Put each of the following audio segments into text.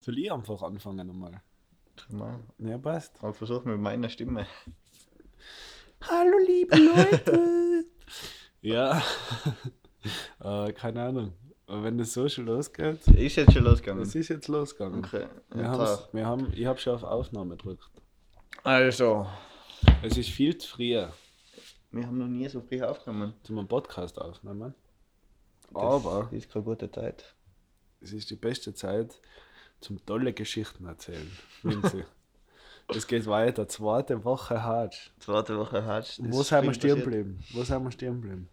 Soll ich einfach anfangen nochmal? Mal. Ja, passt. Aber versuch mit meiner Stimme. Hallo liebe Leute! ja, äh, keine Ahnung. Aber wenn das so schon losgeht, Ist jetzt schon losgegangen. es ist jetzt losgegangen. Okay. Wir haben's, wir haben, ich habe schon auf Aufnahme gedrückt. Also, Es ist viel zu früh wir haben noch nie so früh aufgenommen. zum Podcast aufnehmen. Das Aber ist keine gute Zeit. es ist die beste Zeit zum tolle Geschichten erzählen. Winzi. es geht weiter. Zweite Woche hart. Zweite Woche hast Wo sind wir stehen geblieben? Wo sind wir stehen geblieben?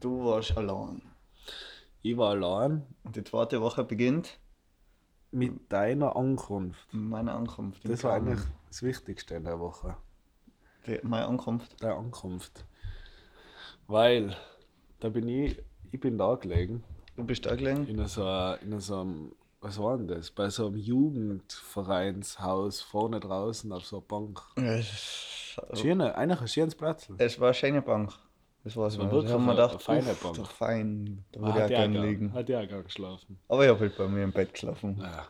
Du warst allein. Ich war allein Und die zweite Woche beginnt mit deiner Ankunft. mit meiner Ankunft. Das war eigentlich das Wichtigste in der Woche. Die, meine Ankunft. Deine Ankunft. Weil da bin ich, ich bin da gelegen, Du bist da gelegen? in so, in so einem, was war denn das? Bei so einem Jugendvereinshaus vorne draußen auf so einer Bank. Schöne, eigentlich ein schönes Platz. es war eine schöne Bank. Das war's. war Da wirklich haben wir gedacht, eine feine Bank. Doch fein. Da Ah, würde ich Hat ja gerne gern- liegen. Hat ja auch gern geschlafen. Aber ich habe halt bei mir im Bett geschlafen. Ja.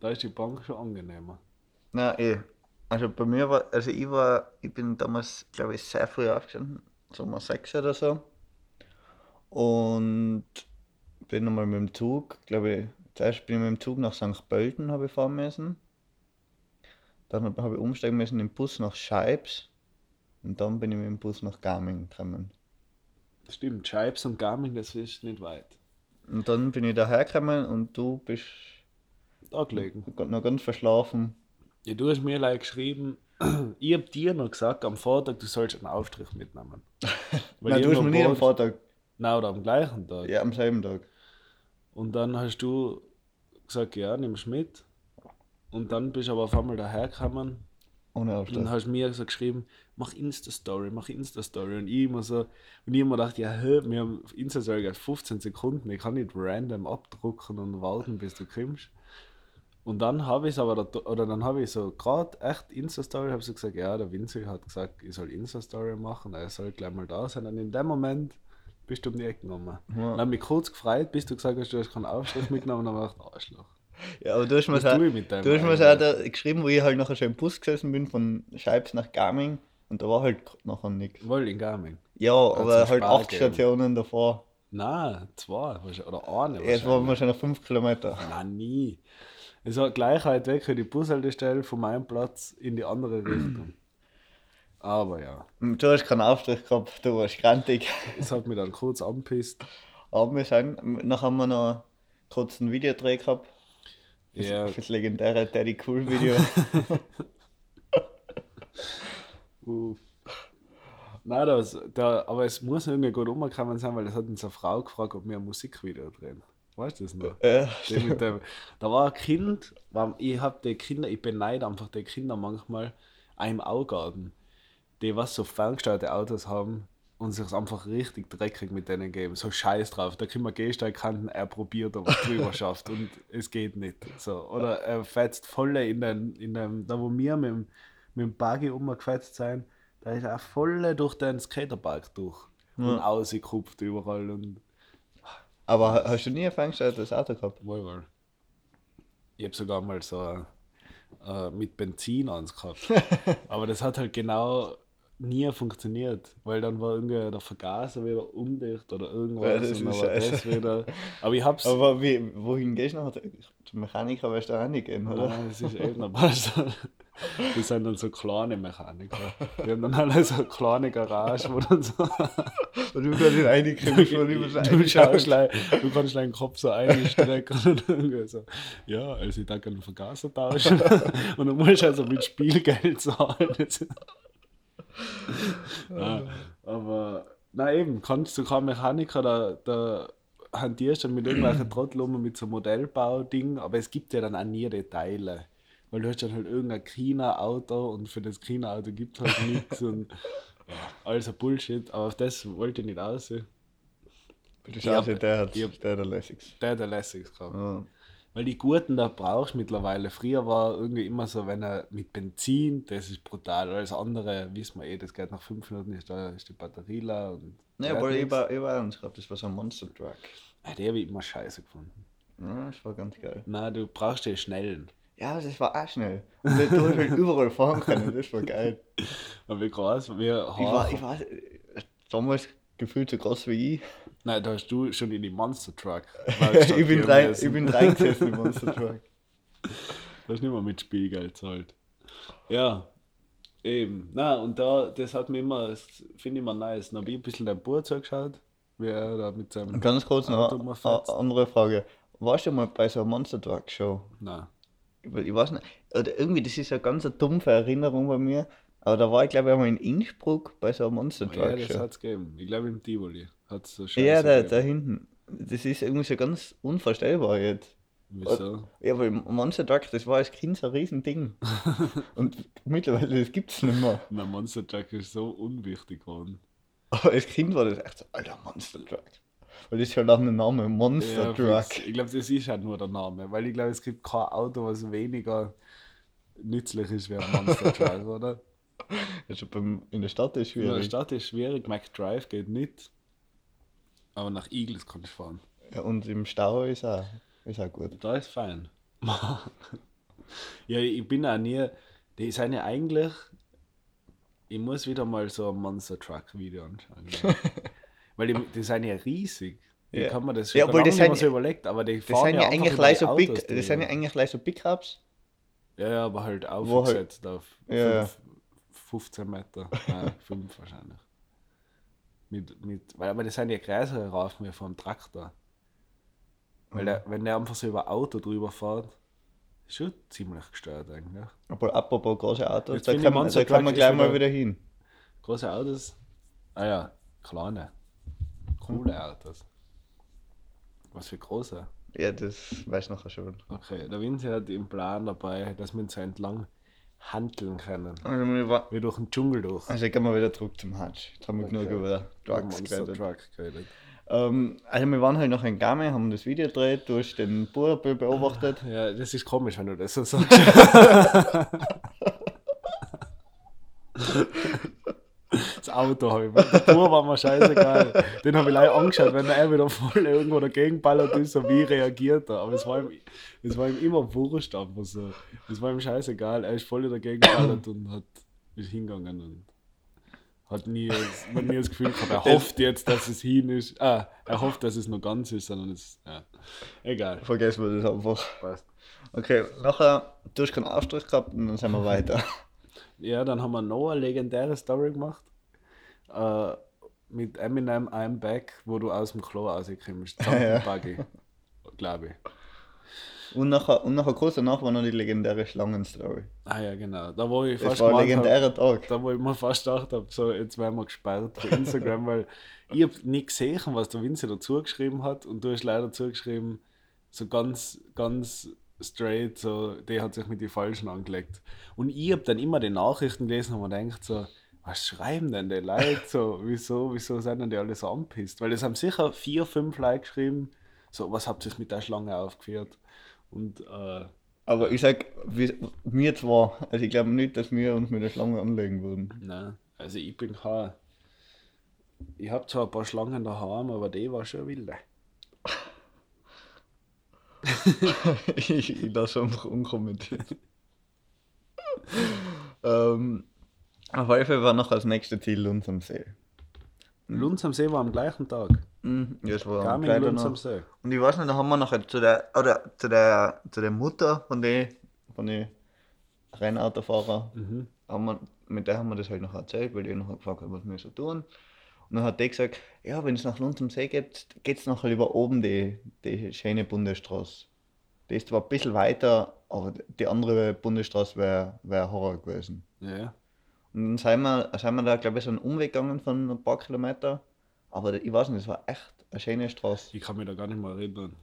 Da ist die Bank schon angenehmer. Na eh. Also bei mir war, also ich war, ich bin damals, glaube ich, sehr früh aufgestanden, so um sechs oder so. Und bin nochmal mit dem Zug, glaube ich, zuerst bin ich mit dem Zug nach St. Pölten habe ich fahren müssen. Dann hab- habe ich umsteigen müssen im Bus nach Scheibs. Und dann bin ich mit dem Bus nach Garming gekommen. Stimmt, Scheibs und Garmin, das ist nicht weit. Und dann bin ich daher gekommen und du bist Da gelegen. noch ganz verschlafen. Ja, du hast mir like geschrieben, ich hab dir noch gesagt am Vortag, du sollst einen Aufstrich mitnehmen. Weil Nein, du hast mir nie am Vortag, Nein, oder am gleichen Tag. ja, am selben Tag. Und dann hast du gesagt, ja, nimmst mit. Und dann bist du aber auf einmal dahergekommen Ohne und Aufstehen. hast mir so geschrieben, mach Insta-Story, mach Insta-Story. Und ich immer so, und ich immer gedacht, ja, hä, wir haben Insta-Story geht 15 Sekunden, ich kann nicht random abdrucken und warten, bis du kommst. Und dann habe ich es aber, da, oder dann habe ich so gerade echt Insta-Story, habe so gesagt, ja, der Vinci hat gesagt, ich soll Insta-Story machen, er soll gleich mal da sein. Und in dem Moment bist du um die Ecke gekommen. Ja. Dann habe ich mich kurz gefreut, bis du gesagt hast, du hast keinen Aufstrich mitgenommen, und dann habe ich Arschloch. Ja, aber du hast mir dem du hast mir auch da geschrieben, wo ich halt nachher schon im Bus gesessen bin von Scheibs nach Garming und da war halt nachher nichts. Wohl in Garming. Ja, aber Hat's halt einen acht gegeben? Stationen davor. Nein, zwei oder eine. Jetzt waren wir schon auf fünf Kilometer. Nein, nie. Es war gleich weit weg für die Bushaltestelle von meinem Platz in die andere Richtung. Aber ja, Und Du hast keinen Aufstrich gehabt, du warst grantig. es hat mich dann kurz anpisst. Aber wir sind, nachher haben wir noch kurz einen Videodreh gehabt. Das, Ja, das legendäre Daddy Cool Video. uh. Nein, das, da, aber es muss irgendwie gut umgekommen sein, weil es hat uns eine Frau gefragt, ob wir ein Musikvideo drehen. Weißt du das noch? mit dem, da war ein Kind, ich hab die Kinder, ich beneide einfach die Kinder manchmal im Augarten, die was so ferngesteuerte Autos haben und sich einfach richtig dreckig mit denen geben. So scheiß drauf. Da können wir Gehsteigkanten, er probiert, ob er drüber schafft und es geht nicht. So. Oder er fetzt voll in den, in den, da wo wir mit dem, mit dem Buggy umgefetzt sein, da ist er voll durch den Skaterpark durch. Und ausgekupft überall und aber hast du nie ein ferngesteuertes Auto gehabt? Wohl, wohl. Ich habe sogar mal so äh, mit Benzin ans gehabt. Aber das hat halt genau nie funktioniert, weil dann war irgendwie der Vergaser wieder undicht oder Ja, irgendwas das ist dann war das wieder. Aber ich hab's. Aber wie, wohin gehst du nachher? Zum Mechaniker wirst du auch nicht gehen, oder? Nein, das ist eben ein. Die sind dann so kleine Mechaniker. Die haben dann alle so eine kleine Garage, wo dann so. Und du kannst schon über so du, schaust, gleich- du kannst deinen Kopf so einstrecken und irgendwie so, ja, also ich darf einen Vergaser tauschen. und dann musst du also mit Spielgeld zahlen. Das- ja, aber, na eben, kannst du kein Mechaniker, da, da hantierst du mit irgendwelchen Trotteln mit so Modellbau-Ding, aber es gibt ja dann auch nie die Teile. Weil du hast dann halt irgendein China-Auto und für das China-Auto gibt es halt nichts und ein Bullshit, aber auf das wollte ich nicht aussehen. Du schaust, der hat ja. der der lässiges gehabt. Ja. Weil die guten da brauchst mittlerweile. Früher war irgendwie immer so, wenn er mit Benzin, das ist brutal. Alles andere wissen wir eh, das geht nach fünf Minuten, ist, da, ist die Batterie leer. Und Ja, aber ich war, ich war uns gehabt, das war so ein Monster Truck. Ah, die habe ich immer scheiße gefunden. Ja, das war ganz geil. Nein, du brauchst den schnellen. Ja, das war auch schnell. Und habe ich halt überall fahren können, das war geil. Und wie groß? Wir Ich war, ich war damals gefühlt so groß wie ich. Nein, da hast du schon in die Monster Truck. ich, bin rein, ich bin reingesessen im Monster Truck. Du hast nicht mehr mit Spielgeld zahlt. Ja, eben. Na und da, das hat mir immer, das finde ich immer nice. Dann habe ich ein bisschen dein Bruder zugeschaut, wie er da mit seinem. Ganz kurz noch Auto mal eine andere Frage. Warst du mal bei so einer Monster Truck Show? Nein. Ich weiß nicht, oder irgendwie, das ist eine ganz dumpfe Erinnerung bei mir, aber da war ich glaube ich einmal in Innsbruck bei so einer Monster Ja, Truck das Show. hat es gegeben. Ich glaube im Tivoli hat es so Scheiße Ja, da, da hinten. Das ist irgendwie so ganz unvorstellbar jetzt. Wieso? Ja, weil Monster Truck, das war als Kind so ein Riesending. Und mittlerweile, das gibt's nicht mehr. Mein Monster Truck ist so unwichtig geworden. Aber als Kind war das echt so, alter Monster Truck. Weil das ist halt auch ein Name, Monster Ja, Truck. ich glaube, das ist halt nur der Name, weil ich glaube, es gibt kein Auto, was weniger nützlich ist wie ein Monster Truck, oder? Also beim, in der Stadt ist In der schwierig. Stadt ist schwierig, McDrive geht nicht, aber nach Eagles kann ich fahren. Ja, und im Stau ist auch, ist auch gut. Da ist fein. ja, ich bin auch nie. Die sind ja eigentlich. Ich muss wieder mal so ein Monster Truck Video anschauen. ja. Weil die, die sind ja riesig. Wie Ja. kann man das Ja, obwohl das sind so ja- überlegt, aber die fahren sind ja einfach eigentlich gleich so Big, Autos das sind ja eigentlich gleich so Pickups. Ja, ja, aber halt halt- aufgesetzt auf Ja, fünf- 15 Meter. Nein, 5 wahrscheinlich. Mit, mit, weil aber das sind ja größere Raufen wie vom Traktor. Weil Mhm. der, wenn der einfach so über Auto drüber fährt, ist schon ziemlich gestört eigentlich. Aber apropos große Autos, Jetzt da kann, man, da kann man gleich mal wieder- hin. Große Autos. Ah ja, kleine. Coole Autos. Was für große. Ja, das weiß ich nachher schon. Okay, der Vinci hat im Plan dabei, dass wir uns so entlang handeln können. Also, wir wa- Wie durch den Dschungel durch. also gehen wir wieder zurück zum Hutch. Jetzt haben wir genug Okay. über Drugs geredet. Truck geredet. Ähm, also wir waren halt noch in Game, haben das Video gedreht, du hast den Bruder be- beobachtet. Ja, das ist komisch, wenn du das so sagst. Das Auto habe ich. Der Tour war mir scheißegal. Den habe ich leider angeschaut, wenn er wieder voll irgendwo dagegen ballert ist, so wie reagiert er. Aber es war ihm, es war ihm immer wurscht einfach so. Es war ihm scheißegal. Er ist voll dagegen ballert und hat, ist hingegangen und hat nie, das- man hat nie das Gefühl gehabt, er hofft jetzt, dass es hin ist. Ah, er hofft, dass es noch ganz ist, sondern es, ja. Egal. Vergessen wir das einfach. Passt. Okay, nachher, du hast keinen Aufstrich gehabt und dann sind wir weiter. Ja, dann haben wir noch eine legendäre Story gemacht. Äh, mit Eminem I'm Back, wo du aus dem Klo rauskommst. Ja. Buggy. Glaube ich. Und nachher, und nachher kurz danach war noch die legendäre Schlangenstory. Ah ja, genau. Da wo ich Das fast war ein hab- legendärer Tag. da wo ich mir fast gedacht habe, so jetzt werden wir gesperrt von Instagram, weil ich habe nicht gesehen, was der Vince dazu geschrieben hat und du hast leider zugeschrieben, so ganz, ganz straight, so, der hat sich mit den Falschen angelegt. Und ich habe dann immer die Nachrichten gelesen und mir denkt so, was schreiben denn die Leute so, wieso, wieso sind denn die alle so anpisst? Weil es haben sicher vier, fünf Leute geschrieben, so, was habt ihr mit der Schlange aufgeführt? Und äh, Aber ich sag, wie, mir zwar, also ich glaube nicht, dass wir uns mit der Schlange anlegen würden. Nein, also ich bin kein. Ich habe zwar ein paar Schlangen daheim, aber die war schon wilde. ich, ich lasse einfach unkommentiert. ähm, auf jeden Fall war noch als nächstes Ziel Lunds am See. Lunds am See war am gleichen Tag. Mhm, ja, das war Garmin Lunds am See. Und ich weiß nicht, da haben wir nachher zu der, oder zu der, zu der Mutter von den von den Rennautofahrer, Mhm. haben wir, mit der haben wir das halt noch erzählt, weil die noch gefragt hat, was wir so tun. Und dann hat die gesagt, ja, wenn es nach Lunds am See geht, geht es nachher über oben die, die schöne Bundesstraße. Die ist zwar ein bisschen weiter, aber die andere Bundesstraße wäre wär Horror gewesen. Ja. Und dann sind wir, sind wir da, glaube ich, so einen Umweg gegangen von ein paar Kilometer. Aber ich weiß nicht, es war echt eine schöne Straße. Ich kann mich da gar nicht mehr erinnern.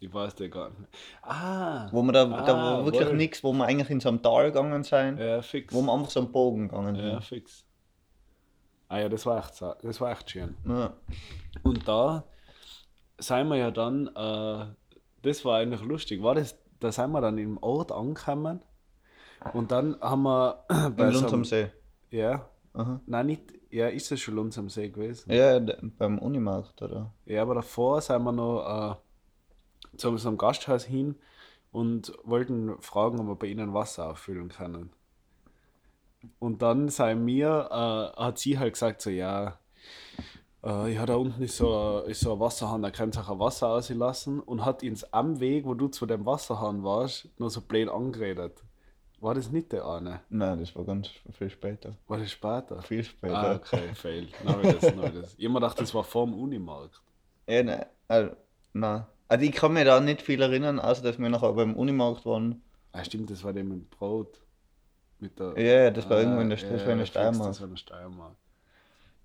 Ich weiß der gar nicht. Ah! Wo wir da, Ah, da war wirklich nichts, wo wir eigentlich in so einem Tal gegangen sind, Ja, fix. wo wir einfach so einen Bogen gegangen Ja, sind. fix. Ah ja, das war echt, das war echt schön. Ja. Und da sind wir ja dann, äh, das war eigentlich lustig, war das, da sind wir dann im Ort angekommen und dann haben wir Bei Lunds einem- am See. Ja, Aha. nein, nicht, ja, ist es schon Lunds am See gewesen? Ja, beim Unimarkt, oder? Ja, aber davor sind wir noch zu so einem Gasthaus hin und wollten fragen, ob wir bei ihnen Wasser auffüllen können. Und dann sei mir, äh, hat sie halt gesagt, so ja, äh, ja, da unten ist so, ist so ein Wasserhahn, da könnt ihr auch ein Wasser auslassen und hat uns am Weg, wo du zu dem Wasserhahn warst, nur so blöd angeredet. War das nicht der eine? Nein, das war ganz viel später. War das später? Viel später. Ah, okay, fail. Nein, das, nein, das. Ich hab mir gedacht, das war vor dem Unimarkt. Ja, nein. Also, nein. Also ich kann mich da nicht viel erinnern, außer dass wir nachher beim Unimarkt waren. Ah, stimmt, das war dem mit Brot. Mit der, Ja, das war irgendwo in der- das war in der Steiermark. Das war in der Steiermark.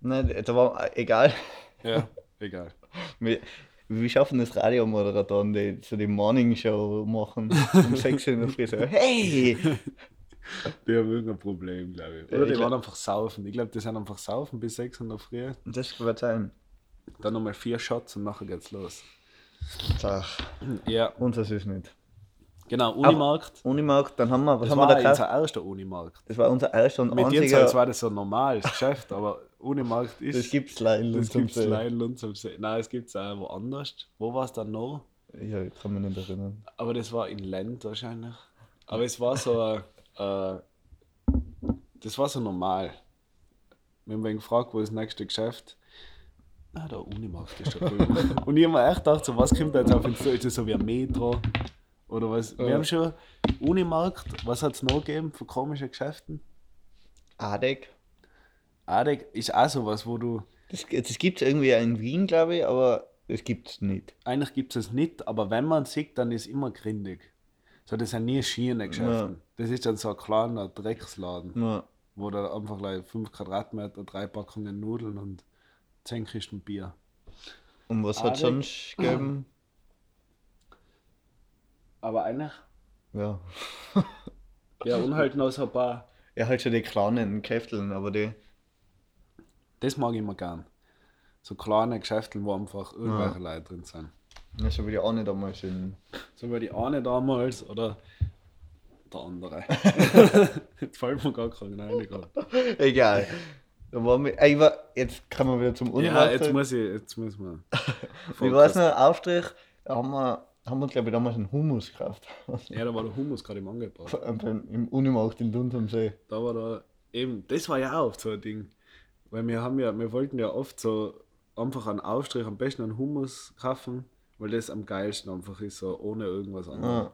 Nein, da war egal. Ja, egal. Wir, wir schaffen das Radiomoderatoren, die so die Morning Show machen. Um 6 Uhr in der Früh so, hey! Die haben irgendein Problem, glaube ich. Oder ich die glaub- waren einfach saufen. Ich glaube, die sind einfach saufen bis 6 in der Früh. Das wird sein. Dann nochmal vier Shots und nachher geht's los. Ach, Ja, uns ist es nicht. genau, Unimarkt. Unimarkt, dann haben wir, was Das haben wir war da gekauft? unser erster Unimarkt. Das war unser erster und Mit dir einziger. war das so ein normales Geschäft, aber Unimarkt ist. Das gibt's leider in das gibt's leider in unserem See. Nein, es gibt es auch woanders. Wo war es dann noch? Ja, ich kann mich nicht erinnern. Aber das war in Lent wahrscheinlich. Aber es war so, äh, äh, das war so normal. Wir haben ihn gefragt, wo ist das nächste Geschäft? Ah, der Unimarkt ist da drüben. Und ich habe mir echt gedacht, so, was kommt da jetzt auf uns zu? Ist das so wie ein Metro? Oder was? Wir Ja. haben schon Unimarkt, was hat es noch gegeben für komische Geschäften? Adek. Adek ist auch sowas, wo du, Das, das gibt es irgendwie in Wien, glaube ich, aber das gibt es nicht. eigentlich gibt es es nicht, aber wenn man es sieht, dann ist es immer grindig. So, das sind nie Schiene Geschäfte. Das ist dann so ein kleiner Drecksladen. Ja. wo da einfach 5 Quadratmeter, drei Packungen Nudeln und 10 Kisten Bier. Und was hat Adek. sonst gegeben? Aber eigentlich? Ja. Ja, und halt noch so ein paar. Ja, halt schon die kleinen Käfteln, aber die. Das mag ich immer gern. So kleine Geschäfte, wo einfach irgendwelche Leute drin sind. Ja, so wie die nicht einmal sind. So wie die eine damals oder der andere. Jetzt fällt mir gar kein rein. Egal. Da waren wir, ich war, jetzt kann man wieder zum Ja, Unimarkt. jetzt muss ich, jetzt muss man. Wie war es noch? Aufstrich, da haben wir, haben wir glaube ich, damals einen Hummus gekauft. Ja, da war der Hummus gerade im Angebot. Im Unimarkt in Dund am See. da war da eben, das war ja auch so ein Ding. Weil wir haben ja, wir wollten ja oft so einfach einen Aufstrich, am besten einen Hummus kaufen, weil das am geilsten einfach ist, so ohne irgendwas anderes. Ja.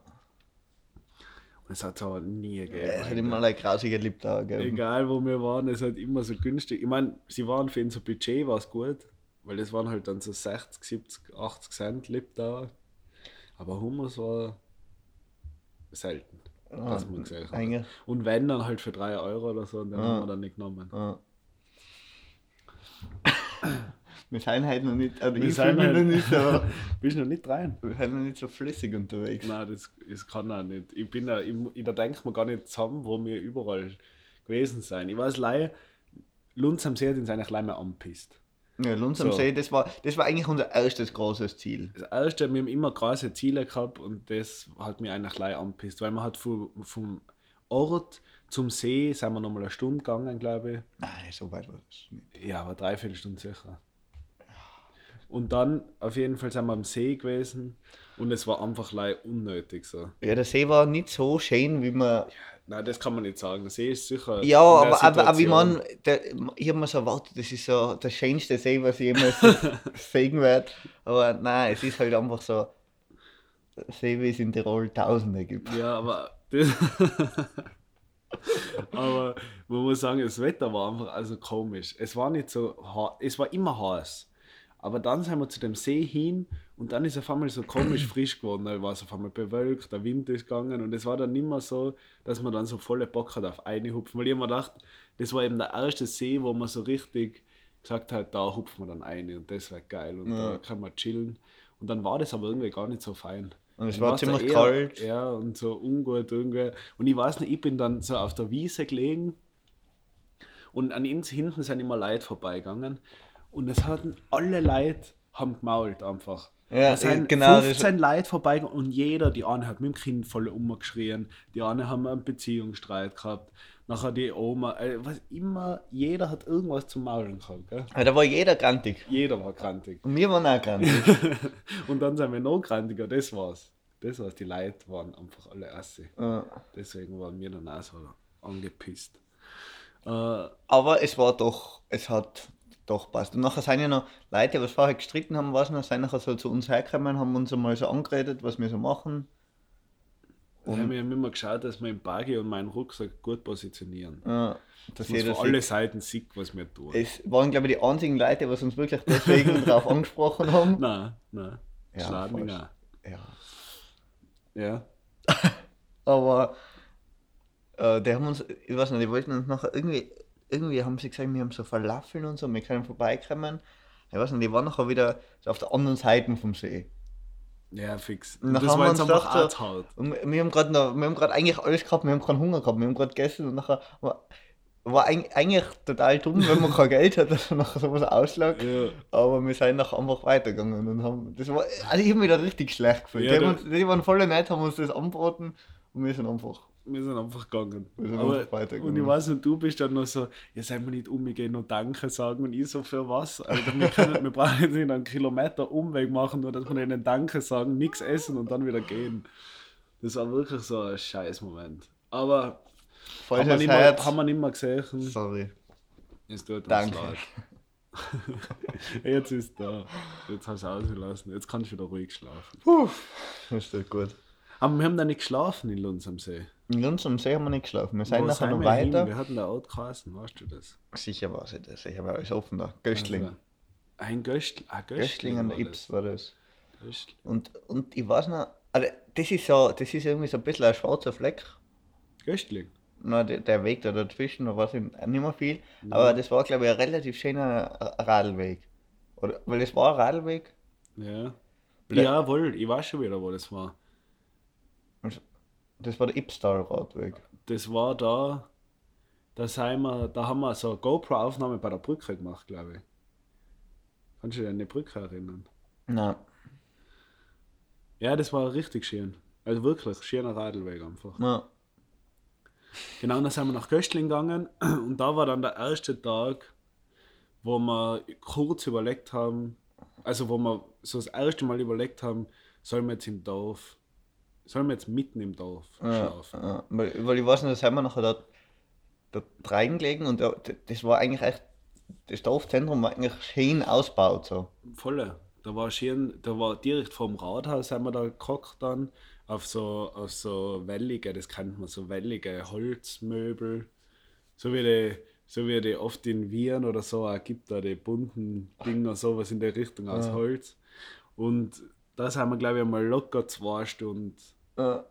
Und es hat aber nie gegeben. Es hat immer eine grausige Liptauer gegeben. Egal wo wir waren, es hat immer so günstig. Ich meine, sie waren für unser Budget war es gut, weil das waren halt dann so 60, 70, 80 Cent Liptauer. Aber Hummus war selten, dass man gesehen hat. Und wenn, dann halt für 3 Euro oder so, und den haben wir dann nicht genommen. Ja. Wir sind halt noch nicht, also Wir ich sind halt- noch nicht so, Bist noch nicht rein? wir sind noch nicht so flüssig unterwegs. Nein, das, das kann auch nicht. Ich bin da, ich, ich, da denkt man gar nicht zusammen, wo wir überall gewesen sein. Ich weiß leider, Lunz am See hat uns eigentlich leider mehr anpisst. Ja, Lunz am So. See, das war, das war eigentlich unser erstes großes Ziel. Das erste, wir haben immer große Ziele gehabt und das hat mich eigentlich leider anpisst, weil man hat vom, vom Ort zum See, sind wir nochmal eine Stunde gegangen, glaube ich. Nein, so weit war das nicht. Ja, aber dreiviertel Stunde sicher. Und dann auf jeden Fall sind wir am See gewesen und es war einfach unnötig so. Ja, der See war nicht so schön, wie man. Nein, das kann man nicht sagen. Der See ist sicher. Ja, aber, aber, aber ich meine, ich habe mir so erwartet, das ist so der schönste See, was ich jemals sehen werde. Aber nein, es ist halt einfach so See, wie es in Tirol Tausende gibt. Ja, aber. Aber man muss sagen, das Wetter war einfach also komisch. Es war nicht so es war immer heiß. Aber dann sind wir zu dem See hin und dann ist auf einmal so komisch frisch geworden. Da war es auf einmal bewölkt, der Wind ist gegangen und es war dann nicht mehr so, dass man dann so volle Bock hat auf eine hupfen. Weil ich mir gedacht, das war eben der erste See, wo man so richtig gesagt hat, da hupfen wir dann eine und das wäre geil und da kann man chillen. Und dann war das aber irgendwie gar nicht so fein. Und es war ziemlich eher- kalt. Ja, und so ungut irgendwie. Und ich weiß nicht, ich bin dann so auf der Wiese gelegen und an uns hinten sind immer Leute vorbeigegangen und es hatten alle Leute haben gemault einfach. Ja, da sind genau, das- 15 Leute vorbeigegangen und jeder, die eine hat mit dem Kind voll umgeschrien, die eine haben einen Beziehungsstreit gehabt, Nachher die Oma, äh, was immer, jeder hat irgendwas zum Maulen gehabt, gell? Da war jeder grantig. Jeder war krantig. Und wir waren auch grantig. Und dann sind wir noch krantiger, das war's. Das war's, die Leute waren einfach alle Assi. Ja. Deswegen waren wir dann auch so angepisst. Äh, Aber es war doch, es hat doch passt. Und nachher sind ja noch Leute, die was vorher gestritten haben, was noch, sind nachher so zu uns hergekommen, haben uns einmal so angeredet, was wir so machen. Wir haben ja immer geschaut, dass wir im Buggy und meinen Rucksack gut positionieren. Ja, dass Dass man von alle. Seiten sieht, was wir tun. Es waren, glaube ich, die einzigen Leute, was uns wirklich deswegen darauf angesprochen haben. Nein, nein. Ja, auch. Ja. Ja. Aber äh, die haben uns, ich weiß nicht, die wollten uns nachher irgendwie, irgendwie haben sie gesagt, wir haben so Falafeln und so, wir können vorbeikommen. Ich weiß nicht, die waren nachher wieder so auf der anderen Seite vom See. Ja, fix. Und dann das haben war wir jetzt einfach Arthaut. Und wir haben gerade noch- wir haben gerade eigentlich alles gehabt, wir haben keinen Hunger gehabt, wir haben gerade gegessen und nachher war, war eig- eigentlich total dumm, wenn man kein Geld hat, dass man nachher sowas ausschlägt. Ja. Aber wir sind nachher einfach weitergegangen und haben, das war, also ich habe mich da richtig schlecht gefühlt. Ja, die, haben die waren voll nett, haben uns das angeboten und wir sind einfach, Wir sind einfach gegangen. Wir sind Aber, weitergegangen. und ich weiß nicht, du bist dann noch so, ja, sollen wir nicht umgehen und Danke sagen und ich so, für was? Alter, wir, können, wir brauchen jetzt nicht einen Kilometer Umweg machen, nur dass wir ihnen Danke sagen, nichts essen und dann wieder gehen. Das war wirklich so ein scheiß Moment. Aber haben wir, falsches nicht Herz. haben wir nicht mehr gesehen. Sorry. Es tut uns Danke. leid. Jetzt ist da. Jetzt hast du ausgelassen. Jetzt kannst du wieder ruhig schlafen. Puh, das ist doch gut. Aber wir haben da nicht geschlafen in Lunds am See. In am See haben wir nicht geschlafen. Wir sind Wo nachher sind noch wir hin? weiter. Wir hatten da Ort geheißen, weißt du das? Sicher war es das. Sicher war alles offen da. Göstling. Also, ein Göstl ah, Göstling. Göstling an der war Ips war das. Göstling. Und, und ich weiß noch, also das ist so, das ist irgendwie so ein bisschen ein schwarzer Fleck. Göstling. Na, der, der Weg da dazwischen, da war es nicht mehr viel. Aber das war, glaube ich, ein relativ schöner Radlweg. Oder, weil es war ein Radlweg. Ja. Ble- Jawohl, ich weiß schon wieder, wo das war. Das war der Ipstal Radweg. Das war da, da, sind wir, da haben wir so eine GoPro-Aufnahme bei der Brücke gemacht, glaube ich. Kannst du dich an die Brücke erinnern? Nein. Ja, das war richtig schön. Also wirklich, schöner Radlweg einfach. Ja. Genau, dann sind wir nach Göstling gegangen und da war dann der erste Tag, wo wir kurz überlegt haben, also wo wir so das erste Mal überlegt haben, sollen wir jetzt im Dorf, sollen wir jetzt mitten im Dorf schlafen? Ja, weil, weil ich weiß nicht, da sind wir nachher dort, dort reingelegen und da, das war eigentlich echt, das Dorfzentrum war eigentlich schön ausgebaut. So. Volle. Da war schön, da war direkt vorm Rathaus haben wir da gekocht dann auf so, auf so wellige, das kennt man, so wellige Holzmöbel. So wie die, so wie die oft in Wien oder so auch gibt, da die bunten Dinger, sowas in der Richtung aus Holz. Und das haben wir, glaube ich, einmal locker zwei Stunden Ja.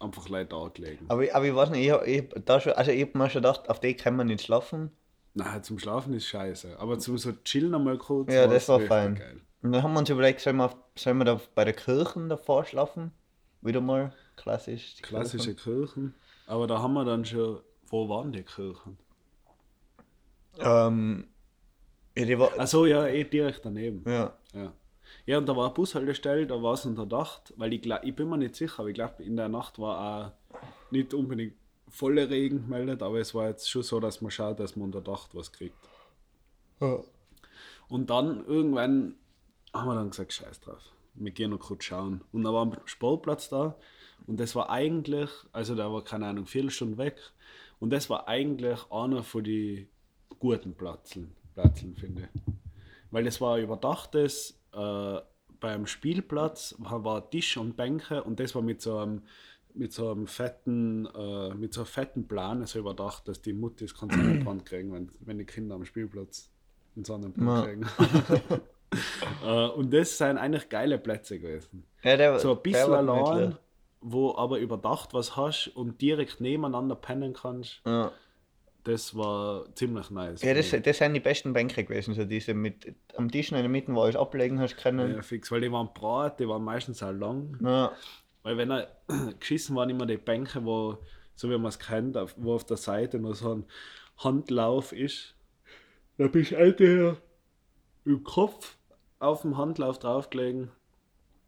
einfach Leute angelegen. Aber, ich- aber ich weiß nicht, ich, hab- ich, da schon, also ich habe mir schon gedacht, auf die kann man nicht schlafen. Nein, zum Schlafen ist scheiße. Aber zum so chillen einmal kurz. Ja, das war fein. Geil. Und dann haben wir uns überlegt, sollen wir, sollen wir da bei der Kirche davor schlafen? Wieder mal klassisch. die Klassische Kirchen. Kirchen. Aber da haben wir dann schon. Wo waren die Kirchen? Ähm, ja, die war, Achso, ja, eh direkt daneben. ja. Ja. Ja, und da war eine Bushaltestelle, da war es unterdacht, weil ich, ich bin mir nicht sicher, aber ich glaube, in der Nacht war auch nicht unbedingt voller Regen gemeldet, aber es war jetzt schon so, dass man schaut, dass man unterdacht was kriegt. ja. Und dann irgendwann haben wir dann gesagt, scheiß drauf. Wir gehen noch kurz schauen. Und da war ein Sportplatz da und das war eigentlich, also der war keine Ahnung, vier Stunden weg. Und das war eigentlich einer von die guten Platzeln, Platzeln finde ich. Weil es war ein überdachtes, äh, beim Spielplatz war Tisch und Bänke und das war mit so einem, mit so einem fetten, äh, mit so einem fetten Plan so überdacht, dass die Muttis keinen Sonnenbrand kriegen, wenn, wenn die Kinder am Spielplatz einen Sonnenbrand kriegen. äh, und das sind eigentlich geile Plätze gewesen. ja der, So ein bisschen allein, wo aber überdacht was hast und direkt nebeneinander pennen kannst, Ja. Das war ziemlich nice. Ja, das, das sind die besten Bänke gewesen, so diese mit am Tisch in der Mitte, wo alles ablegen hast können. ja, fix, weil die waren brat, die waren meistens auch lang. Ja. Weil wenn er geschissen waren immer die Bänke, wo, so wie man es kennt, auf, wo auf der Seite nur so ein Handlauf ist. Da bist du entweder im Kopf auf dem Handlauf draufgelegen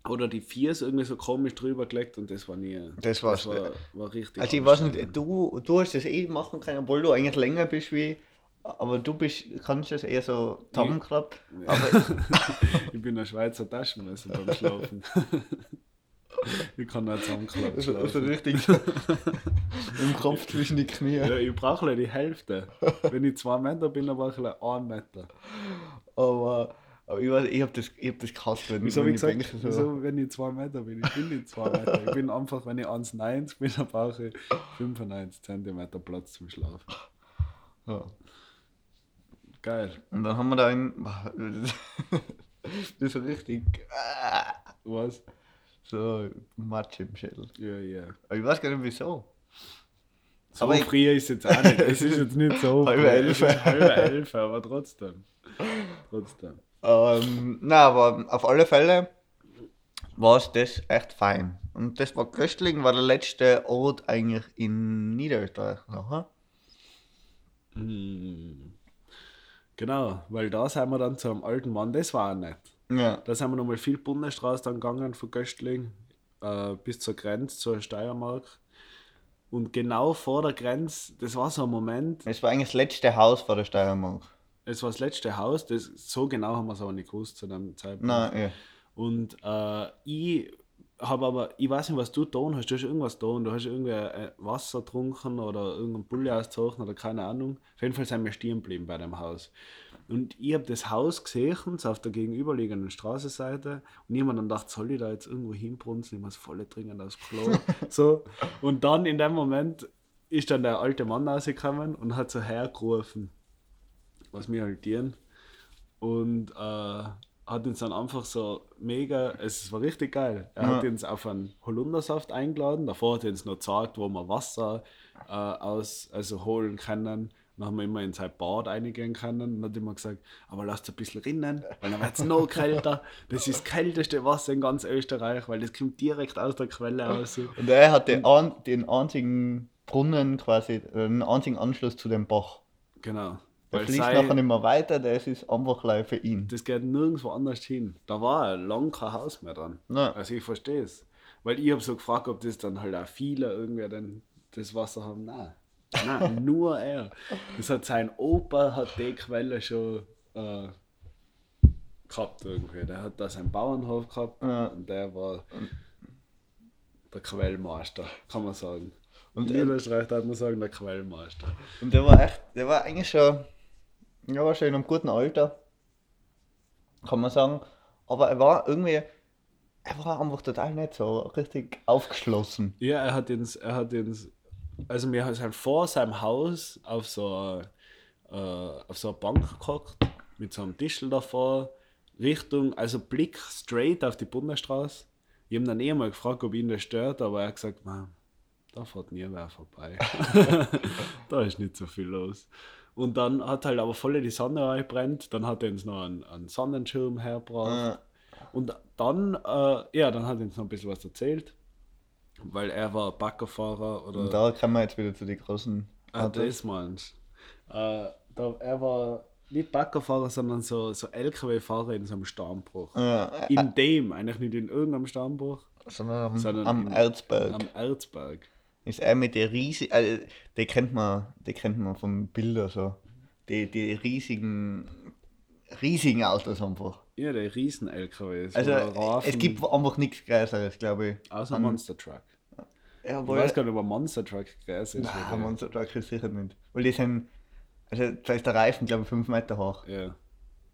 oder die Viers irgendwie so komisch drüber gelegt und das war nie. Das war's. war, war richtig. Also ich weiß nicht, du, du hast das eh machen können, obwohl du eigentlich länger bist wie. Aber du bist, kannst das eher so zusammenklappt. Aber ich bin ein Schweizer Taschenmesser beim Schlafen. ich kann nicht zusammenklappen. also, also schlafen. richtig im Kopf zwischen die Knie. Ja, ich brauche die Hälfte. Wenn ich zwei Meter bin, dann brauche ich einen Meter. Aber, aber ich, weiß, ich hab das, ich hab das gehasst, wenn, Wieso, wenn die gesagt, Bänke so. wieso, wenn ich zwei Meter bin? Ich bin nicht zwei Meter. Ich bin einfach, wenn ich 1,90 bin, dann brauche ich 95 Zentimeter Platz zum Schlafen. Ja. Geil. Und dann haben wir da in. Das ist richtig. Was? So Matsch im Schädel. Ja, ja. Aber ich weiß gar nicht wieso. So Aber ich- früh ist es jetzt auch nicht. Es ist jetzt nicht so. Halbe früh. elf. Es ist Halbe elf, aber trotzdem. Trotzdem. Ähm, na, aber auf alle Fälle war es das echt fein. Und das war Köstling, war der letzte Ort eigentlich in Niederösterreich nachher. Hm. Genau, weil da sind wir dann zu einem alten Mann, das war auch nett. Ja. Da sind wir nochmal viel Bundesstraße dann gegangen von Göstling äh, bis zur Grenze, zur Steiermark. Und genau vor der Grenze, das war so ein Moment, Es war eigentlich das letzte Haus vor der Steiermark. Es war das letzte Haus, das, so genau haben wir es aber nicht gewusst zu dem Zeitpunkt. Nein, ja. Und äh, ich habe aber, ich weiß nicht, was du getan hast. Du hast irgendwas getan. Du hast irgendwie äh, Wasser getrunken oder irgendein Bulle ausgezogen oder keine Ahnung. Auf jeden Fall sind wir stehen geblieben bei dem Haus. Und ich habe das Haus gesehen, so auf der gegenüberliegenden Straßenseite. Und ich habe mir dann gedacht, soll ich da jetzt irgendwo hinbrunzen? Ich muss voll dringend aufs Klo. so. Und dann in dem Moment ist dann der alte Mann rausgekommen und hat so hergerufen, was wir halt tun und äh, hat uns dann einfach so mega, es war richtig geil. Er hat Ja. uns auf einen Holundersaft eingeladen. Davor hat er uns noch gezeigt, wo wir Wasser äh, aus, also holen können. Dann haben wir immer in sein Bad reingehen können. Und hat immer gesagt, aber lasst ein bisschen rinnen, weil dann wird es noch kälter. Das ist das kälteste Wasser in ganz Österreich, weil das kommt direkt aus der Quelle raus. Und er hatte an, den einzigen Brunnen quasi, den einzigen Anschluss zu dem Bach. Genau. Der Weil fließt sei- nachher nicht mehr weiter, das ist einfach gleich für ihn. das geht nirgendwo anders hin. Da war lang kein Haus mehr dran. Nein. Also ich verstehe es. Weil ich habe so gefragt, ob das dann halt auch viele irgendwie dann das Wasser haben. Nein. Nein, nur er. Das hat sein Opa hat die Quelle schon äh, gehabt irgendwie. Der hat da seinen Bauernhof gehabt Ja. und der war der Quellmeister, kann man sagen. Und in er- Niederösterreich darf man sagen, der Quellmeister. Und der war echt, der war eigentlich schon, ja, war schon in einem guten Alter, kann man sagen. Aber er war irgendwie, er war einfach total nicht so richtig aufgeschlossen. Ja, er hat uns, er hat uns, also wir sind vor seinem Haus auf so, eine, äh, auf so eine Bank gehockt, mit so einem Tischl davor, Richtung, also Blick straight auf die Bundesstraße. Ich habe dann eh mal gefragt, ob ihn das stört, aber er hat gesagt, man, da fährt nie wer vorbei. da ist nicht so viel los. Und dann hat halt aber voll die Sonne reingebrennt, dann hat er uns noch einen, einen Sonnenschirm hergebracht. Und dann, äh, ja, dann hat er uns noch ein bisschen was erzählt, weil er war Baggerfahrer oder. Und da kommen wir jetzt wieder zu den großen ah, das meinst äh, da, Er war nicht Baggerfahrer, sondern so, so LKW-Fahrer in so einem Stammbruch. Ja, In dem, eigentlich nicht in irgendeinem Stammbruch, sondern am, sondern am in- Erzberg. am Erzberg. Ist er mit der riesigen, also, die kennt man, die kennt man von Bildern so. Die, die riesigen, riesigen Autos einfach. Ja, der Riesen-LKWs. Also oder Rafen, es gibt einfach nichts Größeres, glaube ich. Außer an- Monster Truck. Ja, Ich weiß gar nicht, ob ein Monster Truck groß ist. Nein, Monster Truck ist sicher nicht. Weil die sind, also da ist der Reifen, glaube ich, 5 Meter hoch. Ja.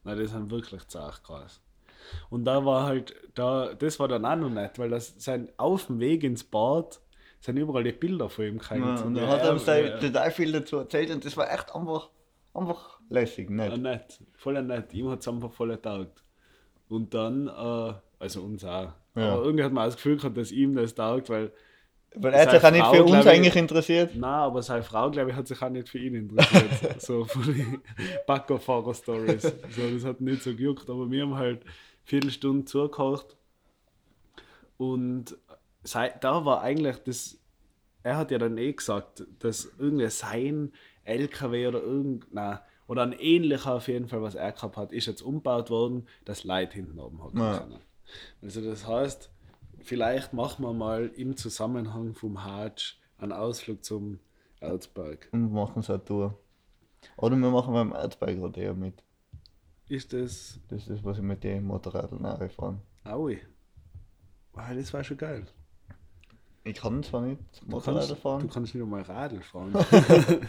Nein, die sind wirklich zart krass. Und da war halt, da, das war dann auch noch nett, weil das sein auf dem Weg ins Bad sind überall die Bilder von ihm gehängt. Ja, und ja, er hat er- uns da ja, total viel dazu erzählt und das war echt einfach, einfach lässig, ja, nicht? nett, voll nett. Ihm hat es einfach voll getaugt. Und dann, äh, also uns auch. Ja. Aber irgendwie hat man das Gefühl gehabt, dass ihm das taugt, weil, Weil er hat sich auch nicht für uns ich- eigentlich interessiert. na, aber seine Frau, glaube ich, hat sich auch nicht für ihn interessiert. so von den Baggerfahrer-Stories. So, das hat nicht so gejuckt, aber wir haben halt Viertelstunde zugehört. Und da war eigentlich das, er hat ja dann eh gesagt, dass irgendwie sein LKW oder irgend, na, oder ein ähnlicher auf jeden Fall, was er gehabt hat, ist jetzt umgebaut worden, dass Leute hinten oben hocken Ja. Also das heißt, vielleicht machen wir mal im Zusammenhang vom Hatsch einen Ausflug zum Erzberg. Und machen so eine Tour. Oder wir machen beim Erzberg gerade eher mit. Ist das. Das ist das, was ich mit den Motorrädern nachfahren. Aui. Ah, das war schon geil. Ich kann zwar nicht Motorräder fahren. du kannst nicht einmal Radl fahren.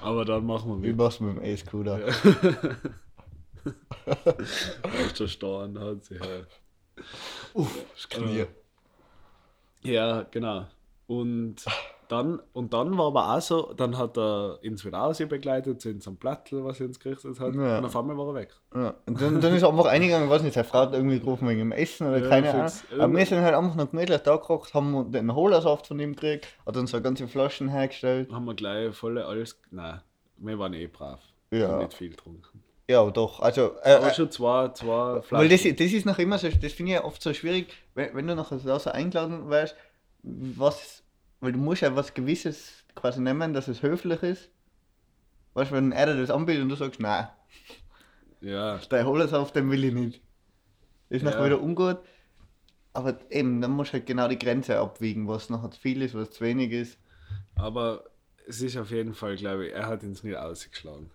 Aber dann machen wir Wie mit. machst du mit dem E-Scooter? schon Steuern hat sie halt. Das Knie. Ja, genau. Und dann, und dann war aber auch so, dann hat er ins wieder aus begleitet, zu unserem Plattel, was er uns gerichtet hat. Ja. Und auf einmal war er weg. Ja. Und dann, dann ist er einfach eingegangen, ich weiß nicht, seine Frau hat irgendwie gerufen wegen dem Essen oder Ja, keine Ahnung. fix. Aber wir sind halt einfach noch gemütlich da gekocht, haben den Holersaft von ihm gekriegt, hat uns so ganze Flaschen hergestellt. Haben wir gleich volle alles. Nein, wir waren eh brav. Ja. Haben Nicht viel getrunken. Ja, doch. Also, äh, Aber äh, schon zwei, zwei weil das, das ist noch immer so, das finde ich oft so schwierig, wenn, wenn du nachher so eingeladen wärst, was, weil du musst ja was Gewisses quasi nehmen, dass es höflich ist. Weißt du, wenn er dir das anbietet und du sagst, nein, Ja, der Holersaft, den will ich nicht. Ist nachher Ja. wieder ungut. Aber eben, dann musst du halt genau die Grenze abwiegen, was nachher zu viel ist, was zu wenig ist. aber es ist auf jeden Fall, glaube ich, er hat uns nicht ausgeschlagen.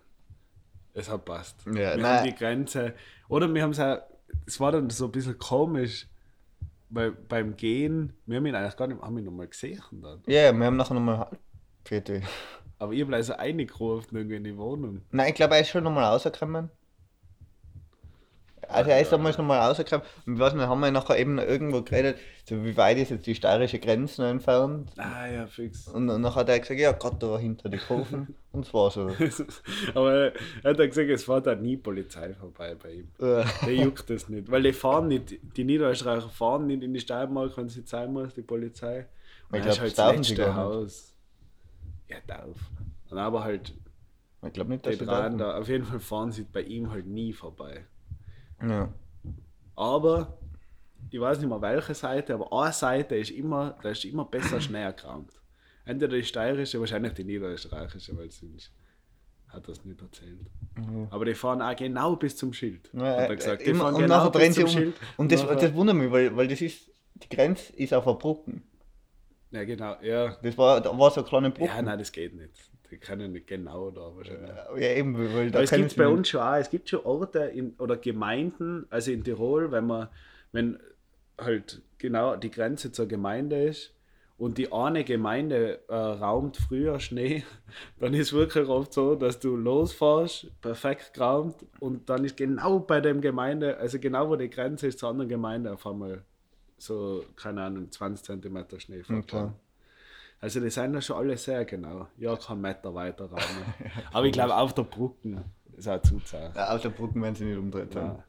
Es hat passt. Ja, wir nein. haben die Grenze. Oder wir haben es auch, es war dann so ein bisschen komisch, weil beim Gehen, wir haben ihn eigentlich gar nicht, haben ihn noch mal gesehen dann. Ja, wir haben nachher nochmal Vierte. Aber ich habe also reingerufen irgendwie in die Wohnung. Nein, ich glaube, er ist schon nochmal rausgekommen. Also er ist damals nochmal rausgekommen. Und weiß nicht, haben wir nachher eben irgendwo geredet, so wie weit ist jetzt die steirische Grenze entfernt. Ah ja, fix. Und dann hat er gesagt, ja, Gott, da war hinter die Kurven. Und es war so. Aber er hat gesagt, es fährt auch nie Polizei vorbei bei ihm. Der juckt das nicht. Weil die fahren nicht, die Niederösterreicher fahren nicht in die Steiermark, wenn sie sein muss, die Polizei. Und Ich er ist glaub, halt das das sie letzte nicht. Haus. Ja, darf. Und aber halt, ich glaube nicht, die dass sie drei da da, auf jeden Fall fahren sie bei ihm halt nie vorbei. Ja. Aber, ich weiß nicht mehr welche Seite, aber eine Seite ist immer, da ist immer besser Schnee gerammt. Entweder die steirische, wahrscheinlich die niederösterreichische, weil sonst hat das nicht erzählt. Aber die fahren auch genau bis zum Schild. Ja, hat äh, er gesagt. Die immer, fahren und genau nachher bis sie zum um. Schild. Und das, nachher- das wundert mich, weil, weil das ist, die Grenze ist auf der Brücken. Ja, genau, ja. Das war, da war so eine kleine Brücke. Ja, nein, das geht nicht. Die können nicht genau da wahrscheinlich. Ja, eben, weil da Aber es gibt sie bei uns schon auch, es gibt schon Orte in, oder Gemeinden, also in Tirol, wenn man, wenn halt genau die Grenze zur Gemeinde ist und die eine Gemeinde äh, raumt früher Schnee, dann ist wirklich oft so, dass du losfährst, perfekt geraumt und dann ist genau bei dem Gemeinde, also genau wo die Grenze ist zur anderen Gemeinde auf einmal so, keine Ahnung, 20 cm Schnee klar. Also die sind ja schon alle sehr genau. Ja, kein Meter weiter raumen. Aber ich glaube auf der Brücke ist auch Zuzahlen. Ja, auf der Brücke werden sie nicht umdreht haben. Ja.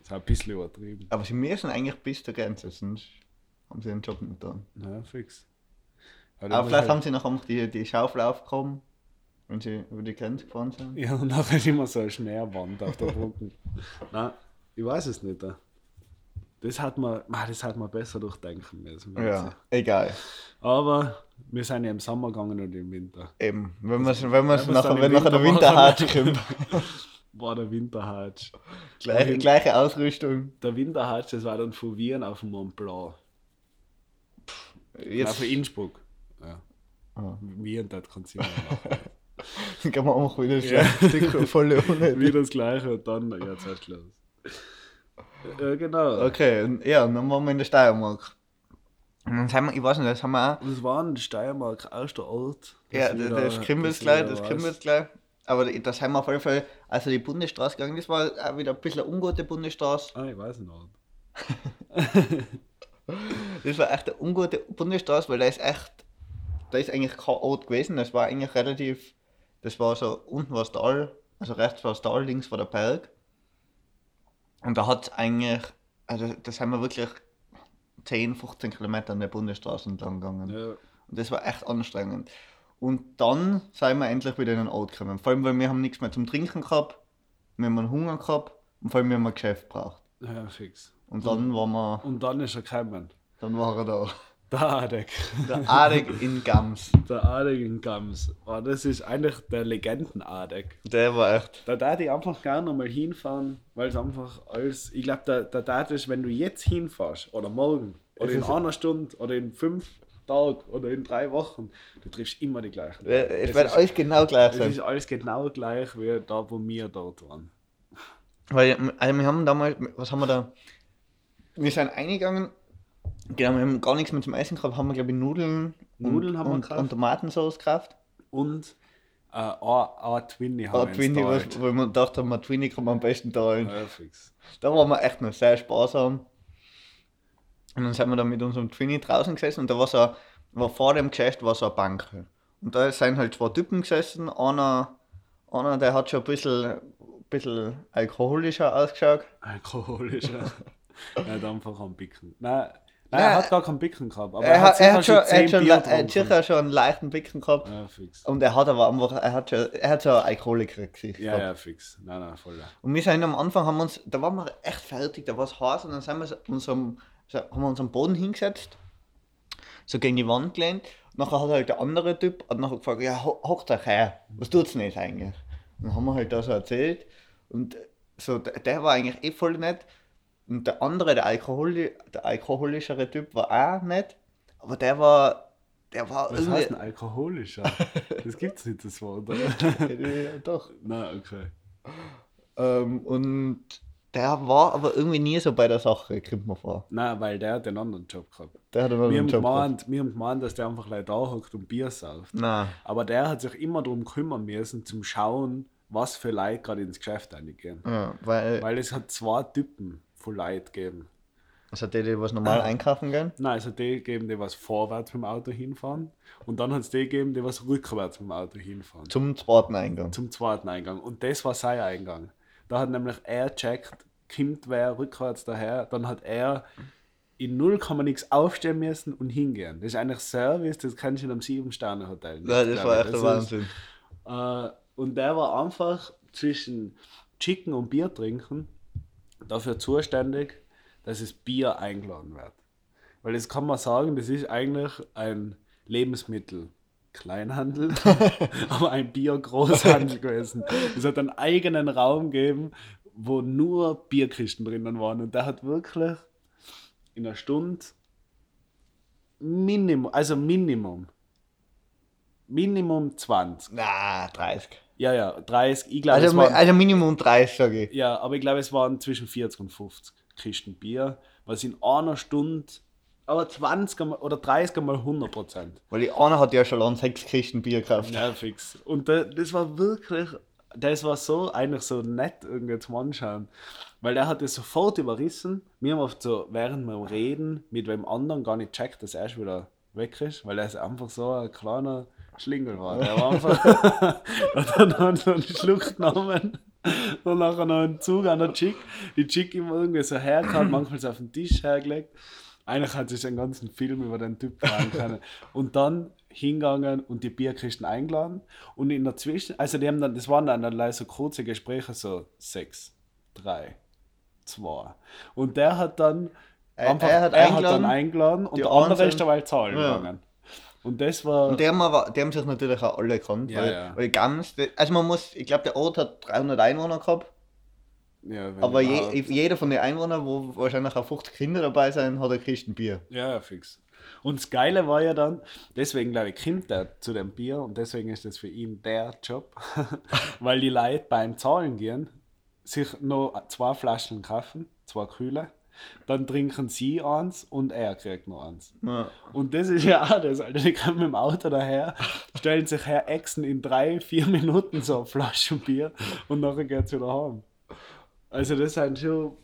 Ist auch ein bisschen übertrieben. Aber sie müssen eigentlich bis zur Grenze, sonst haben sie den Job nicht getan. Ja, fix. Aber vielleicht haben sie noch einfach die, die Schaufel aufgekommen, wenn sie über die Grenze gefahren sind. Ja, und nachher ist immer so eine Schneewand auf der Brücke. Nein, ich weiß es nicht. Das hat man, das hat man besser durchdenken müssen. Ja, egal. Aber wir sind ja im Sommer gegangen und im Winter. Eben, wenn man wenn Wenn nachher, dann wenn nachher der Winter Winterhatsch kommt, War der Winterhatsch. gleiche, gleiche Ausrüstung. Der Winterhatsch, das war dann von Wien auf dem Mont Blanc. Nein, Jetzt von Innsbruck. Ja. Ah. Wien, das kann sie machen. kann man auch wieder Ja. voll ohne. Wie das gleiche und dann, ja, zuerst los. Ja, genau. Okay, ja, und dann waren wir in der Steiermark. Und dann sind wir, ich weiß nicht, das haben wir auch. Es war in Steiermark aus der Ort. Ja, das, das kriegen wir jetzt gleich, das kriegen wir jetzt gleich. Aber das haben wir auf jeden Fall, also die Bundesstraße gegangen, das war auch wieder ein bisschen eine ungute Bundesstraße. Ah, ich weiß nicht. Das war echt eine ungute Bundesstraße, weil da ist echt, da ist eigentlich kein Ort gewesen. Das war eigentlich relativ, das war so, unten war das Tal, also rechts war das Tal, links war der Berg. Und da hat eigentlich, also das haben wir wirklich 10, 15 Kilometer an der Bundesstraße entlang gegangen. Ja, Und das war echt anstrengend. Und dann sind wir endlich wieder in den Ort gekommen. Vor allem, weil wir haben nichts mehr zum Trinken gehabt, wir haben Hunger gehabt und vor allem wir haben ein Geschäft gebraucht. ja, fix. Und dann waren wir, Und dann ist er gekommen. dann war er da. Der Adek. Der Adek in Gams. Der Adek in Gams. Oh, das ist eigentlich der Legenden-Adek. Der war echt. Da darf ich einfach gerne mal hinfahren, weil es einfach alles. Ich glaube, da, da darf ich, wenn du jetzt hinfährst, oder morgen, oder Es in einer Stunde, oder in fünf Tagen, oder in drei Wochen, du triffst immer die gleichen. Es Es wird alles genau gleich Es sein. ist alles genau gleich wie da, wo wir dort waren. Weil also wir haben damals, was haben wir da? Wir sind eingegangen, genau, wir haben gar nichts mehr zum Essen gehabt, haben wir glaube ich Nudeln, Nudeln und, haben wir und, gekauft. und Tomatensauce gekauft. Und äh, ein, ein Twinny haben wir Twinny, was, installiert. weil wir gedacht haben, ein Twinny kann man am besten teilen. Ja, fix. Da waren wir echt noch sehr sparsam. Und dann sind wir dann mit unserem Twinny draußen gesessen und da war so, war vor dem Geschäft war so eine Bank. Und da sind halt zwei Typen gesessen, einer, einer der hat schon ein bisschen, bisschen alkoholischer ausgeschaut. Alkoholischer. er hat einfach einen Bicken. Nein, nein, er hat gar keinen Bicken gehabt. Aber er, hat, er, hat schon, er, hat schon, Bier er hat sicher schon einen leichten Bicken gehabt. Ja, fix. Und er hat aber einfach, er hat schon, er hat so ein Alkoholiker-Gesicht. Ja, ja, fix. Nein, nein, voll. Und wir sind am Anfang, haben uns, da waren wir echt fertig, da war es heiß und dann sind wir so, haben wir uns am Boden hingesetzt, so gegen die Wand gelehnt. Nachher hat halt der andere Typ hat nachher gefragt, ja, ho- hockt euch her, was tut's denn jetzt eigentlich? Und dann haben wir halt da so erzählt und so, der, der war eigentlich eh voll nett. Und der andere, der, Alkoholi, der alkoholischere Typ war auch nett, aber der war, der war Was heißt ein alkoholischer? Das gibt's nicht, das Wort, oder? Ja, doch. Nein, okay. Ähm, und der war aber irgendwie nie so bei der Sache, kommt mir vor. Nein, weil der hat den anderen Job gehabt. Der hat Wir einen haben, Job gehabt. gemeint, wir haben gemeint, dass der einfach leider da hockt und Bier sauft. Nein. Aber der hat sich immer darum kümmern müssen, zum Schauen, was für Leute gerade ins Geschäft reingehen. Ja, weil, Weil es hat zwei Typen von Leuten gegeben. also die, die was normal einkaufen gehen. Nein, es hat die gegeben, die was vorwärts mit dem Auto hinfahren. Und dann hat es die gegeben, die was rückwärts mit dem Auto hinfahren. Zum zweiten Eingang. Zum zweiten Eingang. Und das war sein Eingang. Da hat nämlich er checkt, kommt wer rückwärts daher. Dann hat er in 0, nichts aufstehen müssen und hingehen. Das ist eigentlich Service, das kannst du in einem 7-Sterne-Hotel nicht. Ja, das war echt der Das ist- Wahnsinn. Äh, und der war einfach zwischen Chicken und Bier trinken dafür zuständig, dass es Bier eingeladen wird. Weil das kann man sagen, das ist eigentlich ein Lebensmittel. Kleinhandel, aber ein Bier-Großhandel gewesen. Es hat einen eigenen Raum gegeben, wo nur Bierkisten drinnen waren. Und der hat wirklich in einer Stunde Minimum, also Minimum, Minimum 20. Na, 30. Ja, ja, 30. Ich glaube, Also, waren, also Minimum 30, sage ich. ja, aber ich glaube, es waren zwischen 40 und 50 Kisten Bier, was in einer Stunde, aber 20 mal- oder 30 mal 100 Prozent. Weil die eine hat ja schon an sechs Kisten Bier gekauft. Ja, fix. Und da, das war wirklich, das war so eigentlich so nett irgendwie zum Anschauen. Weil der hat das sofort überrissen. Wir haben oft so während wir Reden mit wem anderen gar nicht checkt, dass er schon wieder weg ist, weil er ist einfach so ein kleiner Schlingel war. Der war einfach. und dann hat er einen Schluck genommen und nachher noch einen Zug an der Chick. Die Chick immer irgendwie so hergehauen, manchmal so auf den Tisch hergelegt. Eigentlich hat sich einen ganzen Film über den Typ fahren können. Und dann hingegangen und die Bierkisten eingeladen. Und in der Zwischen, also die haben dann, das waren dann allein so kurze Gespräche, so sechs, drei, zwei. Und der hat dann Er- einfach, er hat dann eingeladen, eingeladen und der andere ist dabei zahlen Ja. gegangen. Und das war. Und die haben, aber, die haben sich natürlich auch alle gekannt. Ja, weil, ja. weil Gams, also man muss, ich glaube, der Ort hat 300 Einwohner gehabt. ja, Aber je, jeder von den Einwohnern, wo wahrscheinlich auch 50 Kinder dabei sind, hat eine Kisten Bier. Ja, ja, fix. Und das Geile war ja dann, deswegen glaube ich, kommt er zu dem Bier und deswegen ist das für ihn der Job, weil die Leute beim Zahlen gehen, sich noch zwei Flaschen kaufen, zwei Kühle, dann trinken sie eins und er kriegt noch eins. Ja. Und das ist ja auch das, Alter. Die kommen mit dem Auto daher, stellen sich her, exen in drei, vier Minuten so eine Flasche Bier und nachher geht's wieder heim. Also das sind schon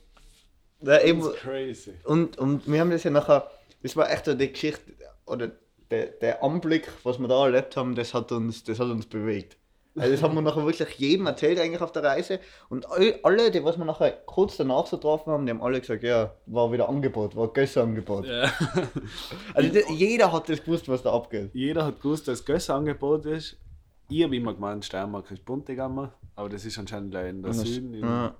Ja, eben, crazy. und, und wir haben das ja nachher, das war echt so die Geschichte, oder der, der Anblick, was wir da erlebt haben, das hat uns, das hat uns bewegt. Also das haben wir nachher wirklich jedem erzählt eigentlich auf der Reise und all, alle, die was wir nachher kurz danach so getroffen haben, die haben alle gesagt, ja, war wieder Angebot, war Gösser-Angebot. Ja. Also die, jeder hat das gewusst, was da abgeht. Jeder hat gewusst, dass das Angebot ist. Ich habe immer gemeint, Steiermark ist Buntigammer, aber das ist anscheinend gleich in der In Süden. In, Ja.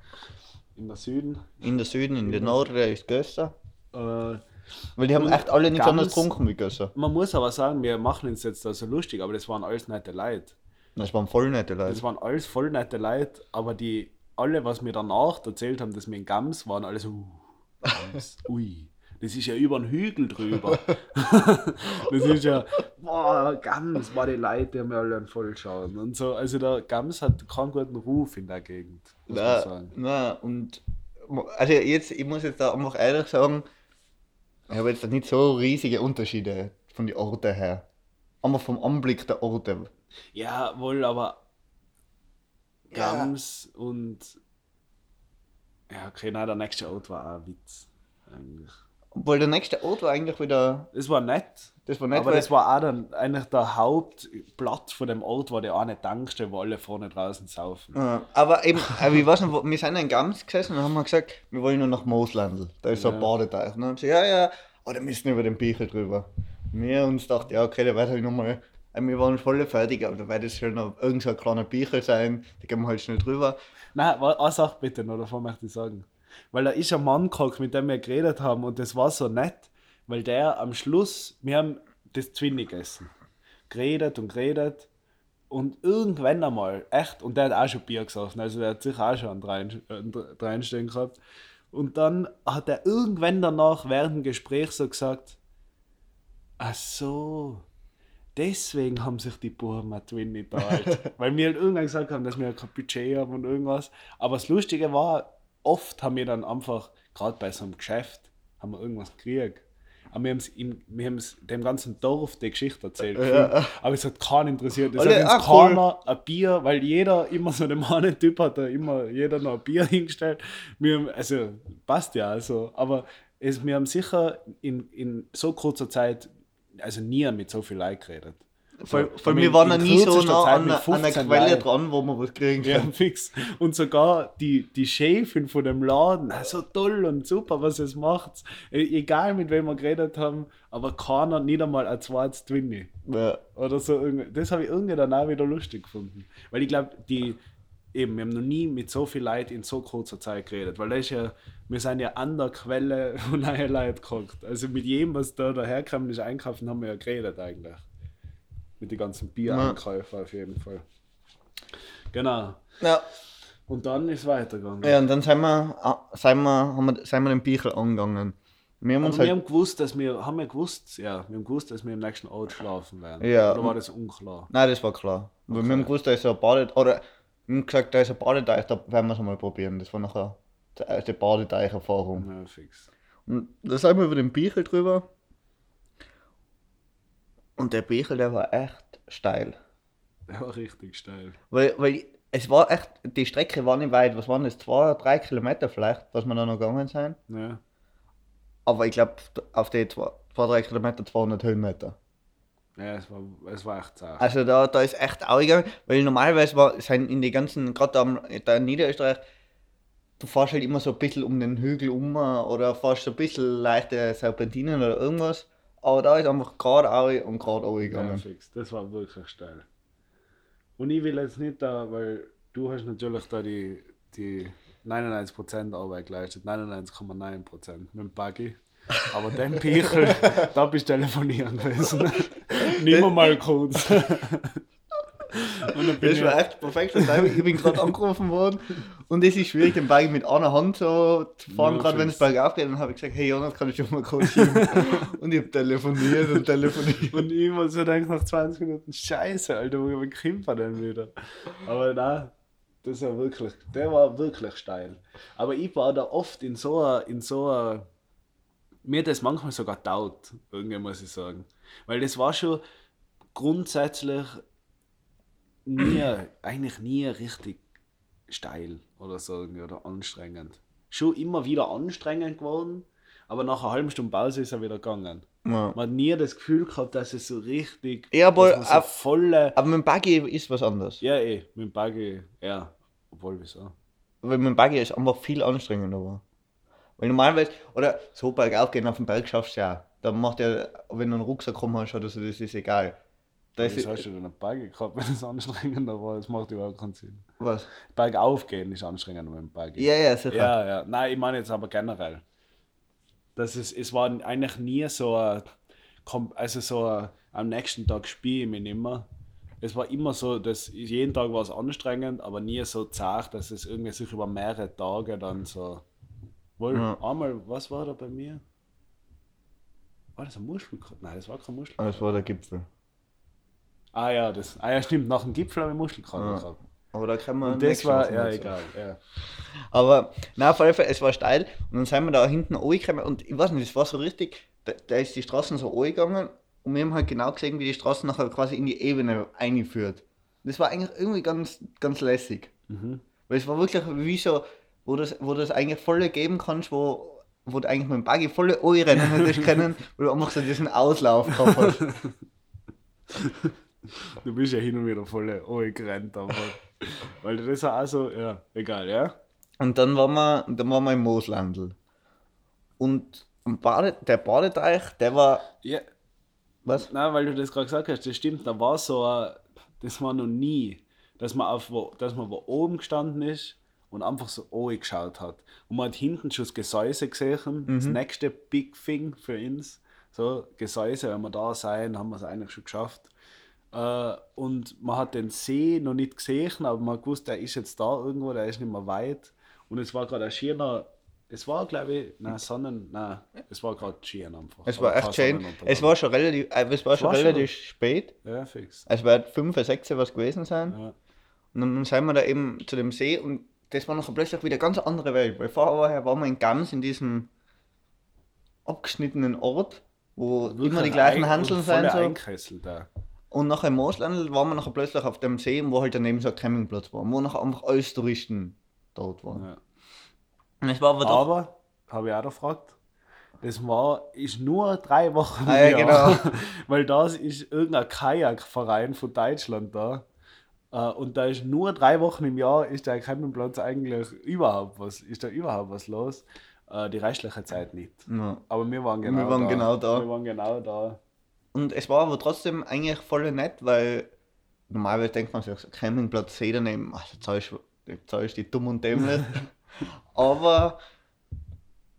in der Süden. In der Süden, in der Norden ist Gösser. Äh, Weil die haben echt alle nichts ganz- anderes getrunken wie Gösser. Man muss aber sagen, wir machen uns jetzt da so lustig, aber das waren alles nette Leute. Das waren voll nette Leute. Das waren alles voll nette Leute, aber die, alle, was mir danach erzählt haben, dass wir in Gams waren, alle so, uh, Gams, ui. Das ist ja über den Hügel drüber. das ist ja, boah, Gams, war die Leute, die haben mir alle voll schauen. Und so, also der Gams hat keinen guten Ruf in der Gegend, Na, na, und also jetzt, ich muss jetzt da einfach ehrlich sagen, ich habe jetzt nicht so riesige Unterschiede von den Orten her. Aber vom Anblick der Orte. Ja, wohl, aber Ja. Gams und ja, okay, nein, der nächste Ort war auch ein Witz. Eigentlich. Obwohl der nächste Ort war eigentlich wieder. Das war nett. Das war nicht, aber weil- das war auch dann eigentlich der Hauptplatz von dem Ort, war der eine Tankstelle, wo alle vorne draußen saufen. Ja, aber eben, aber ich weiß nicht, wo- wir sind in Gams gesessen und haben gesagt, wir wollen nur nach Mooslandl. Da ist so ein Ja. Badeteich. Und dann haben sie, ja, ja, oh, da müssen wir über den Bichel drüber. Wir uns dachten, ja, okay, da wird halt nochmal. Wir waren voll fertig, aber da wird es schon noch irgend so ein kleiner Bichel sein, da gehen wir halt schnell drüber. Nein, eine Sache bitte noch, davon möchte ich sagen. Weil da ist ein Mann gehockt, mit dem wir geredet haben und das war so nett, weil der am Schluss, wir haben das Zwinni gegessen. Geredet und geredet und irgendwann einmal, echt, und der hat auch schon Bier gesoffen, also der hat sicher auch schon Drein- äh, einen Dreinstehen gehabt. Und dann hat er irgendwann danach während dem Gespräch so gesagt, ach so, deswegen haben sich die Buben ein Twinny geteilt. Weil wir halt irgendwann gesagt haben, dass wir kein Budget haben und irgendwas. Aber das Lustige war, oft haben wir dann einfach, gerade bei so einem Geschäft, haben wir irgendwas gekriegt. Aber wir haben es wir haben's dem ganzen Dorf die Geschichte erzählt. Ja. Aber es hat keinen interessiert. Es Alle, hat uns ah, cool. keiner ein Bier, weil jeder immer so den einen Typ hat, da immer jeder noch ein Bier hingestellt. Wir haben, also passt ja also. Aber es, wir haben sicher in, in so kurzer Zeit also nie mit so viel Leuten geredet. Vor, So, mir waren noch in nie so nah an, an 15 Quelle Leuten. dran, wo man was kriegen Ja, kann. fix. Und sogar die, die Chefin von dem Laden, so toll und super, was es macht. E- Egal mit wem wir geredet haben, aber keiner, nicht einmal ein zweites Twinny. Ja. Oder so. Das habe ich irgendwie dann auch wieder lustig gefunden. Weil ich glaube, die, eben, wir haben noch nie mit so viel Leuten in so kurzer Zeit geredet. Weil das ja, wir sind ja an der Quelle von neuen Leuten gehockt. Also mit jedem, was da daherkam, ist einkaufen, haben wir ja geredet eigentlich. Mit den ganzen Biereinkäufen auf jeden Fall. Genau. Ja. Und dann ist es weitergegangen. ja, und dann sind wir, ah, sind wir, haben wir, sind wir den Bichel angegangen. Wir haben uns wir halt, haben gewusst, dass wir, haben wir gewusst, ja, wir haben gewusst, dass wir im nächsten Ort schlafen werden. Ja. Oder war das unklar? nein, das war klar. Weil Wir haben gewusst, da ist so ein Badeteich, oder wir haben gesagt, da ist ein Badeteich, da werden wir es mal probieren. Das war nachher die erste Badeteicherfahrung. Ja, fix. Und da sind wir über den Bichel drüber. Und der Bichel, der war echt steil. Der war richtig steil. Weil, weil es war echt, die Strecke war nicht weit, was waren das, zwei, drei Kilometer vielleicht, was wir da noch gegangen sind. Ja. Aber ich glaube, auf die zwei, zwei, drei Kilometer 200 Höhenmeter. Ja, es war, es war echt zart. Also da, da ist echt auch gegangen, weil normalerweise war, sind in die ganzen, gerade da, in Niederösterreich, du fährst halt immer so ein bisschen um den Hügel um oder fährst so ein bisschen leichte Serpentinen oder irgendwas. Aber da ist einfach gerade auch und gerade auch Ja, gegangen. fix. Das war wirklich steil. Und ich will jetzt nicht da, weil du hast natürlich da die, die 99% Arbeit geleistet, 99,9% mit dem Buggy. Aber den Pichel, da bist du telefonieren gewesen. Nimm mir mal kurz. Und dann bin Das ich, war echt perfekt. Ich bin gerade angerufen worden und es ist schwierig, den Bike mit einer Hand so zu fahren, Ja, gerade wenn es bergauf geht. Dann habe ich gesagt, hey Jonas, kann ich schon mal kurz schieben? und ich habe telefoniert und telefoniert. und ich immer so denke nach 20 Minuten, Scheiße, Alter, wo kommt er denn wieder? Aber nein, das war wirklich, der war wirklich steil. Aber ich war da oft in so einer, in so einer, mir hat das manchmal sogar taut, irgendwie muss ich sagen. Weil das war schon grundsätzlich nie, eigentlich nie richtig steil oder so oder anstrengend. Schon immer wieder anstrengend geworden, aber nach einer halben Stunde Pause ist er wieder gegangen. Ja. Man hat nie das Gefühl gehabt, dass es so richtig. Ja, aber so auf- volle. Aber mit dem Buggy ist was anderes. Ja, eh, mit dem Buggy, ja. Obwohl, wieso? Weil mit dem Buggy ist einfach viel anstrengender war. Weil normalerweise, oder so bergauf gehen auf den Berg schaffst du ja. Da macht ja, wenn du einen Rucksack rum hast oder so, das ist egal. Da ist hast du denn einen Buggy gehabt, wenn es anstrengender war? Das macht überhaupt keinen Sinn. was? Bergauf gehen ist anstrengender mit dem Buggy. Ja, ja, sicher. ja, ja. Nein, ich meine jetzt aber generell. dass es, es war eigentlich nie so ein, also so ein, am nächsten Tag spiele ich mich nicht mehr. Es war immer so, dass jeden Tag war es anstrengend, aber nie so zart, dass es irgendwie sich über mehrere Tage dann so. Wohl, Ja. einmal, was war da bei mir? War das ein Muschelkopf? Nein, das war kein Muschelkopf. Aber das war der Gipfel. Ah ja, das, ah ja stimmt, nach dem Gipfel habe ich Muskelkater Ja. gehabt. Aber da kann man Und das war, ja dazu. egal, ja. Aber na, auf jeden Fall, es war steil und dann sind wir da hinten angekommen und ich weiß nicht, es war so richtig, da, da ist die Straßen so angegangen und wir haben halt genau gesehen, wie die Straße nachher quasi in die Ebene einführt. Das war eigentlich irgendwie ganz, ganz lässig. Mhm. Weil es war wirklich wie so, wo das, wo das eigentlich voll geben kannst, wo, wo du eigentlich mit dem Buggy voll anrennen hättest können, wo du einfach so diesen Auslauf gehabt hast. Du bist ja hin und wieder voll angerannt, aber. Weil das ist auch so, ja, egal, ja. Und dann waren wir, dann waren wir im Mooslandl. Und Bade, der Badeteich, der war, Ja, was? nein, weil du das gerade gesagt hast, das stimmt, da war so ein, das war noch nie, dass man auf wo, dass man wo oben gestanden ist und einfach so geschaut hat. Und man hat hinten schon das Gesäuse gesehen, das nächste Big Thing für uns. So, Gesäuse, wenn wir da sein, haben wir es eigentlich schon geschafft. Äh, und man hat den See noch nicht gesehen, aber man gewusst, der ist jetzt da irgendwo, der ist nicht mehr weit. Und es war gerade ein schöner, es war glaube ich, nein, Sonnen, nein, es war gerade schön einfach. Es war echt schön. Es war schon relativ, äh, es war schon war schon- relativ spät. Ja, fix. Es wird 5, 6 was gewesen sein. Ja. Und dann sind wir da eben zu dem See und das war noch plötzlich wieder eine ganz andere Welt. Weil vorher waren wir in Gams in diesem abgeschnittenen Ort, wo immer die gleichen Hanseln voll sind. So. Einkesselt da. Und nachher im Mooslandl waren wir nachher plötzlich auf dem See, wo halt daneben so ein Campingplatz war, wo nachher einfach alles Touristen dort waren. Ja. Und es war aber. Aber, habe ich auch gefragt, das war, ist nur drei Wochen Ah, ja, genau. Weil das ist irgendein Kajakverein von Deutschland da. Äh, Und da ist nur drei Wochen im Jahr ist der Campingplatz eigentlich überhaupt was, ist da überhaupt was los. Äh, Die restliche Zeit nicht. Ja. Aber wir waren genau Wir waren da. genau da. Wir waren genau da. Und es war aber trotzdem eigentlich voll nett, weil normalerweise denkt man sich, Campingplatz See daneben, ach, da zahlst du da die dumm und dämlich. aber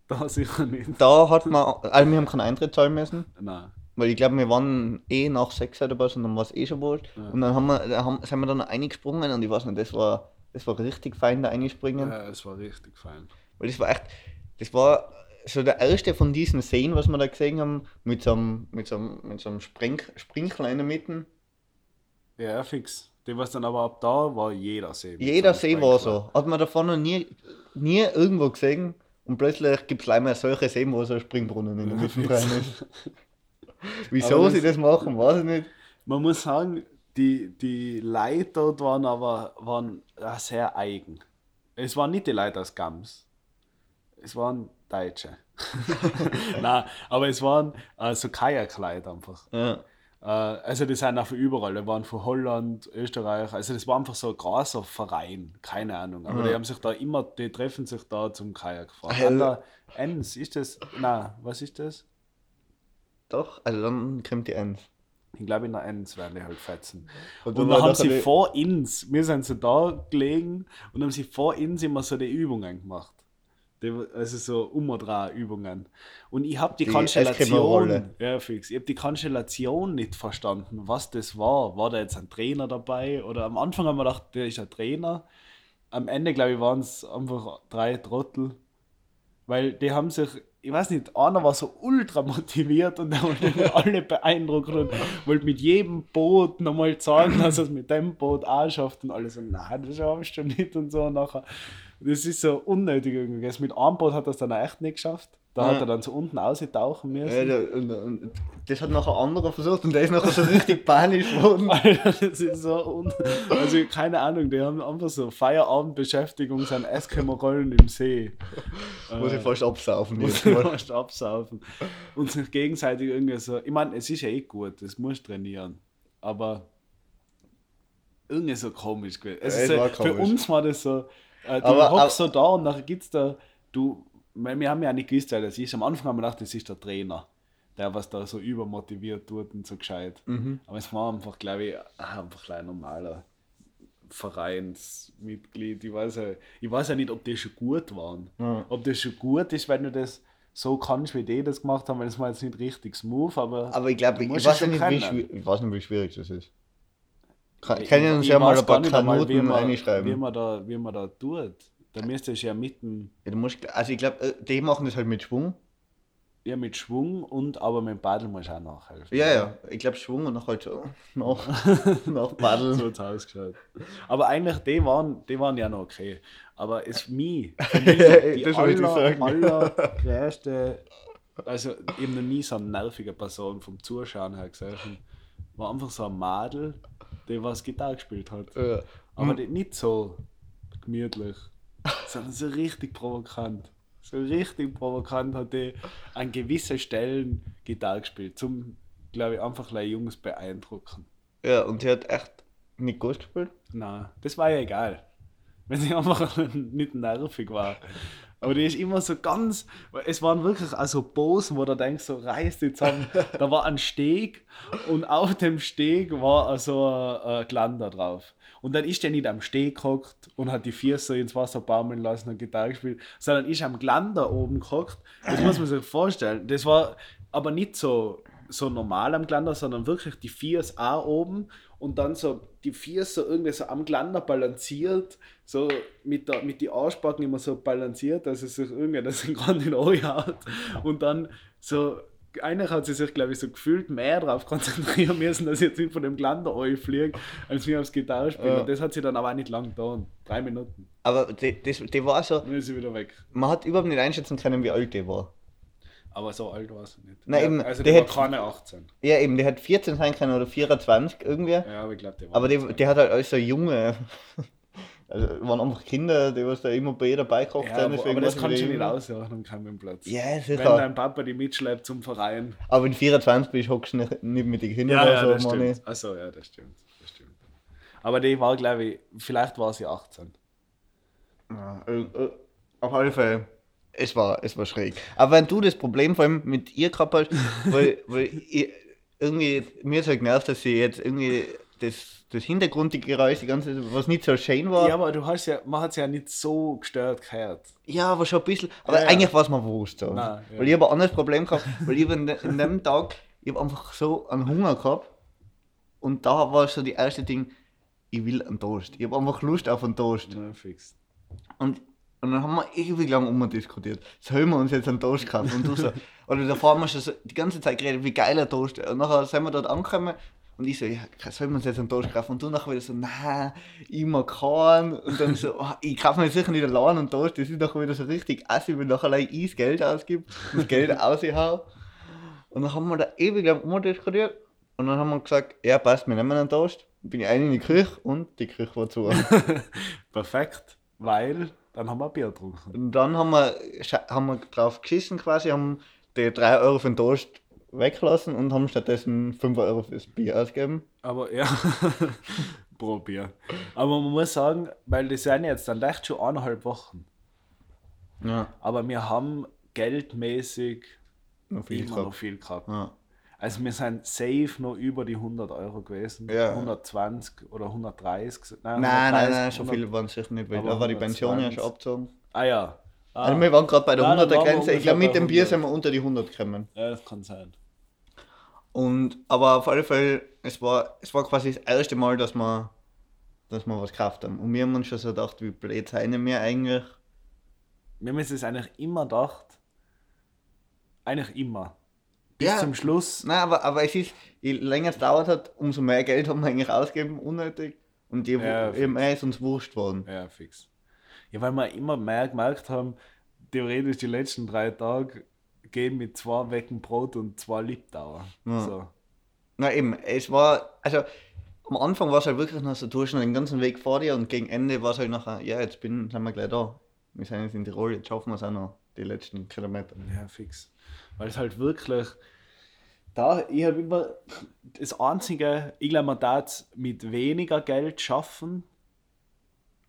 Da sicher nicht. da hat man, also wir haben keinen Eintritt zahlen müssen, Nein. Weil ich glaube, wir waren eh nach 6 oder was und dann war es eh schon wurscht. Ja. Und dann haben wir, da haben, sind wir dann eingesprungen und ich weiß nicht, das war, das war richtig fein da einspringen. Ja, es war richtig fein. Weil das war echt, das war so der erste von diesen Seen, was wir da gesehen haben, mit so einem, mit so einem, mit so einem Spring, Sprinkler in der Mitte. Ja, fix. Die was dann aber ab da war jeder See. Jeder so See war so. Hat man davon noch nie, nie irgendwo gesehen und plötzlich gibt es leider solche Seen, wo so ein Springbrunnen in der Mitte drin ist. Wieso Aber sie das machen, weiß ich nicht. Man muss sagen, die, die Leute dort waren aber waren äh, sehr eigen. Es waren nicht die Leute aus Gams. Es waren Deutsche. Nein, aber es waren äh, so Kajakleute einfach. Ja. Äh, also die sind auch von überall. Die waren von Holland, Österreich. Also das war einfach so ein großer Verein. Keine Ahnung. Aber die haben sich da immer, die treffen sich da zum Kajakfahren. An der Enns, ist das? Nein, was ist das? Doch, also dann kommt die Eins. Ich glaube, in der Enns werden die halt fetzen. Und Und, dann haben sie vor uns, wir sind so da gelegen und haben sie vor uns immer so die Übungen gemacht. Die, also so Umdreh-Übungen. Und ich habe die, Die Konstellation, ja, fix, ich habe die Konstellation nicht verstanden, was das war. War da jetzt ein Trainer dabei? Oder am Anfang haben wir gedacht, der ist ein Trainer. Am Ende, glaube ich, waren es einfach drei Trottel. Weil die haben sich, ich weiß nicht, einer war so ultra motiviert und der wollte alle beeindrucken und wollte mit jedem Boot nochmal zeigen, dass er es mit dem Boot auch schafft und alle so, nein, das schaffst du nicht und so. Und nachher, das ist so unnötig irgendwie. gewesen. Mit einem Boot hat er es dann echt nicht geschafft. Da Ja. hat er dann so unten ausgetauchen müssen. Ja, und, und, das hat nachher ein anderer versucht und der ist nachher so richtig panisch geworden. Alter, das ist so Also keine Ahnung, die haben einfach so Feierabendbeschäftigung, sind Eskimo-Rollen im See. Muss ich fast absaufen. Muss mal. fast absaufen. Und sich gegenseitig irgendwie so. Ich meine, es ist ja eh gut, das muss trainieren. Aber irgendwie so komisch gewesen. Es Es ist so, war für komisch. uns war das so, äh, du Aber- hockst so da und nachher gibt's da, du, weil wir haben ja nicht gewusst, wer das ist. Am Anfang haben wir gedacht, das ist der Trainer, der was da so übermotiviert tut und so gescheit. Mhm. Aber es war einfach, glaube ich, ah, einfach ein normaler Vereinsmitglied. Ich weiß, ja, ich weiß ja nicht, ob die schon gut waren. Ja. Ob das schon gut ist, wenn du das so kannst, wie die das gemacht haben, weil es war jetzt nicht richtig smooth, aber. Aber ich glaube, ich, musst weiß nicht, wie schwierig, ich weiß nicht, wie schwierig das ist. Kann, Ich- können uns ja mal ein paar Kanuten man, Wie reinschreiben. man, da, wie man da tut. Da müsstest du ja mitten Ja, du musst, also ich glaube, die machen das halt mit Schwung. ja, mit Schwung und aber mit dem Paddel musst du auch nachhelfen. Ja, ja. Ich glaube Schwung und dann halt so nach, nach Paddeln. So hat's ausgeschaut. Aber eigentlich, die waren, die waren ja noch okay. Aber es mich, für mich die Das aller, allergrößte, also eben noch nie so eine nervige Person vom Zuschauen her gesehen, war einfach so ein Madel, der was Gitarre gespielt hat. Ja. Aber die, nicht so gemütlich, sondern so richtig provokant. So richtig provokant hat die an gewissen Stellen Gitarre gespielt, zum, glaube ich, einfach Jungs beeindrucken. ja, und die hat echt nicht gut gespielt. Na, das war ja egal. Wenn sie einfach nicht nervig war. Aber die ist immer so ganz. Es waren wirklich also Posen, wo du denkst, so reißt die zusammen. Da war ein Steg und auf dem Steg war also ein, ein Glander drauf. Und dann ist der nicht am Steg gehockt und hat die Füße ins Wasser baumeln lassen und Gitarre gespielt, sondern ist am Glander oben gehockt. Das muss man sich vorstellen. Das war aber nicht so, so normal am Glander, sondern wirklich die Füße auch oben und dann so die Füße so irgendwie so am Glander balanciert, so mit, der, mit die Arschbacken immer so balanciert, dass es sich irgendwie das gerade in Ohr hat und dann so eigentlich hat sie sich, glaube ich, so gefühlt mehr darauf konzentrieren müssen, dass sie jetzt nicht von dem Glander fliegt, als wir aufs Gitarrespielen. Ja. Und das hat sie dann aber auch nicht lang getan. Drei Minuten. Aber die, das, die war so, Dann ist sie wieder weg. man hat überhaupt nicht einschätzen können, wie alt die war. Aber so alt war sie nicht. Na ja, eben, also die die hätte- keine 18. Ja, eben, die hat 14 sein können oder 24 irgendwie. Ja, aber ich glaube, die war Aber die, 18. die hat halt alles so junge. Also waren einfach Kinder, die was da immer bei ihr dabei gekocht ja, haben. aber, deswegen aber das kannst du ich nicht immer. aussuchen am Campingplatz. Ja, Wenn sicher. dein Papa die mitschleppt zum Verein. Aber wenn du 24 bist, hockst du nicht, nicht mit den Kindern Ja, ja, oder das so, stimmt. Achso, ja, das stimmt. das stimmt. Aber die war, glaube ich, vielleicht war sie 18. Ja, äh, äh, auf alle Fälle. Es war, es war schräg. Aber wenn du das Problem vor allem mit ihr gehabt hast, weil, weil ich, irgendwie, mir ist halt genervt, dass sie jetzt irgendwie das, das Hintergrundgeräusch, die ganze, was nicht so schön war. Ja, Ja, aber du hast ja, man hat es ja nicht so gestört gehört. aber schon ein bisschen. Aber Ja, ja. eigentlich war es mir bewusst so. Nein, ja. Weil ich habe ein anderes Problem gehabt, weil ich in, in dem Tag, ich habe einfach so einen Hunger gehabt. Und da war so die erste Ding, ich will einen Toast. Ich habe einfach Lust auf einen Toast. Ja, fix. Und, und dann haben wir ewig lang umdiskutiert. Sollen wir uns jetzt einen Toast kaufen? Und du so, oder davor haben wir schon so die ganze Zeit geredet, wie geil ein Toast ist. Und nachher sind wir dort angekommen und ich so, ja, sollen wir uns jetzt einen Toast kaufen? Und du nachher wieder so, nein, ich mag keinen. Und dann so, oh, ich kaufe mir sicher nicht allein einen Toast. Das ist nachher wieder so richtig assi, wenn nachher allein ich das Geld ausgebe und das Geld raushau. Und dann haben wir da ewig lang umdiskutiert. Und dann haben wir gesagt, ja passt, wir nehmen einen Toast. Bin ich ein in die Küche und die Küche war zu. Perfekt, weil dann haben wir Bier getrunken. Und dann haben wir, haben wir drauf geschissen quasi, haben die 3 Euro für den Toast weggelassen und haben stattdessen 5 Euro fürs Bier ausgegeben. Aber ja, pro Bier. Aber man muss sagen, weil das sind jetzt dann echt schon eineinhalb Wochen. Ja. Aber wir haben geldmäßig Noch viel immer noch gehabt. viel gehabt. Ja. Also wir sind safe noch über die 100 Euro gewesen. Ja. 120 oder 130. Nein, nein, 130, nein, so 100 viele waren es sicher nicht, Aber da war die Pension ja 120. schon abgezogen. Ah ja. Ah, Also wir waren gerade bei der Nein, dann 100er waren wir Grenze. Ich glaube, mit dem Bier 100. sind wir unter die 100 gekommen. ja, das kann sein. Und, aber auf alle Fälle, es war, es war quasi das erste Mal, dass wir, dass wir was gekauft haben. Und wir haben uns schon so gedacht, wie blöd seien wir eigentlich. Wir haben uns das eigentlich immer gedacht. Eigentlich immer. Bis Ja. zum Schluss. Nein, aber, aber es ist, je länger es dauert hat, umso mehr Geld haben wir eigentlich ausgegeben, unnötig. Und je, Ja, je mehr ist uns wurscht worden. Ja, fix. Ja, weil wir immer mehr gemerkt haben, theoretisch die letzten drei Tage gehen mit zwei Wecken Brot und zwei Liptauer. Ja. So. Na eben, es war, also am Anfang war es halt wirklich noch so, du hast schon den ganzen Weg vor dir und gegen Ende war es halt nachher, ja, jetzt bin, sind wir gleich da. Wir sind jetzt in Tirol, jetzt schaffen wir es auch noch, die letzten Kilometer. Ja, fix. Weil es halt wirklich. Da, ich habe immer das Einzige, ich glaube, man darf es mit weniger Geld schaffen,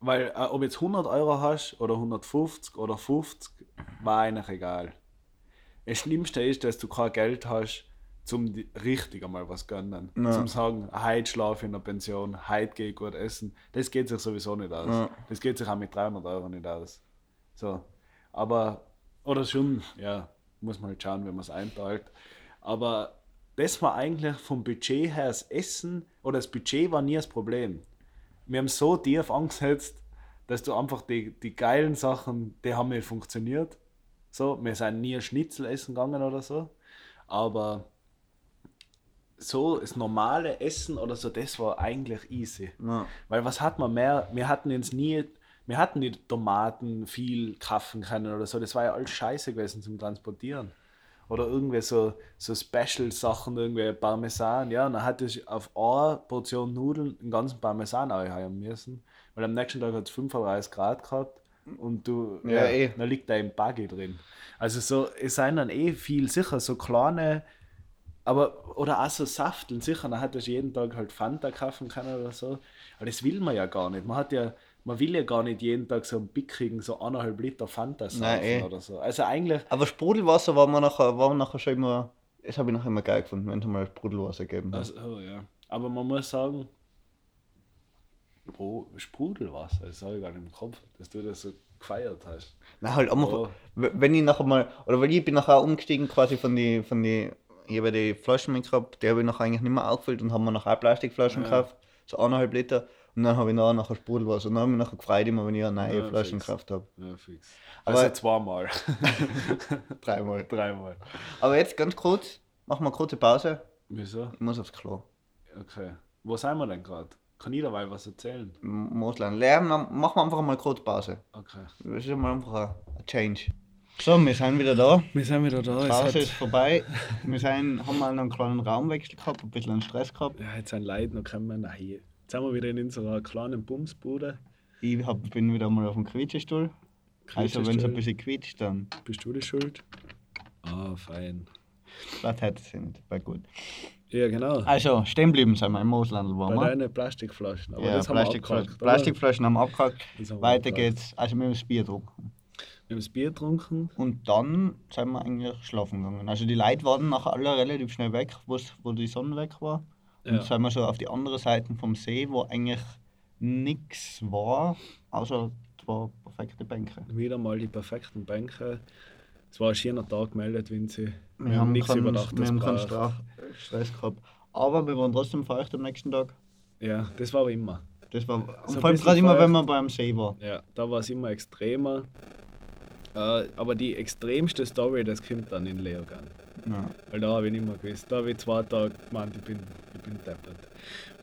weil äh, ob jetzt 100 Euro hast oder 150 oder 50, war eigentlich egal. Das Schlimmste ist, dass du kein Geld hast, zum richtig einmal was gönnen. Ja. Zum sagen, heute schlafe ich in der Pension, heute gehe ich gut essen. Das geht sich sowieso nicht aus. Ja. Das geht sich auch mit 300 Euro nicht aus. So. Aber, oder schon, ja. muss man halt schauen, wenn man es einteilt. Aber das war eigentlich vom Budget her das Essen oder das Budget war nie das Problem. Wir haben so tief angesetzt, dass du einfach die, die geilen Sachen, die haben nicht funktioniert. So, wir sind nie ein Schnitzel essen gegangen oder so. Aber so das normale Essen oder so, das war eigentlich easy. Ja. Weil was hat man mehr? Wir hatten jetzt nie, wir hatten die Tomaten viel kaufen können oder so. Das war ja alles scheiße gewesen zum Transportieren. Oder irgendwie so, so Special-Sachen, irgendwie Parmesan. Ja, und dann hatte ich auf eine Portion Nudeln einen ganzen Parmesan haben müssen. Weil am nächsten Tag hat es 35 Grad gehabt und du, Ja, eh. da liegt da im Buggy drin. Also so, es sind dann eh viel sicher so kleine, aber, oder auch so Safteln, sicher, dann hättest du jeden Tag halt Fanta kaufen können oder so. Aber das will man ja gar nicht. Man hat ja, man will ja gar nicht jeden Tag so einen bickigen, so eineinhalb Liter Fanta saufen Nein, eh. oder so. Also eigentlich, Aber Sprudelwasser war mir nachher, war mir nachher schon immer, das habe ich nachher immer geil gefunden, wenn es mal Sprudelwasser gegeben hat. also, oh, ja. Aber man muss sagen, Bro, Sprudelwasser, das habe ich gar nicht im Kopf, dass du das so gefeiert hast. Na halt einfach, Oh. wenn ich nachher mal, oder weil ich bin nachher umgestiegen quasi von die, von die, ich habe die Flaschen mitgehabt, die habe ich nachher eigentlich nicht mehr aufgefüllt und haben wir nachher Plastikflaschen Ja. gekauft, so eineinhalb Liter. Und dann habe ich nachher, nachher Sprudelwasser. Und dann habe ich mich nachher gefreut, immer wenn ich eine neue Ja, Flaschen fix. gekauft habe. Ja, fix. Aber- Also zweimal. Dreimal. Dreimal. Aber jetzt ganz kurz, machen wir eine kurze Pause. Wieso? Ich muss aufs Klo. Okay. Wo sind wir denn gerade? Kann ich dabei was erzählen? M- Mosland. Lernen, machen wir einfach mal kurz Pause. Okay. Das ist mal einfach ein, Change. So, wir sind wieder da. Wir sind wieder da. Die Pause ist vorbei. Wir sind, haben mal einen kleinen Raumwechsel gehabt, ein bisschen einen Stress gehabt. ja, jetzt sind Leute noch kommen. Nein, jetzt sind wir wieder in unserer kleinen Bumsbude. Ich hab, bin wieder mal auf dem Quietschestuhl. Also, wenn es ein bisschen quietscht, dann Bist du die Schuld? Ah, fein. das hätte es nicht. War gut. Ja, genau. Also, stehen bleiben sind wir im Mooslandl waren wir. deinen Plastikflaschen. Aber Ja, das haben Plastikflaschen, wir abgehakt? Plastikflaschen haben wir abgehakt. Haben wir Weiter abgehakt. geht's. Also, wir haben das Bier getrunken. Wir haben das Bier getrunken. Und dann sind wir eigentlich schlafen gegangen. Also, die Leute waren nachher alle relativ schnell weg, wo die Sonne weg war. Und Ja. sind wir so auf die andere Seite vom See, wo eigentlich nichts war, außer zwei perfekte Bänke. Wieder mal die perfekten Bänke. Es war ein schöner Tag gemeldet, Vinci. Wir, haben nichts keinen, Übernachtes wir haben keinen. Straf Stress gehabt. Aber wir waren trotzdem feucht am nächsten Tag. Ja, das war aber immer. Das war So vor allem gerade immer, wenn man beim See war. Ja, da war es immer extremer. Äh, aber die extremste Story, das kommt dann in Leogang. Ja. Weil da habe ich nicht mehr gewusst. Da habe ich zwei Tage gemeint, ich bin, bin deppert.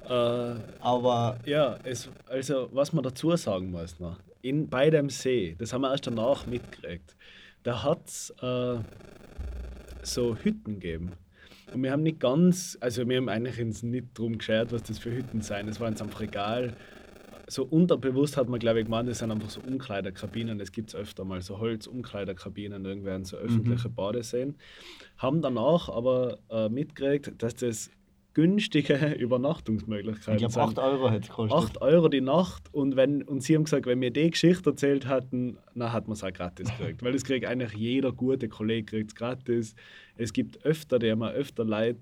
Äh, Aber ja, es, also was man dazu sagen muss noch, in, bei dem See, das haben wir erst danach mitgekriegt, da hat es äh, so Hütten gegeben. Und wir haben nicht ganz, also wir haben eigentlich uns nicht drum geschert, was das für Hütten sein. Es war uns einfach egal. So unterbewusst hat man, glaube ich, gemeint, das sind einfach so Umkleiderkabinen. Das gibt es öfter mal, so Holz-Umkleiderkabinen, irgendwer in so öffentliche Badeseen. Haben danach aber äh, mitgekriegt, dass das günstige Übernachtungsmöglichkeiten ich glaube, 8 Euro hätte es gekostet. 8 Euro die Nacht und, wenn, und sie haben gesagt, wenn wir die Geschichte erzählt hatten, dann hat man es auch gratis gekriegt. Weil das kriegt eigentlich jeder gute Kollege kriegt's gratis. Es gibt öfter, die haben öfter Leute,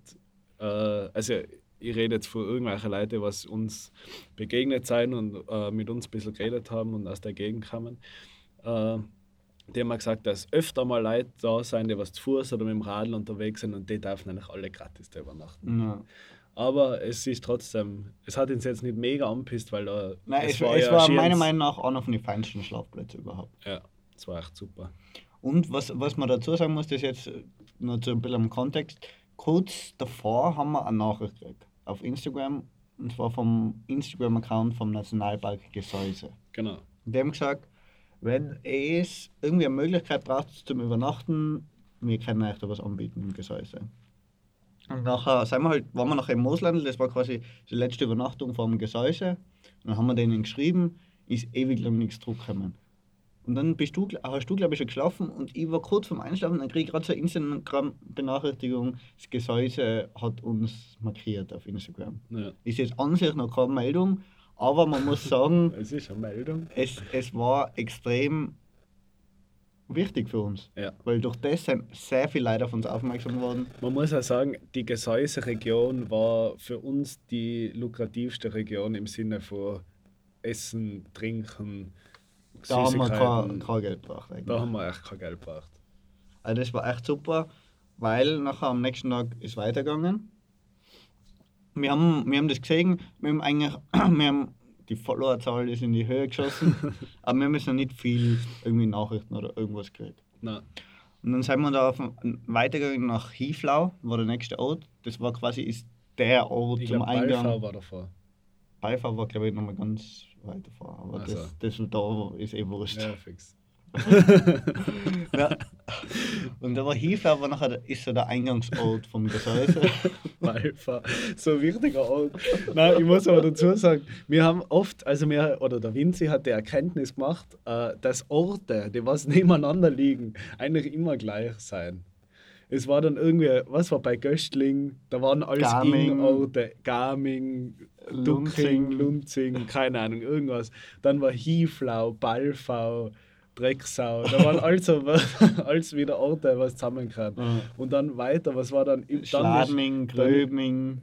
äh, also ich rede jetzt von irgendwelchen Leuten, was uns begegnet sein und äh, mit uns ein bisschen geredet haben und aus der Gegend kamen. Äh, die haben mir gesagt, dass öfter mal Leute da sind, die was zu Fuß oder mit dem Radl unterwegs sind und die dürfen eigentlich alle gratis da übernachten. Ja. Aber es ist trotzdem, es hat uns jetzt nicht mega anpisst, weil da. Nein, es, es ja war schön- meiner Meinung nach einer von den feinsten Schlafplätze überhaupt. Ja, es war echt super. Und was, was man dazu sagen muss, das ist jetzt nur zu ein bisschen im Kontext. Kurz davor haben wir eine Nachricht gekriegt auf Instagram, und zwar vom Instagram-Account vom Nationalpark Gesäuse. Genau. Die haben gesagt, wenn es irgendwie eine Möglichkeit braucht zum Übernachten, wir können euch da was anbieten im Gesäuse. Und nachher sind wir halt, waren wir nachher im Mooslandl, das war quasi die letzte Übernachtung vom Gesäuse. Und dann haben wir denen geschrieben, ist ewig lang nichts zurückgekommen. Und dann bist du, hast du, glaube ich, schon geschlafen und ich war kurz vorm Einschlafen, dann kriege ich gerade so eine Instagram-Benachrichtigung, das Gesäuse hat uns markiert auf Instagram. Ja. Ist jetzt an sich noch keine Meldung, aber man muss sagen, Es ist eine Meldung. es, es war extrem wichtig für uns. Ja. Weil durch das sind sehr viele Leute auf uns aufmerksam geworden. Man muss auch sagen, die Gesäuse-Region war für uns die lukrativste Region im Sinne von Essen, Trinken, Da haben wir kein, kein Geld gebracht. Eigentlich. Da haben wir echt kein Geld gebraucht. Also das war echt super, weil nachher am nächsten Tag ist weitergegangen. Wir haben, wir haben das gesehen, wir haben eigentlich, wir haben, die Followerzahl ist in die Höhe geschossen, aber wir haben jetzt noch nicht viel irgendwie Nachrichten oder irgendwas gekriegt. Na, Und dann sind wir da auf, weitergegangen nach Hieflau, war der nächste Ort. Das war quasi ist der Ort ich zum glaube, Eingang. Balfau war davor. Beifahrt war, glaube ich, nochmal ganz weit davor. Aber Ach so. das, das da ist eh wurscht. Ja, fix. Ja. Und da war Hieflau, aber nachher ist so der Eingangsort vom Gesäuse. Balfa, so ein wichtiger Ort. Nein, ich muss aber dazu sagen, wir haben oft, also wir, oder der Vinci hat die Erkenntnis gemacht, äh, dass Orte, die was nebeneinander liegen, eigentlich immer gleich sein. Es war dann irgendwie, was war bei Göstling, da waren alles Gaming. Ing-Orte, Gaming, Ducking, Lunzing. Lunzing, keine Ahnung, irgendwas. Dann war Hieflau, Balfau, Drecksau, da waren also alles wieder Orte, was zusammenkam. Ja. Und dann weiter, was war dann? ist- Schladming, Gröbming.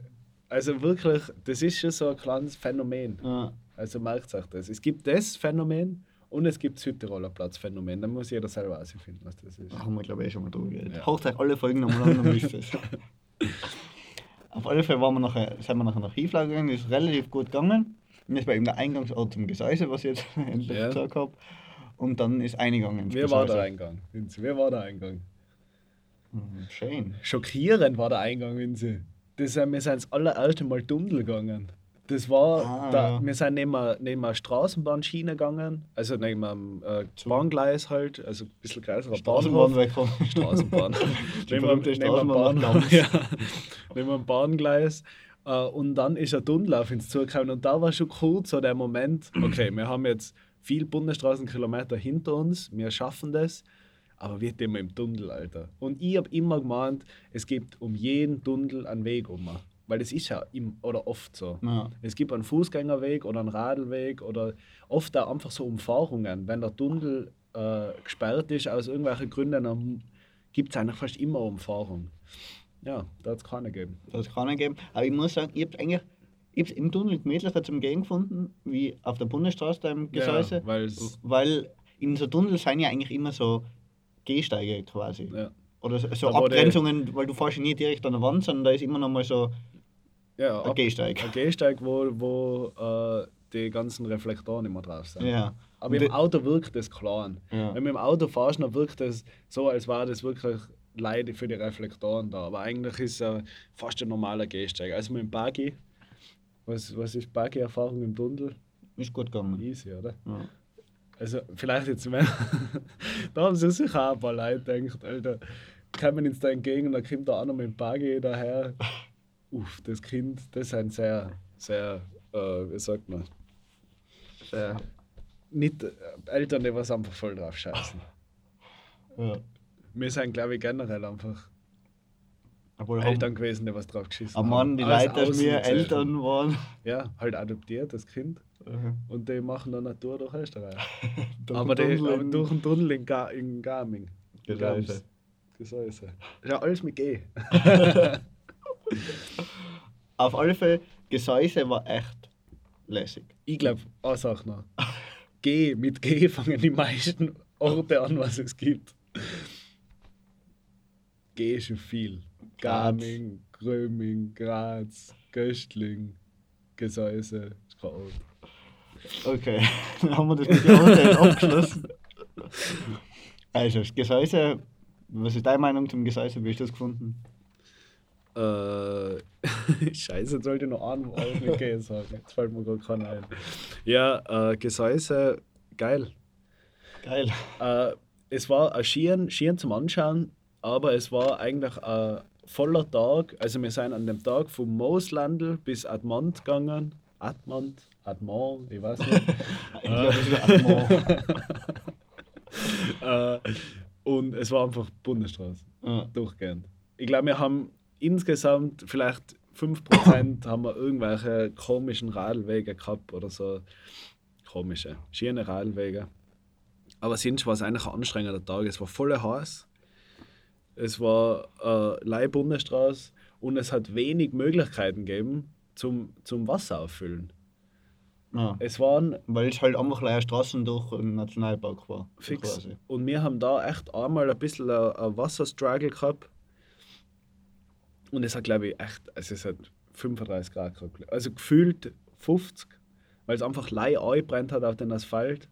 also wirklich, das ist schon so ein kleines Phänomen. Ja. Also merkt euch das. Es gibt das Phänomen und es gibt das Südtiroler Platzphänomen. Da muss jeder selber herausfinden, was das ist. Da haben wir, glaube ich, eh schon mal drüber geredet. Ja. Haucht euch alle Folgen nochmal an, dann wisst ihr es. Auf alle Fälle waren wir nachher, sind wir nachher nach Hieflau gegangen, das ist relativ gut gegangen. Und das war eben der Eingangsort zum Gesäuse, was ich jetzt endlich Ja. gesagt habe. Und dann ist eingegangen ins Wer war der. Eingang? Vinzi? Wer war der Eingang? Mhm, Schön. Schockierend war der Eingang, Vinzi. Das, äh, wir sind das allererste Mal Tunnel gegangen. Das war, Ah, da, ja. wir sind neben einer, neben einer Straßenbahnschiene gegangen, also neben einem äh, Bahngleis halt, also ein bisschen größerer Straßenbahn wegkommen. Straßenbahn. Neben, einem- berühmte neben einem Straßenbahn ja, neben einem Bahngleis. Äh, und dann ist ein Tunnel auf uns zugekommen. Und da war schon kurz so der Moment, okay, wir haben jetzt viel Bundesstraßenkilometer hinter uns, wir schaffen das, aber wir sind immer im Tunnel, Alter. Und ich habe immer gemeint, es gibt um jeden Tunnel einen Weg um. Weil es ist ja im, oder oft so. Ja. Es gibt einen Fußgängerweg oder einen Radlweg oder oft auch einfach so Umfahrungen. Wenn der Tunnel äh, gesperrt ist aus irgendwelchen Gründen, dann gibt es eigentlich fast immer Umfahrung. Ja, da hat es keine gegeben. Das kann ich geben. Aber ich muss sagen, ich habe eigentlich ich hab's im Tunnel gemütlicher zum Gehen gefunden, wie auf der Bundesstraße da im Gesäuse. Ja, weil in so Tunnel sind ja eigentlich immer so Gehsteige quasi. Ja, Oder so, so wo der- Abgrenzungen, weil du fährst ja nie direkt an der Wand, sondern da ist immer noch mal so ja ein ab- Gehsteig. ein Gehsteig, wo, wo äh, die ganzen Reflektoren immer drauf sind. Ja. Aber Und im Auto wirkt das klein. Ja. Wenn du im Auto fährst, dann wirkt das so, als wäre das wirklich Leide für die Reflektoren da. Aber eigentlich ist es äh, fast ein normaler Gehsteig. Also mit dem Buggy, was, was ist Buggy-Erfahrung im Tunnel? Ist gut gegangen. Easy, oder? Ja. Also vielleicht jetzt mehr. da haben sich sicher auch ein paar Leute gedacht, Alter, kommen uns da entgegen und dann kommt da einer mit dem Buggy daher. Uff, das Kind, das sind sehr, sehr, äh, wie sagt man, Sehr, nicht äh, Eltern, die was einfach voll drauf scheißen. ja. Wir sind, glaube ich, generell einfach Obwohl Eltern gewesen, die was drauf geschissen Am Mann, die Leute, dass wir. Eltern waren. Ja, halt adoptiert, das Kind. Und die machen dann eine Tour durch Österreich. Durch aber, den die, Tunnel in- durch den Tunnel in, Ga in Garming. In Gesäuse. Gesäuse. Ja, alles mit G. Auf alle Fälle, Gesäuse war echt lässig. Ich glaube, eine Sache noch. G, mit G fangen die meisten Orte an, was es gibt. G ist schon viel. Garming, Gröming, Graz, Göstling, Gesäuse. Ort. Okay, dann haben wir das mit der Orte abgeschlossen. Also, das Gesäuse, was ist deine Meinung zum Gesäuse? Wie hast du das gefunden? Äh, Scheiße, jetzt sollte ich noch einen G sagen. Jetzt fällt mir gerade keiner ein. Ja, äh, Gesäuse, geil. Geil. Äh, es war ein Skiern, Skiern zum Anschauen, aber es war eigentlich ein voller Tag. Also wir sind an dem Tag vom Mooslandl bis Admont gegangen. Admont, Admont, ich weiß nicht. Ich glaube, das ist Amor. äh, und es war einfach Bundesstraße, Ja. durchgehend. Ich glaube, wir haben insgesamt vielleicht 5% haben wir irgendwelche komischen Radlwege gehabt oder so. Komische, schiene Radlwege. Aber sonst war es eigentlich ein anstrengender Tag. Es war voll heiß. Es war äh, Leih Bundesstraße und es hat wenig Möglichkeiten gegeben zum, zum Wasser auffüllen. Ja. Es waren Weil es halt einfach leider Straßen durch den Nationalpark war. fix. quasi. Und wir haben da echt einmal ein bisschen ein, ein Wasserstruggle gehabt. Und es hat, glaube ich, echt, also es hat 35 Grad gehabt. Also gefühlt 50, weil es einfach lei eingebrennt hat auf den Asphalt.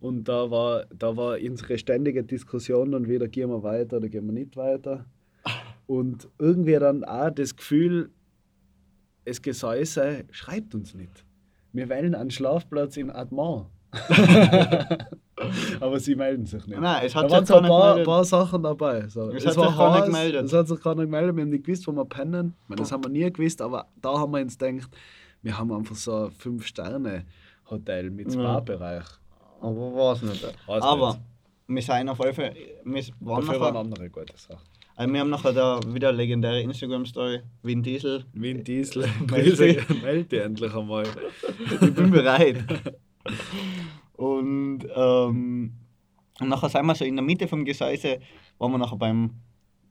Und da war, da war unsere ständige Diskussion dann wieder, gehen wir weiter oder gehen wir nicht weiter. Und irgendwie dann auch das Gefühl, es Gesäuse schreibt uns nicht. Wir wählen einen Schlafplatz in Admont. Aber sie melden sich nicht. Nein, es Da hat waren sich so ein paar, paar Sachen dabei. So. Es Es, hat war sich heiß, gemeldet. es hat sich keiner gemeldet, wir haben nicht gewusst, wo wir pennen. Meine, das haben wir nie gewusst, aber da haben wir uns gedacht, wir haben einfach so ein 5-Sterne-Hotel mit Ja. Aber es nicht. War's Aber nicht. wir sind auf jeden Fall. Wir, waren Dafür waren nachher, andere gute Sachen. also wir haben nachher da wieder eine legendäre Instagram-Story. Vin Diesel. Vin Diesel, melde dich endlich einmal. Ich bin bereit. Und, ähm, und nachher sind wir so in der Mitte vom Gesäuse, waren wir nachher beim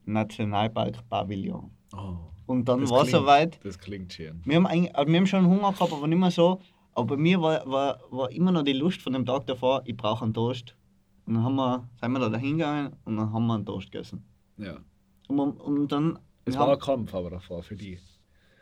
Nationalpark Pavillon. Oh, Und dann war es soweit. Das klingt schön. Wir haben, also wir haben schon Hunger gehabt, aber nicht mehr so. Aber bei mir war, war, war immer noch die Lust von dem Tag davor, ich brauche einen Toast. Und dann haben wir, sind wir da hingegangen und dann haben wir einen Toast gegessen. Ja. Und, und dann. Es war ein Kampf aber davor für die.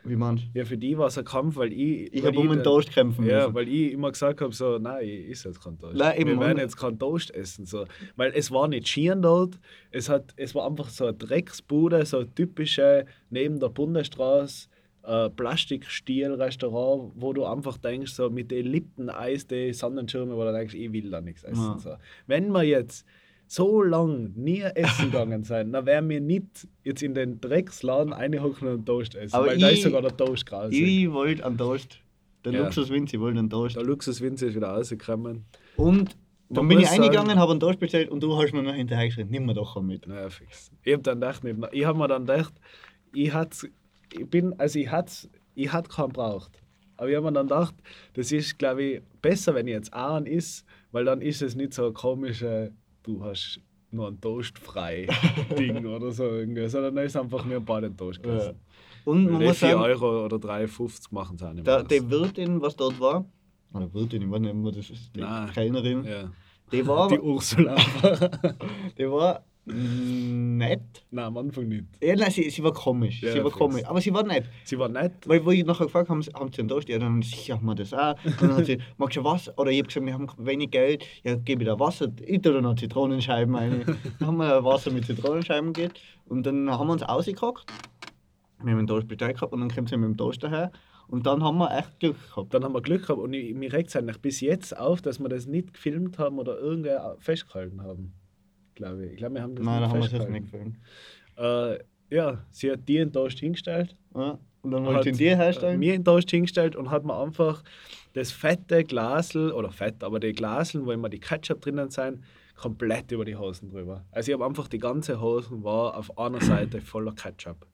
wie meinst Ja, für die war es ein Kampf, weil ich. Ich habe um einen Toast kämpfen müssen. Ja, weil ich immer gesagt habe, so, nein, ich esse jetzt keinen Toast. Nein, eben, Wir werden jetzt keinen Toast essen. So. Weil es war nicht schieren dort, es, hat, es war einfach so eine Drecksbude, so eine typische, neben der Bundesstraße, äh, Plastikstiel-Restaurant, wo du einfach denkst, so mit den Lipton Eis, die Sonnenschirme, wo du denkst, ich will da nichts essen. Ja. So. Wenn wir jetzt so lang nie essen gegangen sein, dann wären wir nicht jetzt in den Drecksladen reinhocken und einen Toast essen. Aber weil da ist ich- sogar der Toast grausig. Ich wollte einen Toast. Der Ja. Luxus Vinci wollte einen Toast. Der Luxuswinzer ist wieder rausgekommen. Und dann Man bin ich eingegangen, habe einen Toast bestellt und du hast mir noch hinterher geschrieben, nimm mir doch mit. Naja, fix. Ich hab dann gedacht, ich habe mir dann gedacht, ich hat's, ich bin, also ich hat's, ich hat keinen braucht. Aber ich habe mir dann gedacht, das ist, glaube ich, besser, wenn ich jetzt einen isst, weil dann ist es nicht so ein komische, du hast nur ein Toast frei Ding oder so irgendwie, sondern dann ist einfach nur beide den Toast gegessen. Und Ja. man muss 4 sagen, Euro oder 3,50 machen sie auch nicht der, mehr. die Wirtin, was dort war, oder Wirtin, ich weiß nicht mehr, das ist die Nein. Kellnerin, ja. die war, Die Ursula. die war nett. Nein, am Anfang nicht. Ja, nein, sie, sie war komisch. Ja, sie war komisch. Aber sie war nett. Sie war nett. Weil, wo ich nachher gefragt habe, haben sie einen Toast? Ja, dann sicher haben wir das auch. Und dann hat sie, magst du Wasser? Oder ich habe gesagt, wir haben wenig Geld. Ja, gebe ich da Wasser. Ich tue da noch Zitronenscheiben rein. Dann haben wir Wasser mit Zitronenscheiben geht. Und dann haben wir uns ausgekockt. Wir haben einen Toast bestellt gehabt und dann kommt sie mit dem Toast daher. Und dann haben wir echt Glück gehabt. Dann haben wir Glück gehabt und ich, mir regt es eigentlich bis jetzt auf, dass wir das nicht gefilmt haben oder irgendwie festgehalten haben. Glaube ich. Ich glaube, wir haben das Nein, da haben wir es jetzt nicht gefilmt. Äh, ja, sie hat die enttäuscht hingestellt. Ja. Und dann wollte ich dir herstellen. äh, Mir enttäuscht hingestellt und hat mir einfach das fette Glasel, oder fett, aber die Glaseln, wo immer die Ketchup drinnen sind, komplett über die Hosen drüber. Also ich habe einfach die ganze Hosen war auf einer Seite voller Ketchup.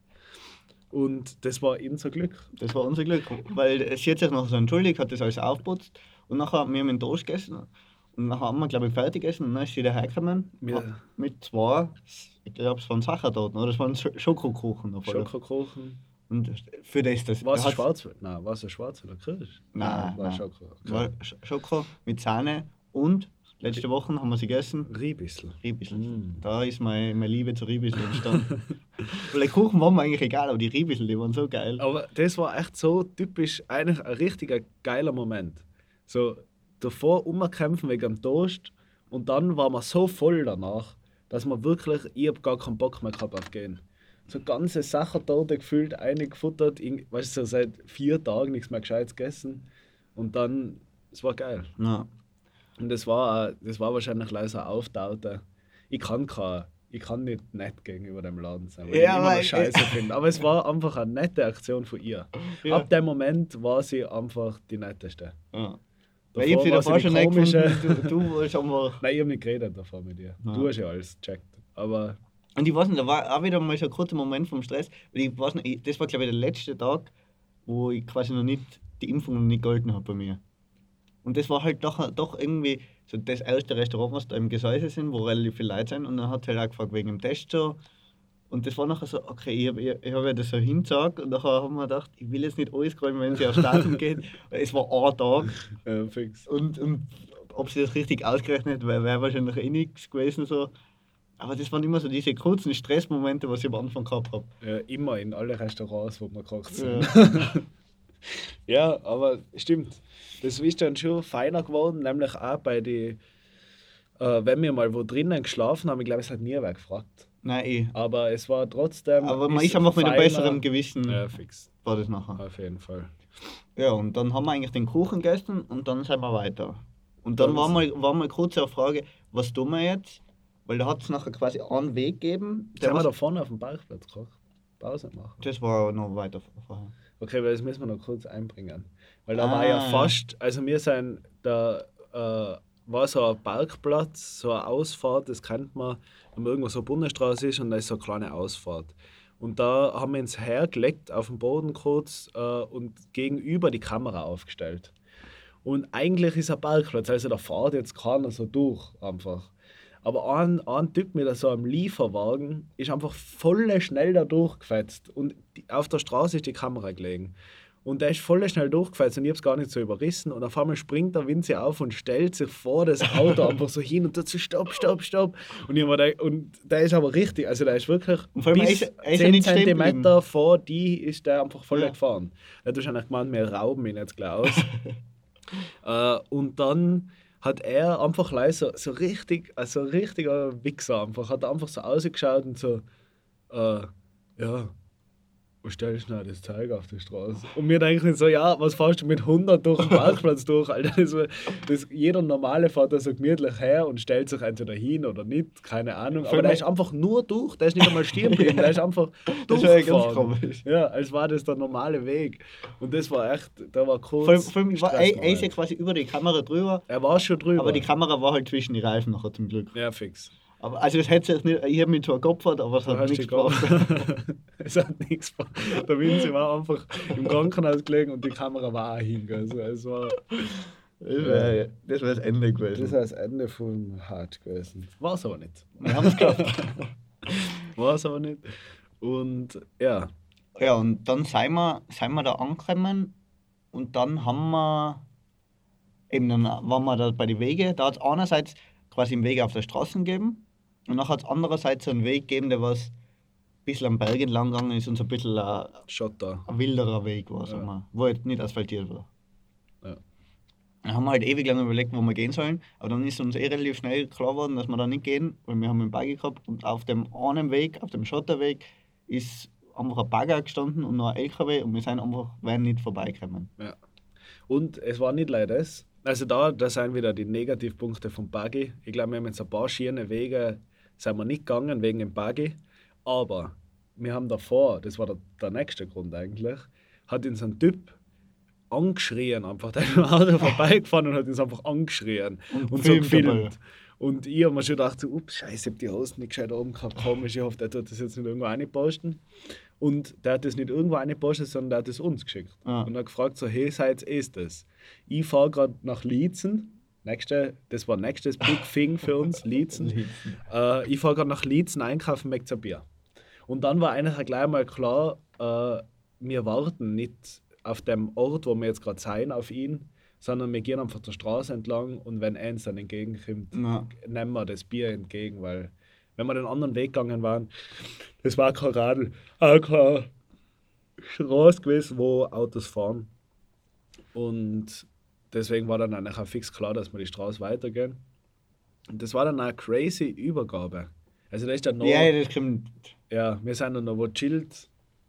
Und das war unser Glück. Das war unser Glück, weil sie hat sich noch so entschuldigt, hat das alles aufputzt und nachher wir haben einen Toast gegessen nachher haben wir glaube ich fertig gegessen und dann ist sie dahergekommen Ja. mit zwei, ich glaube es waren Sachertorten oder es waren Sch- Schokokuchen. Schokokuchen. Und für das, das War es schwarz? Nein, war es schwarz oder Kirsch? Nein, war nein. Schoko. Okay. war Sch- Schoko mit Sahne und letzte Woche haben wir sie gegessen. Riebissel. Riebissel. Mm. Da ist meine, meine Liebe zu Riebissel entstanden. Weil die Kuchen waren mir eigentlich egal, aber die Riebissel, die waren so geil. Aber das war echt so typisch, eigentlich ein richtiger geiler Moment. So davor umkämpfen wegen dem Toast und dann war man so voll danach, dass man wirklich, ich habe gar keinen Bock mehr gehabt auf gehen. So ganze Sachertorte gefühlt, eine gefuttert, weißt du, so seit vier Tagen nichts mehr Gescheites gegessen und dann, es war geil. Ja. Und das war, das war wahrscheinlich leider auftaute. Ich kann kein, ich kann nicht nett gegenüber dem Laden sein, weil Ja, ich immer aber- noch scheiße finde. Aber es war einfach eine nette Aktion von ihr. Ja. Ab dem Moment war sie einfach die netteste. ja. Davor ich hab sie war davor schon nicht komische- gefunden. Du, du wolltest einfach. Nein, ich habe nicht geredet davor mit ihr. Ja. Du hast ja alles gecheckt. Aber Und ich weiß nicht, da war auch wieder mal so ein kurzer Moment vom Stress. Weil ich weiß nicht, ich, das war glaube ich der letzte Tag, wo ich quasi noch nicht, die Impfung noch nicht gehalten hat bei mir. Und das war halt doch, doch irgendwie so das erste Restaurant, was da im Gesäuse sind, wo relativ viele Leute sind. Und dann hat sie halt auch gefragt wegen dem Test so. Und das war nachher so, okay, ich habe ich, ich hab ja das so hingesagt und nachher haben wir gedacht, ich will jetzt nicht alles räumen, wenn sie aufs Datum geht. Es war ein Tag Ja, fix. und, und ob sie das richtig ausgerechnet wäre, wäre wahrscheinlich eh nichts gewesen. So. Aber das waren immer so diese kurzen Stressmomente, was ich am Anfang gehabt habe. Ja, immer in alle Restaurants, wo gekocht sind. Ja. Ja, aber stimmt. Das ist dann schon feiner geworden, nämlich auch bei den, äh, wenn wir mal wo drinnen geschlafen haben, ich glaube, es hat nie wer gefragt. Nein, eh. Aber es war trotzdem. Aber man ist einfach mit einem besseren Gewissen, Ja, fix. war das nachher. Auf jeden Fall. Ja, und dann haben wir eigentlich den Kuchen gegessen und dann sind wir weiter. Und dann war mal, war mal kurz eine Frage, was tun wir jetzt? Weil da hat es nachher quasi einen Weg gegeben. Der haben wir da vorne auf dem Parkplatz gekocht. Pause machen. das war noch weiter vorher. Okay, weil das müssen wir noch kurz einbringen. Weil da war ja Ah. fast, also wir sind, da äh, war so ein Parkplatz, so eine Ausfahrt, das kennt man, wenn man irgendwo so eine Bundesstraße ist und da ist so eine kleine Ausfahrt. Und da haben wir uns hergelegt auf dem Boden kurz äh, und gegenüber die Kamera aufgestellt. Und eigentlich ist ein Parkplatz, also da fährt jetzt keiner so durch einfach. Aber ein, ein Typ mit so einem Lieferwagen ist einfach voll schnell da durchgefetzt. Und die, auf der Straße ist die Kamera gelegen. Und der ist voll schnell durchgefetzt und ich habe es gar nicht so überrissen. Und auf einmal springt der Winzi auf und stellt sich vor das Auto einfach so hin und dazu Stopp, Stopp, Stopp. Und, ich gedacht- und der ist aber richtig, also der ist wirklich Und vor allem, bis ist- er ist ja 10 nicht stehen Zentimeter geblieben. vor die ist der einfach voll Ja. gefahren. Er hat wahrscheinlich gemeint, wir rauben ihn jetzt gleich aus. Äh, und dann hat er einfach leise so, so richtig, also richtiger Wichser einfach, hat er einfach so ausgeschaut und so, äh, ja, wo stellst du denn das Zeug auf die Straße? Und wir denken so, ja, was fährst du mit 100 durch den Parkplatz durch, Alter? Das, das, jeder Normale fährt da so gemütlich her und stellt sich entweder hin oder nicht, keine Ahnung. Aber der ist einfach nur durch, der ist nicht einmal stehen geblieben, der ist einfach Das war ja ganz durchgefahren. komisch. Ja, als war das der normale Weg. Und das war echt, da war kurz. Vor vor allem war, er, ist ja quasi über die Kamera drüber, er war schon drüber. aber die Kamera war halt zwischen die Reifen nachher zum Glück. Ja, fix. Aber, also das hätte sich nicht, ich habe mich zwar geopfert, aber es hat nichts gebracht. es hat nichts gemacht. Der Winzi war einfach im Krankenhaus gelegen und die Kamera war auch hingegangen. Also es war, Das wäre das, wär das Ende gewesen. das war das Ende vom Hart gewesen. War es aber nicht. Wir haben es geschafft. War es aber nicht. Und ja, Ja, und dann sind wir, sind wir da angekommen und dann haben wir, eben dann waren wir da bei den Wegen, da hat es einerseits quasi einen Weg auf der Straße gegeben und dann hat es andererseits so einen Weg gegeben, der was ein bisschen am Berg entlang gegangen ist und so ein bisschen ein, Schotter. ein wilderer Weg war, Ja. wo halt nicht asphaltiert war. Ja. Dann haben wir halt ewig lange überlegt, wo wir gehen sollen, aber dann ist uns eh relativ schnell klar geworden, dass wir da nicht gehen, weil wir haben einen Bagger gehabt und auf dem einen Weg, auf dem Schotterweg, ist einfach ein Bagger gestanden und noch ein LKW und wir sind einfach, wären nicht vorbeigekommen. Ja. Und es war nicht leider das. Also da, da sind wieder die Negativpunkte vom Buggy. Ich glaube, wir haben jetzt ein paar schiene Wege sind wir nicht gegangen wegen dem Buggy. Aber wir haben davor, das war der, der nächste Grund eigentlich, hat uns ein Typ angeschrien, einfach der Auto vorbeigefahren und hat uns einfach angeschrien Und und, so gefilmt. Und ich habe mir schon gedacht, so, ups, scheiße, ich habe die Hosen nicht gescheit oben gehabt, komisch, ich hoffe, der tut das jetzt nicht irgendwo reinposten. Und der hat das nicht irgendwo reingepostet, sondern der hat es uns geschickt. Ah. Und hat gefragt, so, hey, seid ist das? Ich fahre gerade nach Liezen. Nächste, das war nächstes Big Thing für uns, Liezen. Äh, ich fahre gerade nach Liezen einkaufen, möchte ein Bier. Und dann war eigentlich gleich mal klar, äh, wir warten nicht auf dem Ort, wo wir jetzt gerade sein, auf ihn, sondern wir gehen einfach der Straße entlang und wenn uns dann entgegenkommt, Ja. nehmen wir das Bier entgegen, weil wenn wir den anderen Weg gegangen waren, das war kein Radl, auch keine Straße gewesen, wo Autos fahren. Und deswegen war dann auch fix klar, dass wir die Straße weitergehen. Und das war dann eine crazy Übergabe. Also da ist dann noch, Ja, ja, ja, das kommt. wir sind dann noch wo chillt.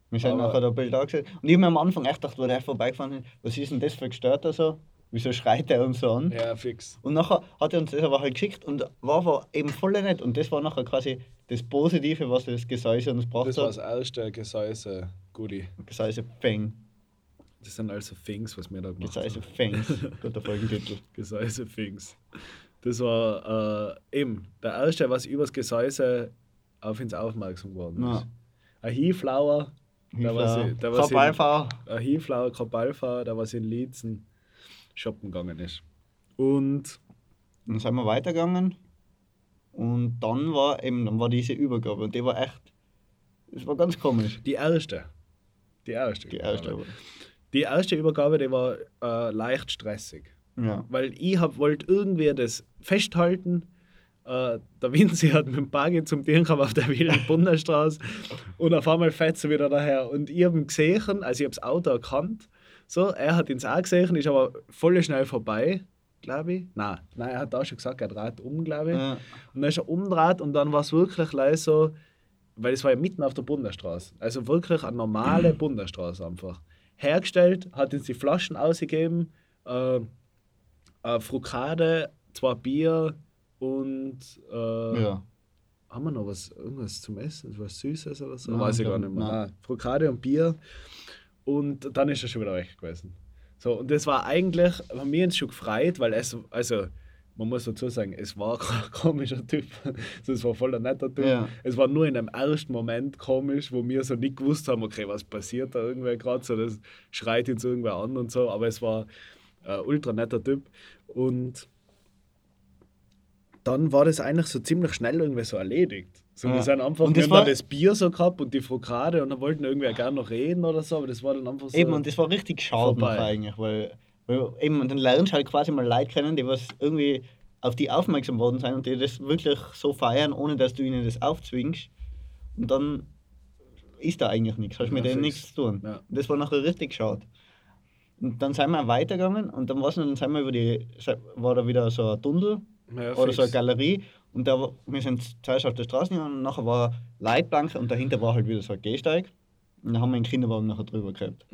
Wir sind nachher da ein Bild angesehen. Und ich habe mir am Anfang echt gedacht, wo der vorbeigefahren ist, was ist denn das für ein Gestörter so? Wieso schreit er uns so an? Ja, fix. Und nachher hat er uns das aber halt geschickt und war aber eben voll nett. Und das war nachher quasi das Positive, was das Gesäuse uns gebracht Das war das erste Gesäuse Goodie. Das sind also Things, was wir da gemacht Gesäuse haben. Fangs. Guter Folgentitel. Gesäuse Things. Das war äh, eben der erste, was übers Gesäuse auf uns aufmerksam geworden ist. Ja. Ein Hieflauer, der der Vorbeifahren. ein Hieflauer Kabalfahrer, der was in Liezen shoppen gegangen ist. Und Dann sind wir weitergegangen. Und dann war eben, dann war diese Übergabe. Und die war echt Das war ganz komisch. Die erste. Die erste. Die erste Übergabe. Die erste Übergabe, die war äh, leicht stressig. Ja. Weil ich wollte irgendwie das festhalten. Äh, der Vinci hat mit dem Buggy zum Tieren gehabt auf der wilden Bundesstraße und auf einmal fährt sie wieder daher. Und ich habe ihn gesehen, also ich habe das Auto erkannt. So, er hat ihn auch gesehen, ist aber voll schnell vorbei, glaube ich. Nein, nein, er hat da schon gesagt, er dreht um, glaube ich. Ja. Und dann ist er umgedreht und dann war es wirklich leise so, weil es war ja mitten auf der Bundesstraße. Also wirklich eine normale Bundesstraße einfach. Hergestellt, hat uns die Flaschen ausgegeben, äh, eine Frukade, zwei Bier und äh, ja. haben wir noch was, irgendwas zum Essen, was Süßes oder so? Nein, Weiß ich gar nicht mehr. Nein. Frukade und Bier und dann ist er schon wieder weg gewesen. So, und das war eigentlich, haben wir uns schon gefreut, weil es, also man muss dazu sagen, es war kein komischer Typ. Also, es war voll ein netter Typ. Ja. Es war nur in einem ersten Moment komisch, wo wir so nicht gewusst haben, okay, was passiert da irgendwer gerade, so das schreit uns irgendwer an und so, aber es war ein ultra netter Typ und dann war das eigentlich so ziemlich schnell irgendwie so erledigt. So, Ja. Wir sind einfach, Und wir das haben dann war- das Bier so gehabt und die Frukade und dann wollten irgendwer gerne noch reden oder so, aber das war dann einfach so. Eben, und das war richtig schade eigentlich, weil, weil eben, und dann lernst du halt quasi mal Leute kennen, die was irgendwie auf die aufmerksam worden sind und die das wirklich so feiern, ohne dass du ihnen das aufzwingst. Und dann ist da eigentlich nichts, hast Ja, mit denen nichts zu tun. Ja. Das war nachher richtig schade. Und dann sind wir weitergegangen und dann, noch, dann sind wir über die, war da wieder so ein Tunnel Ja, oder fix. so eine Galerie und da wir sind zuerst auf der Straße gegangen und nachher war Leitplanke und dahinter war halt wieder so ein Gehsteig und dann haben wir den Kinderwagen nachher drüber gehabt.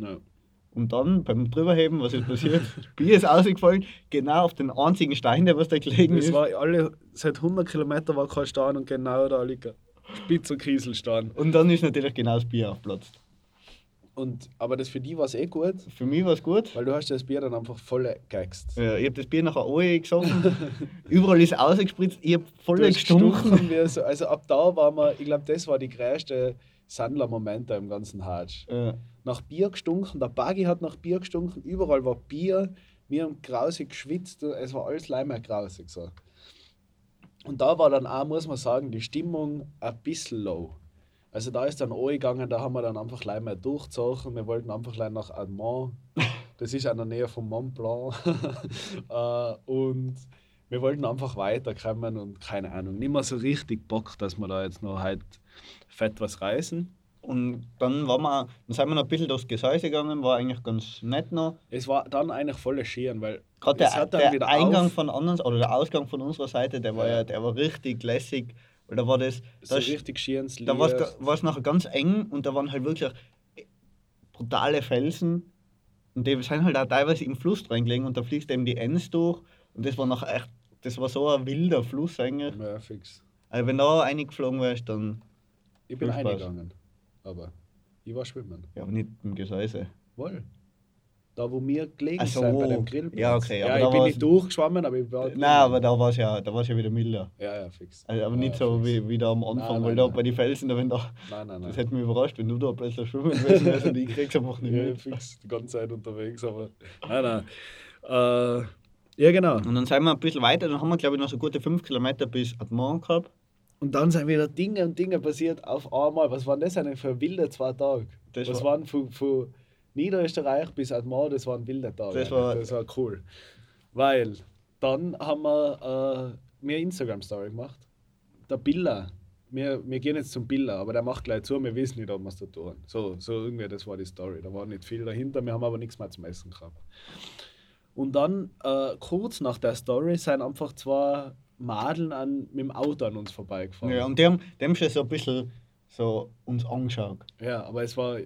Und dann beim Drüberheben, was ist passiert? Bier ist ausgefallen, genau auf den einzigen Stein, der was da gelegen Es ist. war alle, seit 100 Kilometern war kein Stein und genau da liegt ein spitzer Kieselstein. Und dann ist natürlich genau das Bier aufgeplatzt. Und, aber das für die war es eh gut, Für mich war es gut. weil du hast das Bier dann einfach voll gegext. Ja, ich habe das Bier nachher alle gesoffen. Überall ist ausgespritzt. Ich habe voll gestunken. so, also ab da war man, ich glaube, das war die größte Sandler-Momente im ganzen Hatsch. Ja. Nach Bier gestunken, der Buggy hat nach Bier gestunken, überall war Bier, wir haben grausig geschwitzt, es war alles leimer grausig so. Und da war dann auch, muss man sagen, die Stimmung ein bisschen low. Also da ist dann angegangen, da haben wir dann einfach gleich mal durchgezogen. Wir wollten einfach gleich nach Admont. Das ist in der Nähe vom Mont Blanc. Äh, und wir wollten einfach weiterkommen und keine Ahnung, nicht mehr so richtig Bock, dass wir da jetzt noch halt fett was reißen. Und dann, waren wir, dann sind wir noch ein bisschen durchs Gesäuse gegangen, war eigentlich ganz nett noch. Es war dann eigentlich voll Schieren, weil Gerade der, der Eingang auf- von anderen, oder der Ausgang von unserer Seite, der war Ja. ja, der war richtig lässig. Weil da war das, so da, richtig Schierens da war es nachher ganz eng und da waren halt wirklich brutale Felsen. Und die sind halt auch teilweise im Fluss reingelegen und da fließt eben die Enns durch. Und das war nachher echt, das war so ein wilder Fluss eigentlich. Ja, fix. Also wenn da reingeflogen wärst, dann, Ich bin Viel Spaß. eingegangen, aber ich war schwimmen. ja, aber nicht im Gesäuse. Wohl. Da, wo wir gelegen Ach so. sind, bei dem Grillplatz. Ja, okay, aber Ja, da ich bin nicht durchgeschwommen, aber ich war. Nein, aber da war es ja, da war's ja wieder milder. Ja, ja, fix. Also, aber nicht ja, so fix. wie, wie da am Anfang, Nein, weil nein, da nein. bei den Felsen, da, wenn da, Nein, nein, nein. das hätte mich überrascht, wenn du da plötzlich schwimmen gewesen wärst und ich krieg's einfach nicht ja, mit. fix. Die ganze Zeit unterwegs, aber. Nein, nein. Äh, ja, genau. Und dann sind wir ein bisschen weiter, dann haben wir glaube ich noch so gute 5 Kilometer bis Admont gehabt. Und dann sind wieder Dinge und Dinge passiert auf einmal. Was waren das eigentlich für wilde zwei Tage? Das Was war- waren von, von Niederösterreich bis Admar, das waren wilde Tage. Das war- das war cool. Weil dann haben wir äh, mir Instagram-Story gemacht. Der Billa, wir, wir gehen jetzt zum Billa, aber der macht gleich zu, wir wissen nicht, ob wir es da tun. So, so irgendwie, das war die Story. Da war nicht viel dahinter, wir haben aber nichts mehr zum Essen gehabt. Und dann, äh, kurz nach der Story, sind einfach zwei Madeln an, mit dem Auto an uns vorbeigefahren. Ja, und die haben, die haben schon so ein bisschen so uns angeschaut. Ja, aber es war.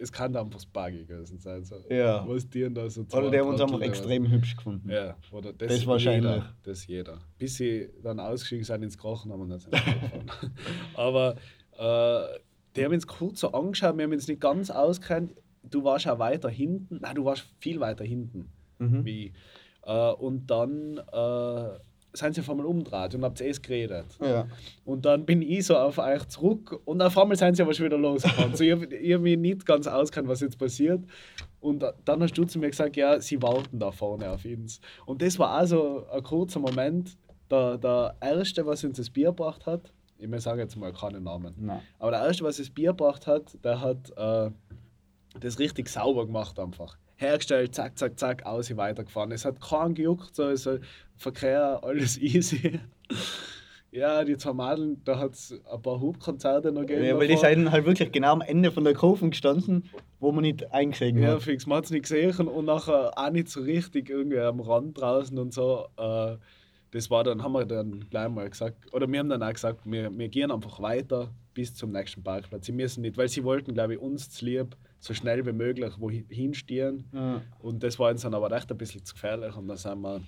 Es kann einfach das Buggy gewesen sein. So. Ja. Was die denn da so Oder die haben uns einfach oder was? extrem hübsch gefunden. Ja, oder das, Das wahrscheinlich. Jeder, das jeder. Bis sie dann ausgestiegen sind ins Krochen haben sind sie gefahren. Aber äh, die haben uns kurz so angeschaut, wir haben uns nicht ganz auskennt. Du warst auch weiter hinten. Nein, du warst viel weiter hinten. Mhm. Wie. Äh, und dann äh, sind sie auf einmal umgedreht und habt es geredet. Ja. Und dann bin ich so auf euch zurück und auf einmal sind sie aber schon wieder losgefahren. so, ich habe hab mich nicht ganz auskennt, was jetzt passiert. Und dann hast du zu mir gesagt, ja, sie warten da vorne auf uns. Und das war auch so ein kurzer Moment. Der, der Erste, was uns das Bier gebracht hat, Ich sage jetzt mal keinen Namen. Nein. Aber der erste, was das Bier gebracht hat, der hat äh, das richtig sauber gemacht einfach. Hergestellt, zack, zack, zack, aus, weitergefahren. Es hat keinen gejuckt, so also Verkehr, alles easy. ja, die zwei Madeln, da hat es ein paar Hubkonzerte noch gegeben. Ja, weil die davor. sind halt wirklich genau am Ende von der Kurve gestanden, wo man nicht eingesehen Ja, hat. fix, man hat es nicht gesehen und nachher auch nicht so richtig irgendwie am Rand draußen und so. Äh, das war dann, haben wir dann gleich mal gesagt, oder wir haben dann auch gesagt, wir, wir gehen einfach weiter bis zum nächsten Parkplatz. Sie müssen nicht, weil sie wollten, glaube ich, uns zu lieb so schnell wie möglich wohin stehen. Ja. Und das war uns dann aber echt ein bisschen zu gefährlich und dann sind wir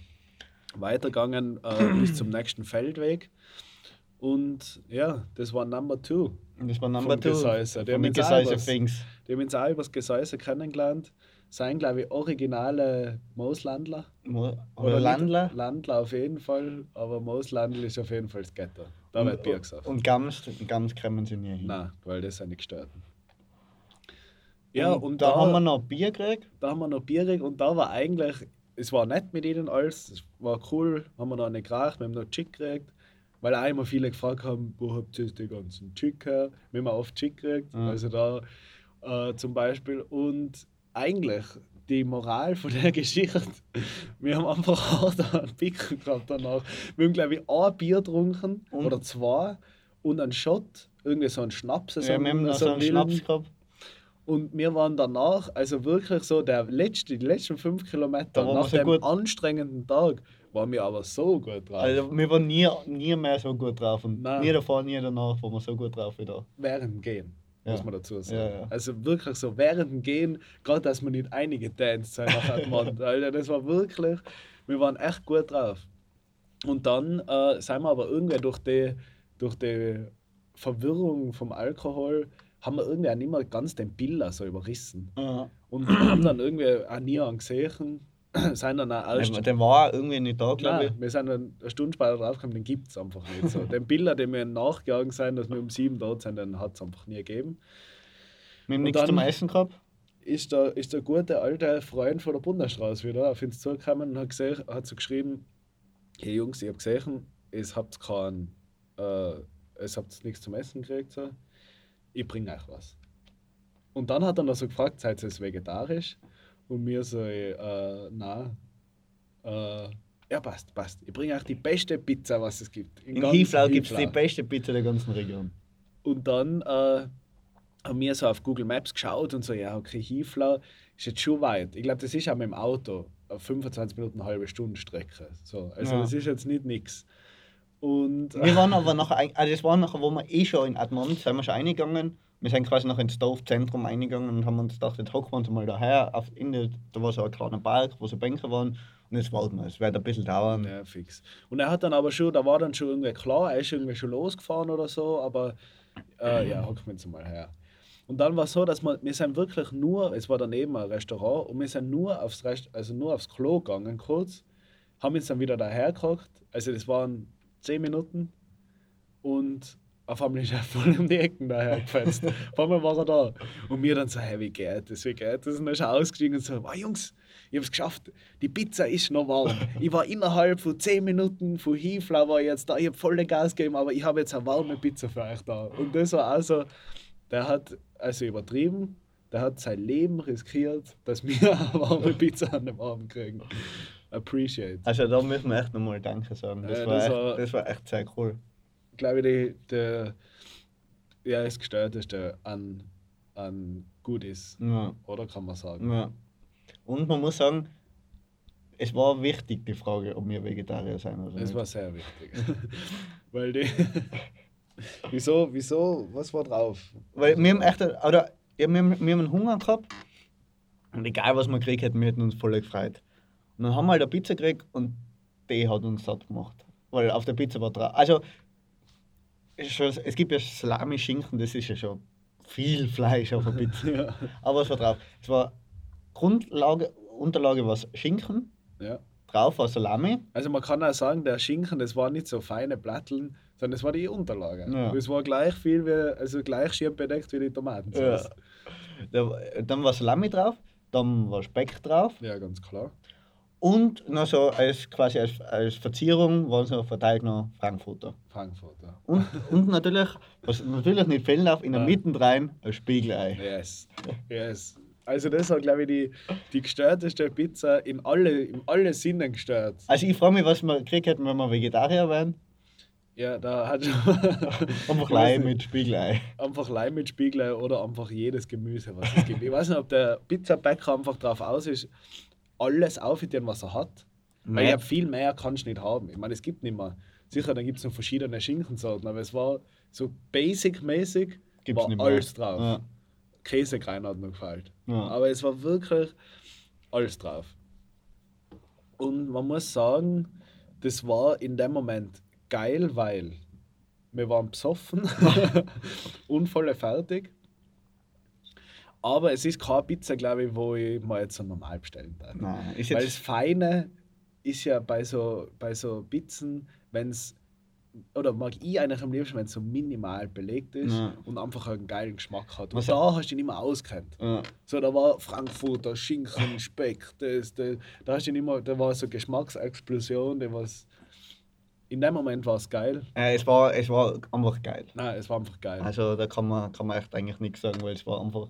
weitergegangen äh, bis zum nächsten Feldweg. Und ja, das war Number Two. Das war Number Two. Gesäuse. Die haben Gesäuse was- Things. Die haben uns auch über das Gesäuse kennengelernt. Seien, glaube ich, originale Mooslandler. Mo- Oder Landler. Nicht Landler auf jeden Fall, aber Mooslandl ist auf jeden Fall das Ghetto. Da wird Bier gesagt. Und Gams, Gams kommen sie nie hin. Nein, weil das sind nicht gestört. Ja, und, da, haben wir noch Bier gekriegt. da haben wir noch Bier gekriegt und da war eigentlich, es war nett mit ihnen alles, es war cool, haben wir noch eine geraucht, wir haben noch Chick gekriegt, weil auch immer viele gefragt haben, wo habt ihr die ganzen Chick her? Wir haben oft Chick gekriegt, Mhm. also da äh, zum Beispiel und eigentlich die Moral von der Geschichte, wir haben einfach hart einen Pickel gehabt danach. Wir haben glaube ich ein Bier getrunken Und? oder zwei und einen Shot, irgendwie so einen Schnaps, so Ja, wir haben noch so einen wilden. Schnaps gehabt. Und wir waren danach, also wirklich so, der letzte, die letzten fünf Kilometer wir nach so dem gut. anstrengenden Tag, waren wir aber so gut drauf. Also wir waren nie, nie mehr so gut drauf. Und Nein. nie davor, nie danach waren wir so gut drauf wie da. während dem Gehen, muss Ja. man dazu sagen. Ja, ja. Also wirklich so während dem Gehen, gerade dass man nicht einige Dance sein nach Admont. Alter, das war wirklich, wir waren echt gut drauf. Und dann äh, sind wir aber irgendwie durch die, durch die Verwirrung vom Alkohol, haben wir irgendwie auch nicht mehr ganz den Bilder so überrissen. Ja. Und haben dann irgendwie auch nie angesehen, sind dann auch erst Der, der war irgendwie nicht da, glaube ich. Wir sind dann eine Stunde später draufgekommen, den gibt es einfach nicht. So. Den Bilder, die wir nachgegangen sind, dass wir um sieben dort sind, den hat es einfach nie gegeben. Wir haben Und nichts dann- zum Essen gehabt. Ist der, ist der gute alte Freund von der Bundesstraße wieder auf uns zugekommen und hat, gesehen, hat so geschrieben: Hey Jungs, ich habe gesehen, es habt kein, äh, es habt nichts zum Essen gekriegt. So. Ich bringe euch was. Und dann hat er noch so gefragt: Seid ihr vegetarisch? Und mir so: äh, Nein. Äh, ja, passt, passt. Ich bringe euch die beste Pizza, was es gibt. In ganz Hieflau gibt es die beste Pizza der ganzen Region. Und dann äh, haben wir so auf Google Maps geschaut und so, ja, okay, Hieflau ist jetzt schon weit. Ich glaube, das ist auch mit dem Auto auf 25 Minuten, eine halbe Stunde Strecke. So, also Ja. das ist jetzt nicht nix. Und Wir waren aber nachher, ein- also das war nachher, wo wir eh schon in Admont sind wir schon eingegangen. Wir sind quasi noch ins Dorfzentrum eingegangen und haben uns gedacht, jetzt hocken wir uns mal daher. Auf in der, da war so ein kleiner Park, wo so Bänke waren. Und jetzt warten wir, es wird ein bisschen dauern. ja, fix. Und er hat dann aber schon, da war dann schon irgendwie klar, er ist irgendwie schon losgefahren oder so, aber äh, ja, hocken wir jetzt mal her. Und dann war es so, dass wir, wir sind wirklich nur, es war daneben ein Restaurant, und wir sind nur aufs, Rest, also nur aufs Klo gegangen kurz, haben uns dann wieder daher gehockt. Also das waren 10 Minuten und auf einmal ist er voll um die Ecken daher gefetzt. auf einmal war er da. Und wir dann so, hey, wie geht das, wie geht das? Und dann ist er ausgestiegen und so, oh, Jungs, ich hab's geschafft, die Pizza ist noch warm. Ich war innerhalb von 10 Minuten von Hieflau war jetzt da, ich hab voll den Gas gegeben, aber ich habe jetzt eine warme Pizza für euch da. Und das war also, der hat also übertrieben, der hat sein Leben riskiert, dass wir eine warme Pizza an dem Abend kriegen. Appreciate. Also da müssen wir echt nochmal Danke sagen. Das, Ja, war das echt, war- das war echt sehr cool. glaube ich, der, ja, das Gestörteste an, an Goodies, Ja, oder kann man sagen. ja. Und man muss sagen, es war wichtig, die Frage, ob wir Vegetarier sein oder Das nicht. war sehr wichtig. Weil die. wieso, wieso, was war drauf? Weil wir haben echt, oder ja, wir, haben, wir haben Hunger gehabt und egal was wir gekriegt hätten, wir hätten uns voll gefreut. Und dann haben wir halt eine Pizza gekriegt und die hat uns satt gemacht. Weil auf der Pizza war drauf. Also, es gibt ja Salami-Schinken, das ist ja schon viel Fleisch auf der Pizza. Ja. Aber es war drauf. Es war Grundlage, Unterlage war Schinken, ja. drauf war Salami. Also man kann auch sagen, der Schinken, das war nicht so feine Platteln, sondern das war die Unterlage. Ja. Es war gleich viel, wie, also gleich schier bedeckt wie die Tomaten. Ja. Da, dann war Salami drauf, dann war Speck drauf ja, ganz klar. Und noch so als quasi als, als Verzierung waren so verteilt noch Frankfurter. Frankfurter. Und, und natürlich, was natürlich nicht fehlen darf, in der Ja. Mitte rein ein Spiegelei. Yes. Yes. Also das war, glaube ich, die, die gestörteste Pizza in alle, in alle Sinnen gestört. Also ich frage mich, was wir gekriegt hätten, wenn wir Vegetarier wären. Ja, da hat schon Einfach Lei mit Spiegelei. einfach Leim mit Spiegelei oder einfach jedes Gemüse, was es gibt. Ich weiß nicht, ob der Pizzabäcker einfach drauf aus ist, alles aufzutun, was er hat. Weil ich hab viel mehr kannst du nicht haben. Ich meine, es gibt nicht mehr. Sicher, dann gibt es noch verschiedene Schinkensorten, aber es war so basic-mäßig, war alles drauf. Ja. Käsekrein hat mir gefallen. Ja. Aber es war wirklich alles drauf. Und man muss sagen, das war in dem Moment geil, weil wir waren besoffen und voll fertig. Aber es ist keine Pizza, glaube ich, wo ich mal jetzt so normal bestellen darf. Nein, ist Weil das Feine ist ja bei so, bei so Pizzen, wenn es, oder mag ich eigentlich am liebsten, wenn es so minimal belegt ist Ja. und einfach einen geilen Geschmack hat. Und Was- da hast du dich nicht mehr auskennt. ja. So, da war Frankfurter, Schinken, Speck, das, das, da hast du nicht mehr, da war so Geschmacksexplosion, die was. In dem Moment war es geil. Äh, es, war, es war einfach geil. Nein, es war einfach geil. Also da kann man, kann man echt eigentlich nichts sagen, weil es war einfach.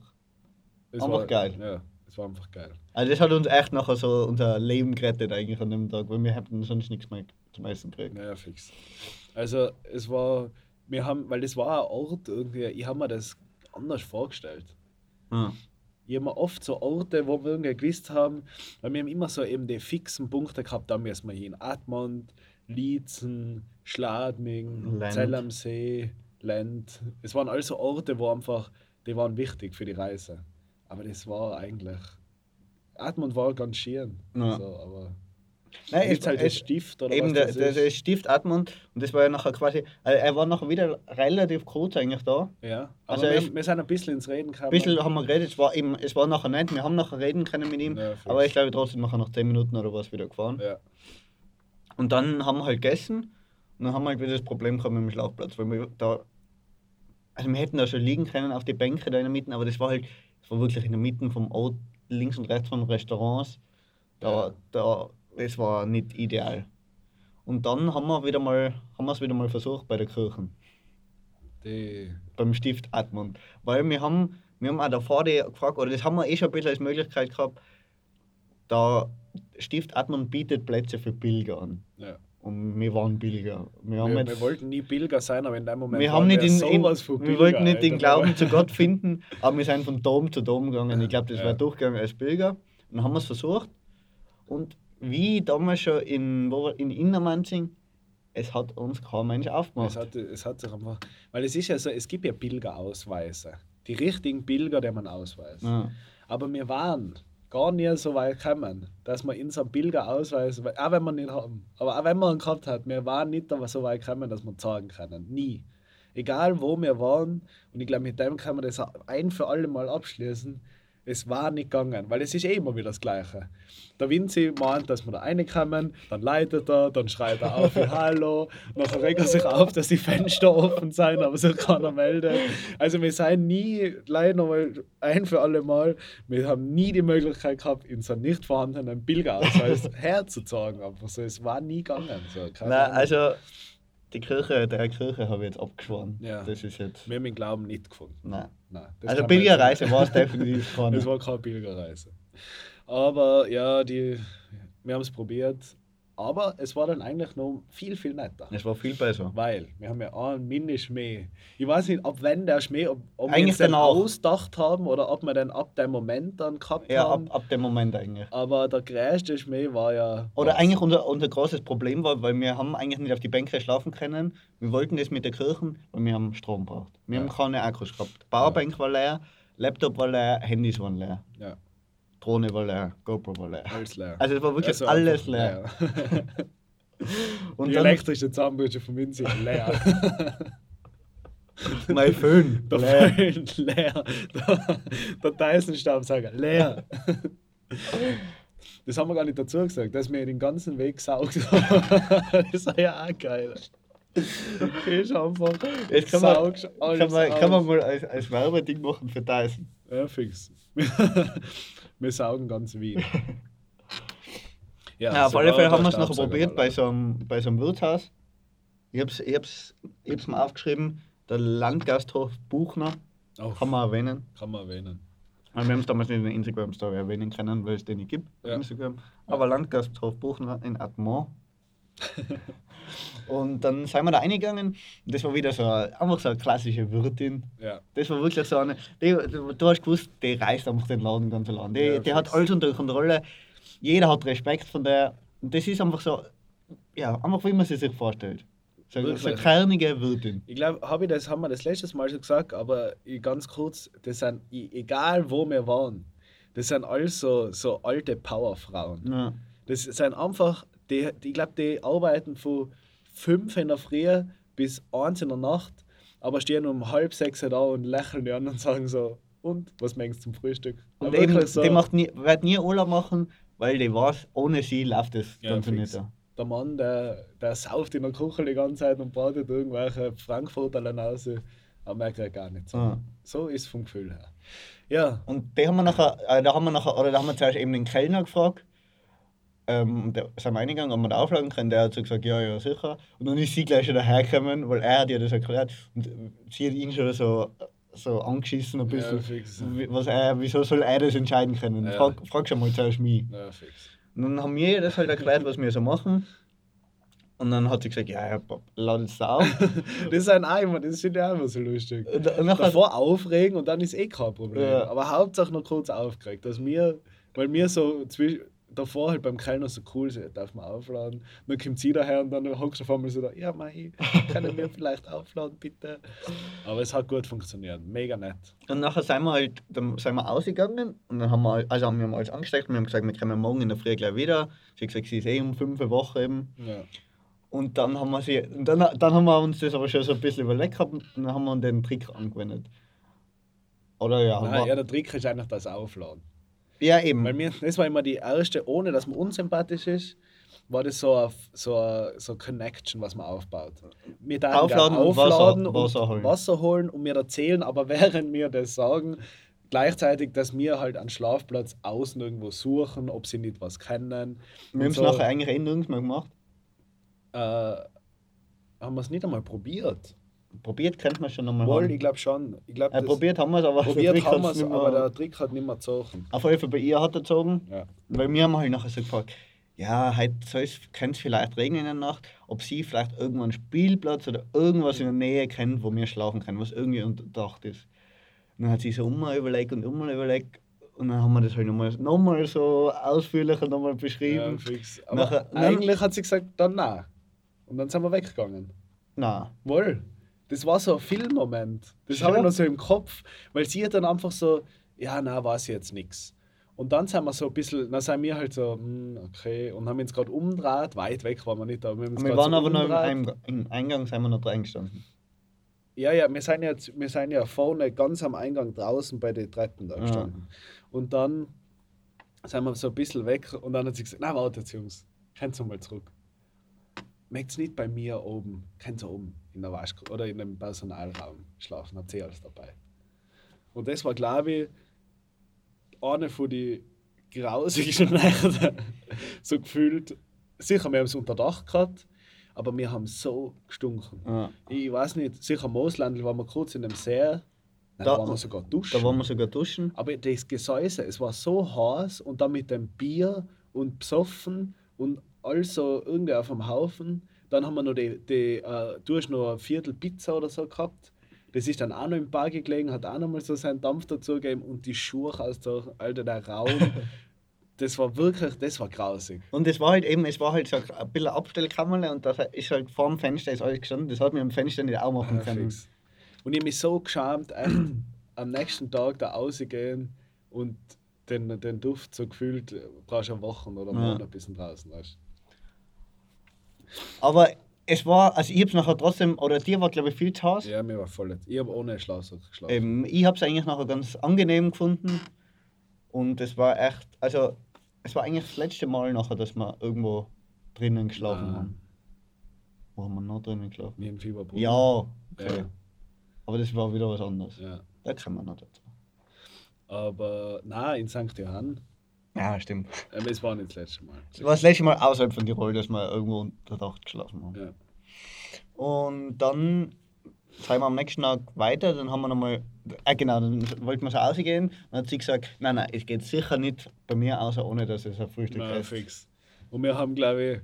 Es einfach war, geil. Ja, es war einfach geil. Also das hat uns echt nachher so unser Leben gerettet eigentlich an dem Tag, weil wir hätten sonst nichts mehr zum Essen gekriegt. Naja, fix. Also, es war, wir haben, weil das war ein Ort irgendwie, ich habe mir das anders vorgestellt. Ja. Ich habe mir oft so Orte, wo wir irgendwie gewusst haben, weil wir haben immer so eben die fixen Punkte gehabt, da müssen wir hin. Admont, Liezen, Schladming. Zell am See, Lend. Es waren also Orte, wo einfach, die waren wichtig für die Reise. Aber das war eigentlich, Admont war ganz schön. Ja. So, aber Nein, es, halt das es, Stift oder eben was der, das der, ist? der Stift Admont und das war ja nachher quasi, also er war nachher wieder relativ kurz eigentlich da. Ja, Also wir, ich- wir sind ein bisschen ins Reden gekommen. Ein bisschen haben wir geredet, es war, eben, es war nachher nicht, wir haben nachher reden können mit ihm, Ja, aber ich glaube trotzdem nachher nach 10 Minuten oder was wieder gefahren. Ja, Und dann haben wir halt gegessen und dann haben wir halt wieder das Problem gehabt mit dem Schlafplatz, weil wir da, also wir hätten da schon liegen können auf die Bänke da in der Mitte, aber das war halt, war wirklich in der Mitte vom Ort, links und rechts von Restaurants, da, da, das war nicht ideal. Und dann haben wir wieder mal, haben wir es wieder mal versucht bei der Kirche, die, beim Stift Admont, weil wir haben, wir haben auch davor die gefragt, oder das haben wir eh schon ein bisschen als Möglichkeit gehabt, da Stift Admont bietet Plätze für Pilger an. ja. Und wir waren Pilger. Wir, haben Wir, jetzt, wir wollten nie Pilger sein, aber in dem Moment wir haben nicht wir in, sowas von wir Pilger, wollten nicht den. Glauben zu Gott finden, aber wir sind von Dom zu Dom gegangen. Ich glaube, das Ja. war durchgegangen als Pilger. Und dann haben wir es versucht. Und wie damals schon in, wo wir, in Innermanzing, es hat uns kein Mensch aufgemacht. Es hat, es hat sich einfach. Weil es ist ja so, es gibt ja Pilgerausweise. Die richtigen Pilger, die man ausweist. ja. Aber wir waren gar nie so weit gekommen, dass wir in so einem Pilgerausweis, auch wenn ihn nicht haben, aber auch wenn man ihn gehabt hat, wir waren nicht so weit gekommen, dass wir sagen können. Nie. Egal wo wir waren, und ich glaube, mit dem kann man das ein für alle Mal abschließen. Es war nicht gegangen, weil es ist eh immer wieder das Gleiche. Der Vinci meint, dass wir da reinkommen, dann leitet er, dann schreit er auf Hallo, nachher regt er sich auf, dass die Fenster offen sind, aber sich keiner meldet. Also wir sind nie, leider nochmal ein für alle Mal, wir haben nie die Möglichkeit gehabt, in so einem nicht vorhandenen Pilgerausweis herzuzeigen. Einfach so, es war nie gegangen. So, Nein, also die Kirche, der Kirche habe ich jetzt abgeschworen. Ja. Das ist jetzt. wir haben den Glauben nicht gefunden. Nein. Nein, Also Pilgerreise war es definitiv keine. Es war keine Pilgerreise. Aber ja, die, wir haben es probiert. Aber es war dann eigentlich noch viel, viel netter. Es war viel besser. Weil wir haben ja einen Mini-Schmäh. Ich weiß nicht, ab wann der Schmäh, ob, ob wir Eigentlich den ausgedacht haben oder ob wir den ab dem Moment dann gehabt Ja, ab, haben. ab dem Moment eigentlich. Aber der größte Schmäh war ja. Oder was? eigentlich unser, unser großes Problem war, weil wir haben eigentlich nicht auf die Bänke schlafen können. Wir wollten das mit der Kirche, weil wir haben Strom braucht. Wir Ja. haben keine Akkus gehabt. Die Powerbank war leer, Laptop war leer, Handys waren leer, Ja, Drohne war leer, GoPro war leer. alles leer. Also es war wirklich Also alles einfach leer. Und Die dann elektrische Zahnbürste von Vinci leer. mein Föhn Der leer. Föhn leer. Der, der Dyson-Staubsauger leer. Das haben wir gar nicht dazu gesagt, dass wir den ganzen Weg gesaugt haben. Das war ja auch geil. Gehst einfach, Jetzt kann man, saugst alles kann man, kann man mal als, als Werbeding machen für Dyson. Ja, fix. Wir saugen ganz Wien. Ja, auf sogar alle Fälle haben wir es noch probiert bei so, einem, bei so einem Wirtshaus. Ich hab's, ich hab's, ich hab's mir aufgeschrieben, der Landgasthof Buchner, Oh, kann man erwähnen. kann man erwähnen. Aber wir haben es damals nicht in der Instagram-Story erwähnen können, weil es den nicht gibt auf Ja. Instagram. Aber Landgasthof Buchner in Atmont. und dann sind wir da reingegangen und das war wieder so eine, einfach so eine klassische Wirtin. Ja. Das war wirklich so eine, die, du hast gewusst, die reißt einfach den Laden ganz allein. Die, Ja, die hat alles unter Kontrolle. Jeder hat Respekt von der. Und das ist einfach so, ja, einfach wie man sie sich vorstellt. So, so eine Wirklich. kernige Wirtin. Ich glaube, hab ich das, haben wir das letztes Mal schon gesagt, aber ganz kurz, das sind, egal wo wir waren, das sind alles so, so alte Powerfrauen. Ja. Das sind einfach, die, die, ich glaube, die arbeiten von 5 in der Früh bis 1 in der Nacht, aber stehen um halb sechs da und lächeln die an und sagen so, und, was meinst du zum Frühstück? Und Aber eben, so, die macht nie, wird nie Urlaub machen, weil die weiß, ohne sie läuft das Ja, Ganze fix. nicht. der Mann, der, der sauft in der Küche die ganze Zeit und bratet irgendwelche Frankfurter raus, aber merkt er gar nicht so. Ah. So ist es vom Gefühl her. Ja, Und die haben wir nachher, äh, da haben wir nachher, oder da haben wir zuerst eben den Kellner gefragt. Ähm, und da sind wir reingegangen, ob wir da aufladen können. Der hat so gesagt, ja, ja, sicher. Und dann ist sie gleich schon dahergekommen, weil er hat ihr das erklärt. Und sie hat ihn schon so, so angeschissen ein ja bisschen. fix. Wie- was er, wieso soll er das entscheiden können? Ja. Frag, frag schon mal zuerst mich. Ja, fix. Und dann haben wir das halt erklärt, was wir so machen. Und dann hat sie gesagt, ja, ja, lad jetzt da auf. Das sind auch immer, das sind ja auch immer so lustig. Und und Davor aufregen und dann ist eh kein Problem. Ja. Aber Hauptsache noch kurz aufgeregt, dass wir, weil wir so zwisch- davor halt beim Kellner so cool sind, darf man aufladen. Dann kommt sie daher und dann hockst du auf einmal so da, ja mei, können wir vielleicht aufladen, bitte? Aber es hat gut funktioniert, mega nett. Und nachher sind wir halt dann sind wir ausgegangen und dann haben wir, also haben wir alles angesteckt und wir haben gesagt, wir kommen morgen in der Früh gleich wieder. Sie hat gesagt, sie ist eh um fünf wach eben. Ja. Und dann haben wir sie, dann, dann haben wir uns das aber schon so ein bisschen überlegt gehabt und dann haben wir den Trick angewendet. Oder ja, Nein, war, ja, der Trick ist eigentlich das Aufladen. Ja eben. Weil mir, das war immer die erste, ohne dass man unsympathisch ist, war das so eine, so eine, so eine Connection, was man aufbaut. Wir dann Aufladen und aufladen Wasser- und Wasser holen. Wasser holen und mir erzählen, aber während wir das sagen, gleichzeitig, dass wir halt einen Schlafplatz außen irgendwo suchen, ob sie nicht was kennen. wir haben es so, nachher eigentlich eh nirgends mehr gemacht. äh, haben wir es nicht einmal probiert. Probiert könnte man schon nochmal Wohl, haben. ich glaube schon. Ich glaub, Äh, probiert haben wir es, aber der probiert Trick haben hat's wir es, nicht aber der Trick hat nicht mehr gezogen. Auf jeden Fall bei ihr hat er gezogen. Ja. Weil wir haben halt nachher so gefragt, ja, heute könnte es vielleicht regnen in der Nacht, ob sie vielleicht irgendwo einen Spielplatz oder irgendwas in der Nähe kennt, wo wir schlafen können, was irgendwie unterdacht ist. Und dann hat sie so immer überlegt und immer überlegt und dann haben wir das halt nochmal noch mal so ausführlicher nochmal Ja, beschrieben. Aber Nachher- eigentlich hat sie gesagt, dann nein. Und dann sind wir weggegangen. Na, Wohl. Das war so ein Filmmoment. Das Schon? habe ich noch so im Kopf, weil sie hat dann einfach so, ja, na, weiß ich jetzt nichts. Und dann sind wir so ein bisschen, dann sind wir halt so, hm, okay, und haben uns gerade umgedreht, weit weg waren wir nicht, aber wir haben uns wir waren so aber noch im, im Eingang, sind wir noch reingestanden. Ja, ja, wir sind ja, wir sind ja vorne ganz am Eingang draußen bei den Treppen da Ja. gestanden. Und dann sind wir so ein bisschen weg und dann hat sie gesagt, na wartet Jungs, könnt ihr mal zurück. Möcht's nicht bei mir oben, könnt ihr oben in der Wasch oder in dem Personalraum schlafen, habt ihr alles dabei. Und das war, glaube ich, eine von den grausigsten Nächte. so gefühlt, sicher, wir haben es unter Dach gehabt, aber wir haben so gestunken. Ja. Ich weiß nicht, sicher Mooslandl waren wir kurz in dem See. Nein, da, Da- waren wir sogar duschen. Da waren wir sogar duschen. Aber das Gesäuse, es war so heiß und dann mit dem Bier und besoffen und alles so irgendwie auf dem Haufen. Dann haben wir noch die, die äh, du hast noch ein Viertel Pizza oder so gehabt. Das ist dann auch noch im Bar gelegen, hat auch noch mal so seinen Dampf dazugegeben und die Schuhe aus der, Alter, der Raum. das war wirklich, das war grausig. Und es war halt eben, es war halt so ein bisschen Abstellkammer und da ist halt vor dem Fenster ist alles gestanden. Das hat mir am Fenster nicht auch machen Ja, können. fix. Und ich habe mich so geschämt, echt am nächsten Tag da rausgehen und den, den Duft so gefühlt, brauchst du eine Woche oder Ja. Monat ein bisschen draußen. Weißt. Aber es war, also ich hab's nachher trotzdem, oder dir war glaube ich viel zu Hause. Ja, mir war voll. Ich habe ohne Schlafsack geschlafen. Ähm, ich hab's eigentlich nachher ganz angenehm gefunden. Und es war echt, also es war eigentlich das letzte Mal nachher, dass wir irgendwo drinnen geschlafen Ah. haben. Wo haben wir noch drinnen geschlafen? Wie ein Fieberbrunnen. Ja, okay. Ja. Aber das war wieder was anderes. ja. Da kommen wir noch dazu. Aber nein, in St. Johann, Ja, stimmt. Aber es war nicht das letzte Mal. Das war das letzte Mal außerhalb von Tirol, dass wir irgendwo unter Dach geschlafen haben. Ja. Und dann sind wir am nächsten Tag weiter, dann haben wir nochmal, äh genau, dann wollten wir so rausgehen. Dann hat sie gesagt, nein, nein, es geht sicher nicht bei mir außer ohne dass es ein Frühstück Nein, ist. fix. Und wir haben, glaube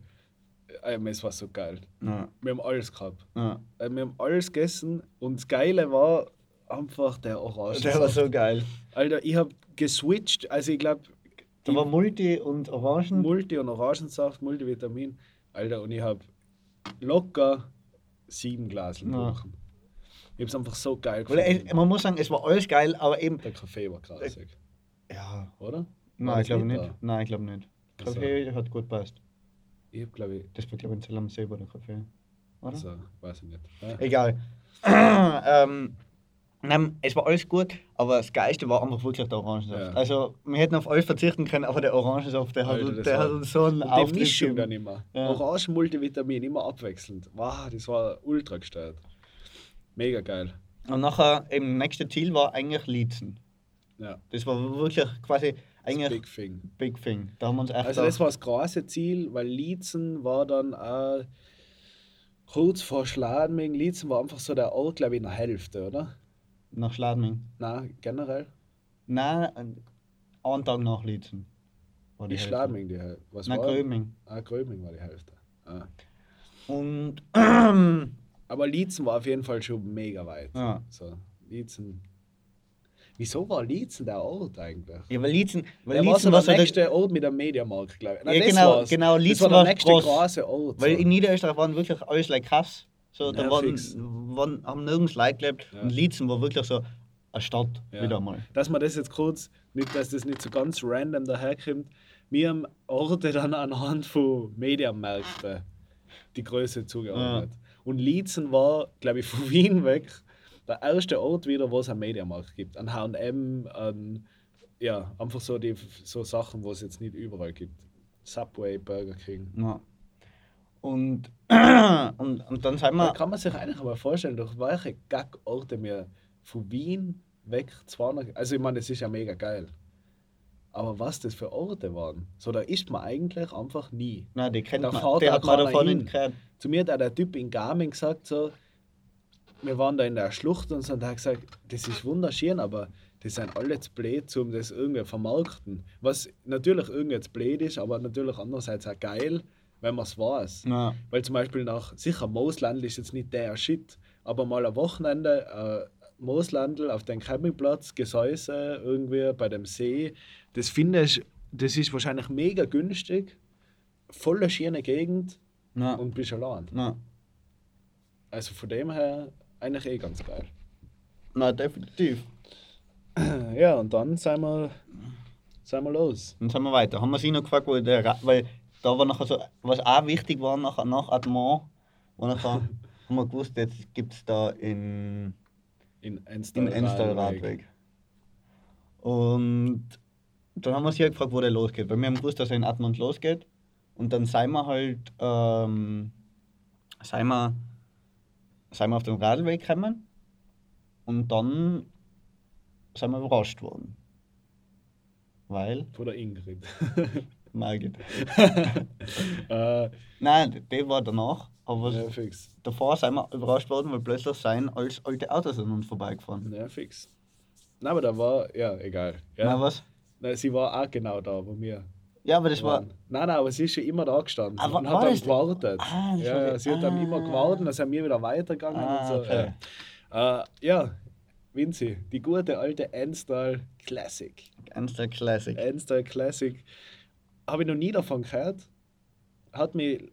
ich, äh, es war so geil. Ja, Wir haben alles gehabt. ja. Äh, Wir haben alles gegessen und das Geile war einfach der Orange. Der war so geil. Alter, ich habe geswitcht. Also ich glaube, Da war Multi und Orangen. Multi- und Orangensaft, Multivitamin. Alter, und ich habe locker sieben Glas Ja. getrunken. Ich habe es einfach so geil gefunden. man muss sagen, es war alles geil, aber eben. Der Kaffee war krassig, Ja. oder? War Nein, ich das glaube nicht nicht. Nein, ich glaube nicht. Kaffee hat gut passt. Ich habe, glaube ich, Das war, glaube ich, in Zell am See war der Kaffee. Oder? also, weiß ich nicht. Ja. Egal. ähm, nein, es war alles gut, aber das Geilste war einfach wirklich der Orangensaft. Ja. Also, wir hätten auf alles verzichten können, aber der Orangensaft, der, Alter, hat, der hat uns so einen Und die Mischung dann immer. Ja. Orangen, Multivitamin, immer abwechselnd. Wow, das war ultra gestört. Mega geil. Und nachher, eben, nächste Ziel war eigentlich Liezen. Ja, Das war wirklich quasi eigentlich Big Thing. Big Thing. Da haben wir uns echt Also das war das große Ziel, weil Liezen war dann auch kurz vor Schladming. Liezen war einfach so der Ort, glaube ich, in der Hälfte, oder? Nach Schladming. Nein, generell. Nein, einen Tag nach Liezen. War Die. Schladming, die Hälfte. Was Nein, war? Gröming. Ah, Gröming war die Hälfte. Ah. Und Aber Liezen war auf jeden Fall schon mega weit. Ja. So, Liezen. Wieso war Liezen der Ort eigentlich? ja, weil Liezen, weil Der war so war der so der, nächste Ort mit dem Mediamarkt, glaube ich. Nein, Ja, das genau, genau, Das Liezen war der nächste groß. große Ort. weil so. in Niederösterreich waren wirklich alles like krass. So, da waren, waren, haben nirgends Leute gelebt. Ja. Und Liezen war wirklich so eine Stadt Ja. wieder mal. dass man das jetzt kurz, nicht, dass das nicht so ganz random daherkommt, wir haben Orte dann anhand von Mediamärkten die Größe zugeordnet. Und Liezen war, glaube ich, von Wien weg der erste Ort wieder, wo es einen Mediamarkt gibt. Ein H&M, ein, ja, einfach so, die, so Sachen, wo es jetzt nicht überall gibt. Subway, Burger King. Ja. Und, und, und dann sind Da wir. kann man sich eigentlich mal vorstellen, durch welche Gag-Orte wir von Wien weg 200. Also, ich meine, das ist ja mega geil. Aber was das für Orte waren, so da ist man eigentlich einfach nie. Nein, die kennt Da man. Die hat man davon nicht gehört. Zu mir hat der Typ in Garmin gesagt, so, wir waren da in der Schlucht und so, und er hat gesagt, das ist wunderschön, aber die sind alle zu blöd, um das irgendwie vermarkten. Was natürlich irgendwie zu blöd ist, aber natürlich andererseits auch geil, wenn man es weiß. Ja. Weil zum Beispiel nach, sicher Mooslandl ist jetzt nicht der Shit, aber mal ein Wochenende äh, Mooslandl auf dem Campingplatz, Gesäuse irgendwie bei dem See, das finde ich, das ist wahrscheinlich mega günstig, voller schöne Gegend Ja. und bist allein. Ja. Also von dem her eigentlich eh ganz geil. Na, definitiv. Ja, und dann sind wir, sind wir los. Dann sind wir weiter. Haben wir sie noch gefragt, wo der, weil da war nachher so, was auch wichtig war nachher, nach Admont, wo nachher haben wir gewusst, jetzt gibt es da in, In in Enstal. Enstal Radweg. Und dann haben wir sie halt gefragt, wo der losgeht, weil wir haben gewusst, dass er in Admont losgeht. Und dann sind wir halt, ähm, sind wir, sind wir auf dem Radweg gekommen und dann sind wir überrascht worden. Weil, Von der Ingrid. Margit. äh, Nein, der war danach. Aber ja, fix. davor sind wir überrascht worden, weil plötzlich seien als alte Autos an uns vorbeigefahren. Ja, fix. Nein, aber da war, ja, egal. Ja. Na was? Nein, sie war auch genau da, wo wir Ja, aber das war. Nein, nein, aber sie ist schon immer da gestanden Ah, wa- und hat dann gewartet. Ah, ja, ja, sie hat dann ah. immer gewartet, dann sind wir wieder weitergegangen Ah, und so. okay. Ja. Äh, ja, Vinci, die gute alte Enstal Classic. Der Classic. Enstal Classic. Habe ich noch nie davon gehört. Hat mich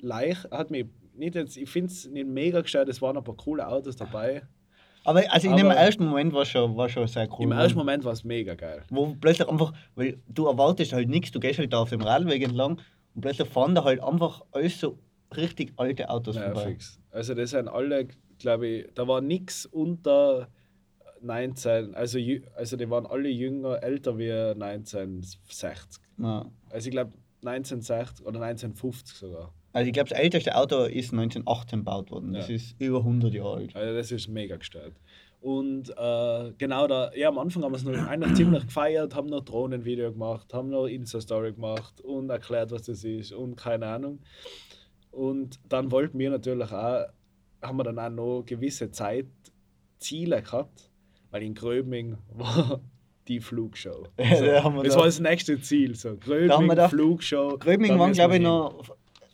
leicht, hat mich nicht jetzt, ich finde es nicht mega gestellt, es waren ein paar coole Autos dabei. Aber also in dem ersten Moment war schon, war schon sehr cool. Im ersten Moment war es mega geil. Wo plötzlich einfach, weil du erwartest halt nichts, du gehst halt da auf dem Radweg entlang und plötzlich fahren da halt einfach alles so richtig alte Autos Ja, vorbei. fix. Also das sind alle, glaube ich, da war nichts unter 19, also, also die waren alle jünger, älter wie 1960. Ja. Also ich glaube 1960 oder 1950 sogar. Also ich glaube, das älteste Auto ist 1918 gebaut worden. Das Ja. ist über 100 Jahre alt. Also das ist mega gestört. Und äh, genau da, ja, am Anfang haben wir es noch eigentlich ziemlich gefeiert, haben noch Drohnenvideo gemacht, haben noch Insta-Story gemacht und erklärt, was das ist und keine Ahnung. Und dann wollten wir natürlich auch, haben wir dann auch noch gewisse Zeitziele gehabt, weil in Gröbming war die Flugshow. Ja, So, da haben wir das da- war das nächste Ziel. So. haben wir gedacht, Flugshow. Gröbming da waren, glaube ich, noch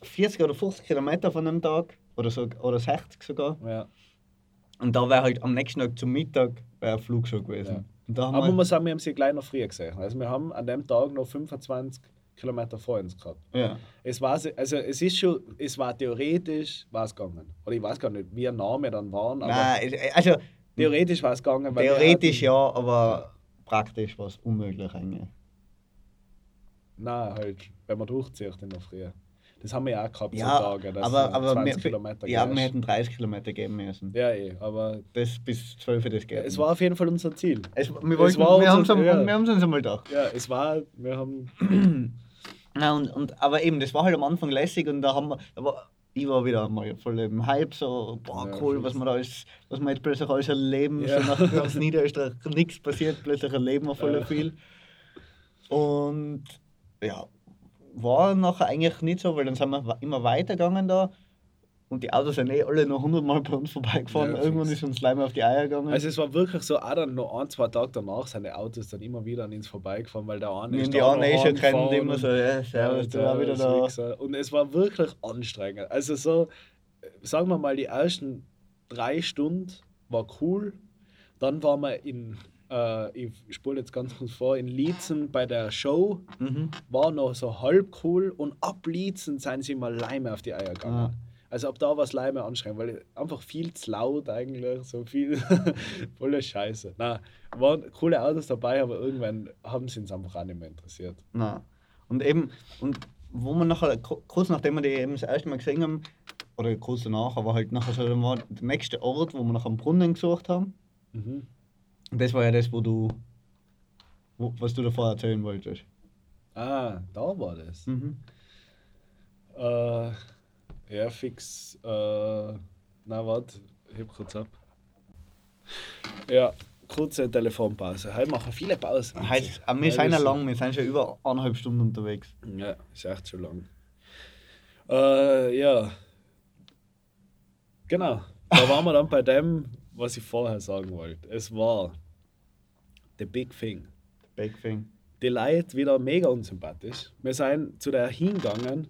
40 oder 50 Kilometer von dem Tag. Oder, so, oder 60 sogar. Ja. Und da wäre halt am nächsten Tag zum Mittag eine Flugshow gewesen. Ja. Da Aber man wir, muss sagen, wir haben sie gleich noch früher gesehen. Also wir haben an dem Tag noch 25 Kilometer vor uns gehabt. ja. Es war, also es ist schon, es war theoretisch war es gegangen. Oder ich weiß gar nicht, wie nah wir dann waren, Nein, also theoretisch war es gegangen. theoretisch hatten- ja, aber praktisch war es unmöglich eigentlich. Nein, halt, wenn man durchzieht in der Früh. Das haben wir ja auch gehabt, Ja, Tage, dass aber, aber 20 wir, Kilometer ja, gehst. wir hätten 30 Kilometer geben müssen. Ja, eh, aber Das bis 12 das geht. es war auf jeden Fall unser Ziel. es, wir es wollten, war wir haben es ja. uns einmal gedacht. Ja, es war, wir haben, Ja, und, und, aber eben, das war halt am Anfang lässig und da haben wir, da war, ich war wieder mal voll im Hype, so, boah, cool, was wir alles, was wir jetzt plötzlich alles erleben, Ja. so nach ganz Niederösterreich nichts passiert, plötzlich erleben wir voll viel. Und ja, war nachher eigentlich nicht so, weil dann sind wir immer weitergegangen da und die Autos sind eh alle noch hundertmal bei uns vorbeigefahren. Ja, Irgendwann fix. ist uns Leimer auf die Eier gegangen. also es war wirklich so, auch dann noch ein, zwei Tage danach sind die Autos dann immer wieder an uns vorbeigefahren, weil der eine und ist die da anderen eh noch schon die immer und- so, ja, servus, du Ja, auch wieder da. Und es war wirklich anstrengend. Also so, sagen wir mal, die ersten drei Stunden war cool. Dann waren wir in, äh, ich spule jetzt ganz kurz vor, in Lietzen bei der Show. Mhm. War noch so halb cool. Und ab Lietzen sind sie mal Leime auf die Eier gegangen. Ah. Also ab da war es Leime anstrengend, weil einfach viel zu laut eigentlich, so viel, volle Scheiße. Na, waren coole Autos dabei, aber irgendwann haben sie uns einfach auch nicht mehr interessiert. Na. Und eben, und wo wir nachher, ku- kurz nachdem wir die eben das erste Mal gesehen haben, oder kurz danach, aber halt nachher so, dann war der nächste Ort, wo wir nach einem Brunnen gesucht haben. Mhm. Und das war ja das, wo du, wo, was du davor erzählen wolltest. Ah, da war das. Mhm. Äh, ja, fix. Äh, na, warte, heb kurz ab. Ja, kurze Telefonpause. Heute machen viele Pausen. Heute, aber wir sind ja lang, wir sind schon über eineinhalb Stunden unterwegs. Ja, ist echt schon lang. Äh, ja. Genau. Da waren wir dann bei dem, was ich vorher sagen wollte. Es war the big thing. Big thing. die Leute wieder mega unsympathisch. Wir sind zu der hingegangen,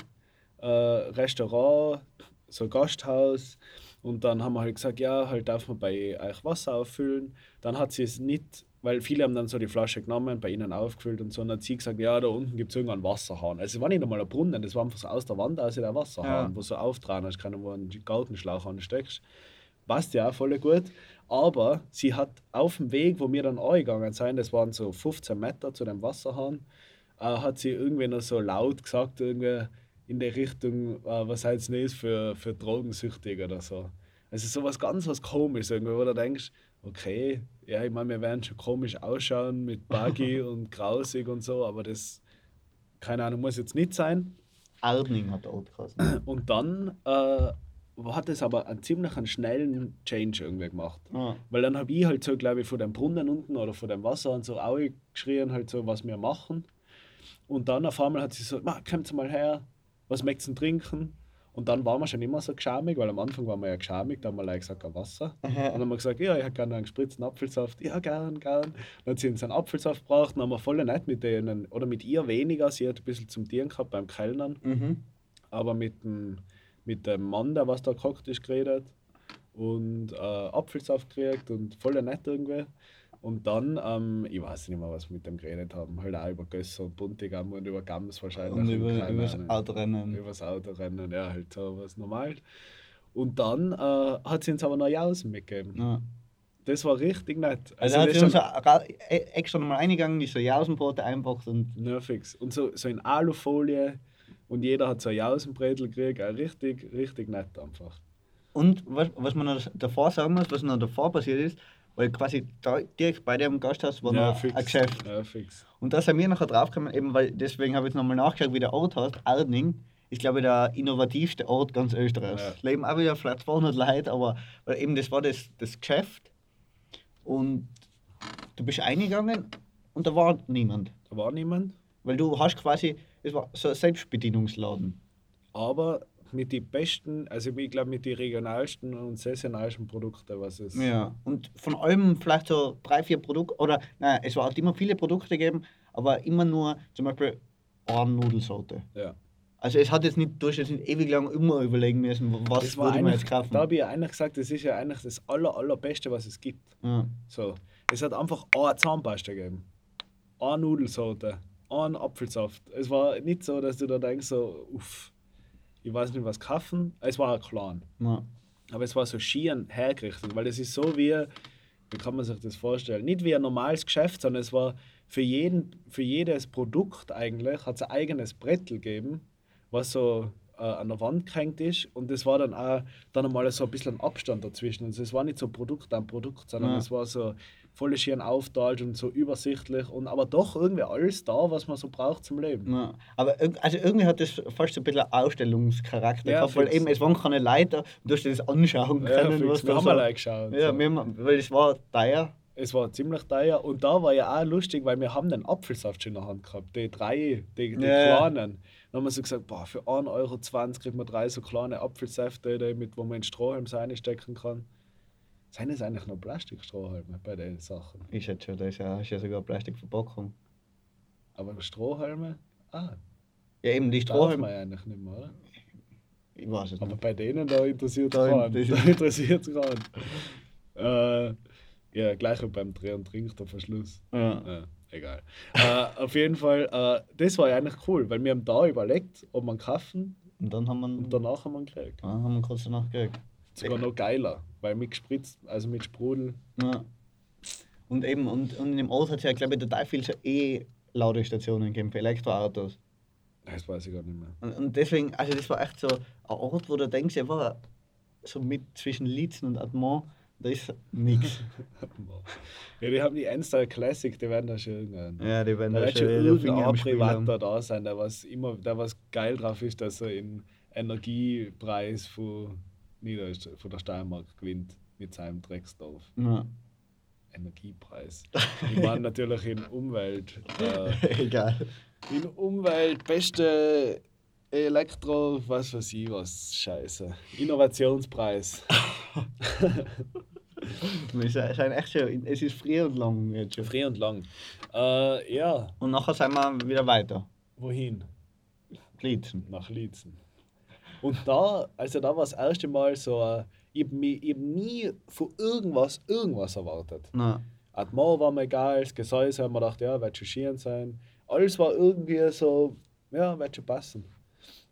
äh, Restaurant, so Gasthaus, und dann haben wir halt gesagt, ja, halt darf man bei euch Wasser auffüllen. Dann hat sie es nicht, weil viele haben dann so die Flasche genommen, bei ihnen aufgefüllt und so, und dann hat sie gesagt, ja, da unten gibt es irgendeinen Wasserhahn. Also es war nicht einmal ein Brunnen, das war einfach so aus der Wand aus der Wasserhahn, Ja. wo so auftragen hast, können, wo einen Gartenschlauch ansteckst. Passt ja auch voll gut. Aber sie hat auf dem Weg, wo wir dann angegangen sind, das waren so 15 Meter zu dem Wasserhahn, äh, hat sie irgendwie noch so laut gesagt, irgendwie in die Richtung, äh, was heißt nicht für, für Drogensüchtige oder so. Also sowas ganz was irgendwie, wo du denkst, okay, ja, ich meine, wir werden schon komisch ausschauen mit Buggy und grausig und so, aber das, keine Ahnung, muss jetzt nicht sein. Erdning hat der geheißen. Und dann äh, hat es aber einen ziemlich einen schnellen Change irgendwie gemacht. Ah. Weil dann habe ich halt so, glaube ich, von dem Brunnen unten oder von dem Wasser und so auch geschrien, halt so, was wir machen. Und dann auf einmal hat sie so, "Ma, kommt mal her, was möchtest du trinken? Und dann waren wir schon immer so geschamig, weil am Anfang waren wir ja geschamig, da haben wir gleich gesagt, kein Wasser. Und dann haben wir gesagt, ja, ich hätte gerne einen gespritzten Apfelsaft. Ja, gern, gern. Dann hat sie uns einen Apfelsaft gebracht, dann haben wir voll nett mit denen, oder mit ihr weniger, sie hat ein bisschen zum Tieren gehabt beim Kellnern Mhm. aber mit dem, mit dem Mann, der was da gehockt ist, geredet und äh, Apfelsaft gekriegt und voll nett irgendwie. Und dann, ähm, ich weiß nicht mehr, was wir mit dem geredet haben, halt auch über Gösser und Buntigam und über Gams wahrscheinlich. Und über, über das. Autorennen. Übers Autorennen, ja, halt so was normal. Und dann äh, hat sie uns aber noch Jausen mitgegeben. Ja. Das war richtig nett. Also, hat das sie uns schon- e- extra nochmal eingegangen, die so Jausenbrote einpackt und fix. Und so, so in Alufolie und jeder hat so ein Jausenbretel gekriegt. Auch richtig, richtig nett einfach. Und was, was man noch davor sagen muss, was noch davor passiert ist, weil quasi direkt bei dem Gasthaus war noch ein Geschäft. Ja, fix. Und da sind wir nachher draufgekommen, eben weil deswegen habe ich jetzt nochmal nachgeschaut, wie der Ort heißt. Erdning ist, glaube ich, der innovativste Ort ganz Österreichs. Ja. Leben auch wieder vielleicht 200 Leute, aber weil eben das war das, das Geschäft. Und du bist eingegangen und da war niemand. Da war niemand. Weil du hast quasi, es war so ein Selbstbedienungsladen. Aber mit den besten, also ich glaube mit den regionalsten und saisonalsten Produkten, was es. Ja. Und von allem vielleicht so drei, vier Produkte, oder nein, es hat immer viele Produkte gegeben, aber immer nur zum Beispiel eine Nudelsorte. Ja. Also es hat jetzt nicht, du hast jetzt nicht ewig lang immer überlegen müssen, was würde man jetzt kaufen. da habe ich ja eigentlich gesagt, das ist ja eigentlich das aller, allerbeste, was es gibt. Ja. So. Es hat einfach eine Zahnpasta gegeben. Eine Nudelsorte. Einen Apfelsaft. Es war nicht so, dass du da denkst, so, uff, ich weiß nicht, was kaufen. Es war ein Clan. Ja. Aber es war so schier hergerichtet, weil es ist so wie, wie kann man sich das vorstellen? Nicht wie ein normales Geschäft, sondern es war für, jeden, für jedes Produkt eigentlich, hat es ein eigenes Brettel gegeben, was so äh, an der Wand gehängt ist und das war dann auch dann einmal so ein bisschen ein Abstand dazwischen. Also es war nicht so Produkt an Produkt, sondern Ja. es war so voll schön aufteilt und so übersichtlich und aber doch irgendwie alles da, was man so braucht zum Leben. Ja. Aber also irgendwie hat das fast so ein bisschen Ausstellungscharakter Ja, gehabt, weil eben es waren keine Leute, du hast dir das anschauen Ja, können, fix. was wir haben so. mal reingeschaut. Ja, so. wir weil es war teuer. Es war ziemlich teuer und da war ja auch lustig, weil wir haben den Apfelsaft schon in der Hand gehabt, die drei, die, die Ja. kleinen. Dann haben wir so gesagt, boah, für 1,20 Euro kriegt man drei so kleine Apfelsäfte, mit, wo man in Strohhalm reinstecken kann. Sind es eigentlich noch Plastikstrohhalme bei den Sachen? Ich schätze schon, da ist ja, ist ja sogar Plastikverpackung. Aber Strohhalme? Ah, Ja, eben die darf man Strohhalme. eigentlich nicht mehr, oder? Ich weiß es Aber nicht. bei denen da interessiert es keinen. Da interessiert- es keinen. Äh, ja, gleich beim Dreh- und Trink der Verschluss. Ja. Ja, egal. äh, auf jeden Fall, äh, das war ja eigentlich cool, weil wir haben da überlegt, ob man kaufen Und dann haben wir, und danach haben wir ihn gekriegt. ja, haben wir kurz danach gekriegt. Sogar noch geiler, weil mit gespritzt, also mit Sprudel. Ja. Und eben, und, und in dem Ort hat es ja, glaube ich, total viel so E-Ladestationen gegeben für Elektroautos. Das weiß ich gar nicht mehr. Und, und deswegen, also das war echt so ein Ort, wo du denkst, ja, war so mit zwischen Lietzen und Admont, da ist nichts. ja, die haben die Enstyle Classic, die werden da schon irgendein. Ja, die werden Da da schon irgendein. Privater da sein, der was immer, der was geil drauf ist, dass er den Energiepreis von, Niederöst von der Steiermark gewinnt mit seinem Drecksdorf. Ja. Energiepreis. Ich meine natürlich in Umwelt. Äh, Egal. in Umwelt, beste Elektro, was weiß ich was, scheiße. Innovationspreis. Wir sind echt schon, es ist früh und lang jetzt schon. Früh und lang. Äh, ja, Und nachher sind wir wieder weiter. wohin? Lietzen. Nach Lietzen. Und da, also da war das erste Mal so, äh, ich habe hab nie von irgendwas irgendwas erwartet. Na, Atmo war mir egal, das Gesäuse haben wir gedacht, ja, wird schon schön sein. Alles war irgendwie so, ja, wird schon passen.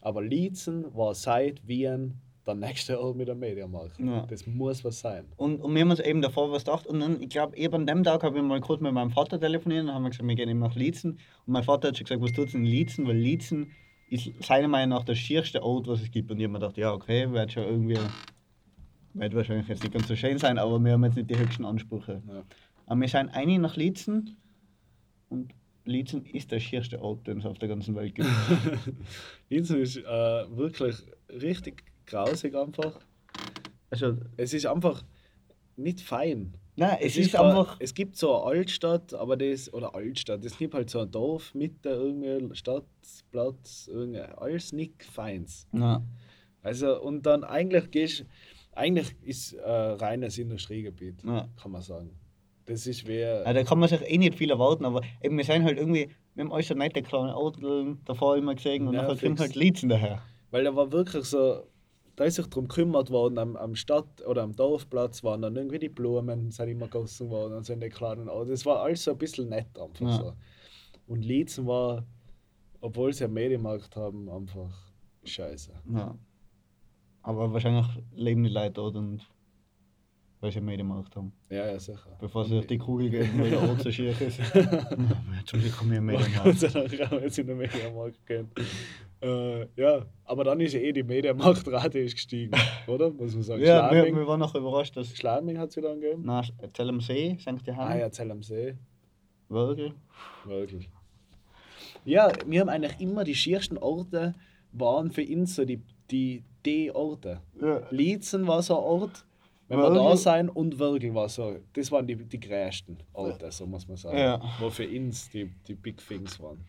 Aber Lietzen war seit Wien der nächste Ort mit dem Mediamarkt. Ja. Das muss was sein. Und, und wir haben uns eben davor was gedacht. Und dann, ich glaube, eben an dem Tag habe ich mal kurz mit meinem Vater telefoniert. Dann haben wir gesagt, wir gehen eben nach Lietzen. Und mein Vater hat schon gesagt, was tut es in Lietzen? Weil Lietzen ist seiner Meinung nach der schierste Ort, was es gibt. Und ich habe mir gedacht, ja, okay, wird schon irgendwie. Wird wahrscheinlich jetzt nicht ganz so schön sein, aber wir haben jetzt nicht die höchsten Ansprüche. Ja. Aber wir sind einig nach Lietzen. Und Lietzen ist der schierste Ort, den es auf der ganzen Welt gibt. Lietzen ist äh, wirklich richtig grausig einfach. also, Es ist einfach nicht fein. Nein, es, ist, zwar- einfach. Es gibt so eine Altstadt, aber das. Oder Altstadt. Es gibt halt so ein Dorf, Mitte, irgendwie Stadt, Platz, irgendwie. Alles nicht feins. Na, Also, und dann eigentlich gehst eigentlich ist äh, reines Industriegebiet, Ja. kann man sagen. Das ist wie. Ja, da kann man sich eh nicht viel erwarten, aber eben, wir sind halt irgendwie, wir haben alles so nette kleine Autos davor immer gesehen und Ja, nachher fix. halt Lietzen daher. Weil da war wirklich so, da ist sich darum gekümmert worden, am, am Stadt- oder am Dorfplatz waren dann irgendwie die Blumen, sind immer gegossen worden und so in den kleinen Autos. Das war alles so ein bisschen nett einfach Ja. so. Und Lietzen war, obwohl sie einen Medienmarkt haben, einfach scheiße. Ja. Aber wahrscheinlich leben die Leute dort und weil sie Medien gemacht haben. Ja, ja, sicher. Bevor sie auf die Kugel gehen, weil der Ort so schief ist. zum Glück haben wir Medien Gott sei Dank haben wir jetzt in den Mediamarkt gehen. Äh, ja, aber dann ist ja eh die Mediamarktrate ist gestiegen, oder? Muss man sagen. Ja, wir, wir waren noch überrascht, dass. Schladming hat es wieder angegeben. Na, Zell am See, St. Johann, Ah ja, Zell am See. Wörgl. Wirklich. Ja, wir haben eigentlich immer die schiersten Orte waren für uns so die, die, die Orte. Ja. Lietzen war so ein Ort, Wenn wir da Wörgl- sein und Wörgl war so, das waren die, die größten Orte, so muss man sagen. Ja. Wo für uns die, die Big Things waren.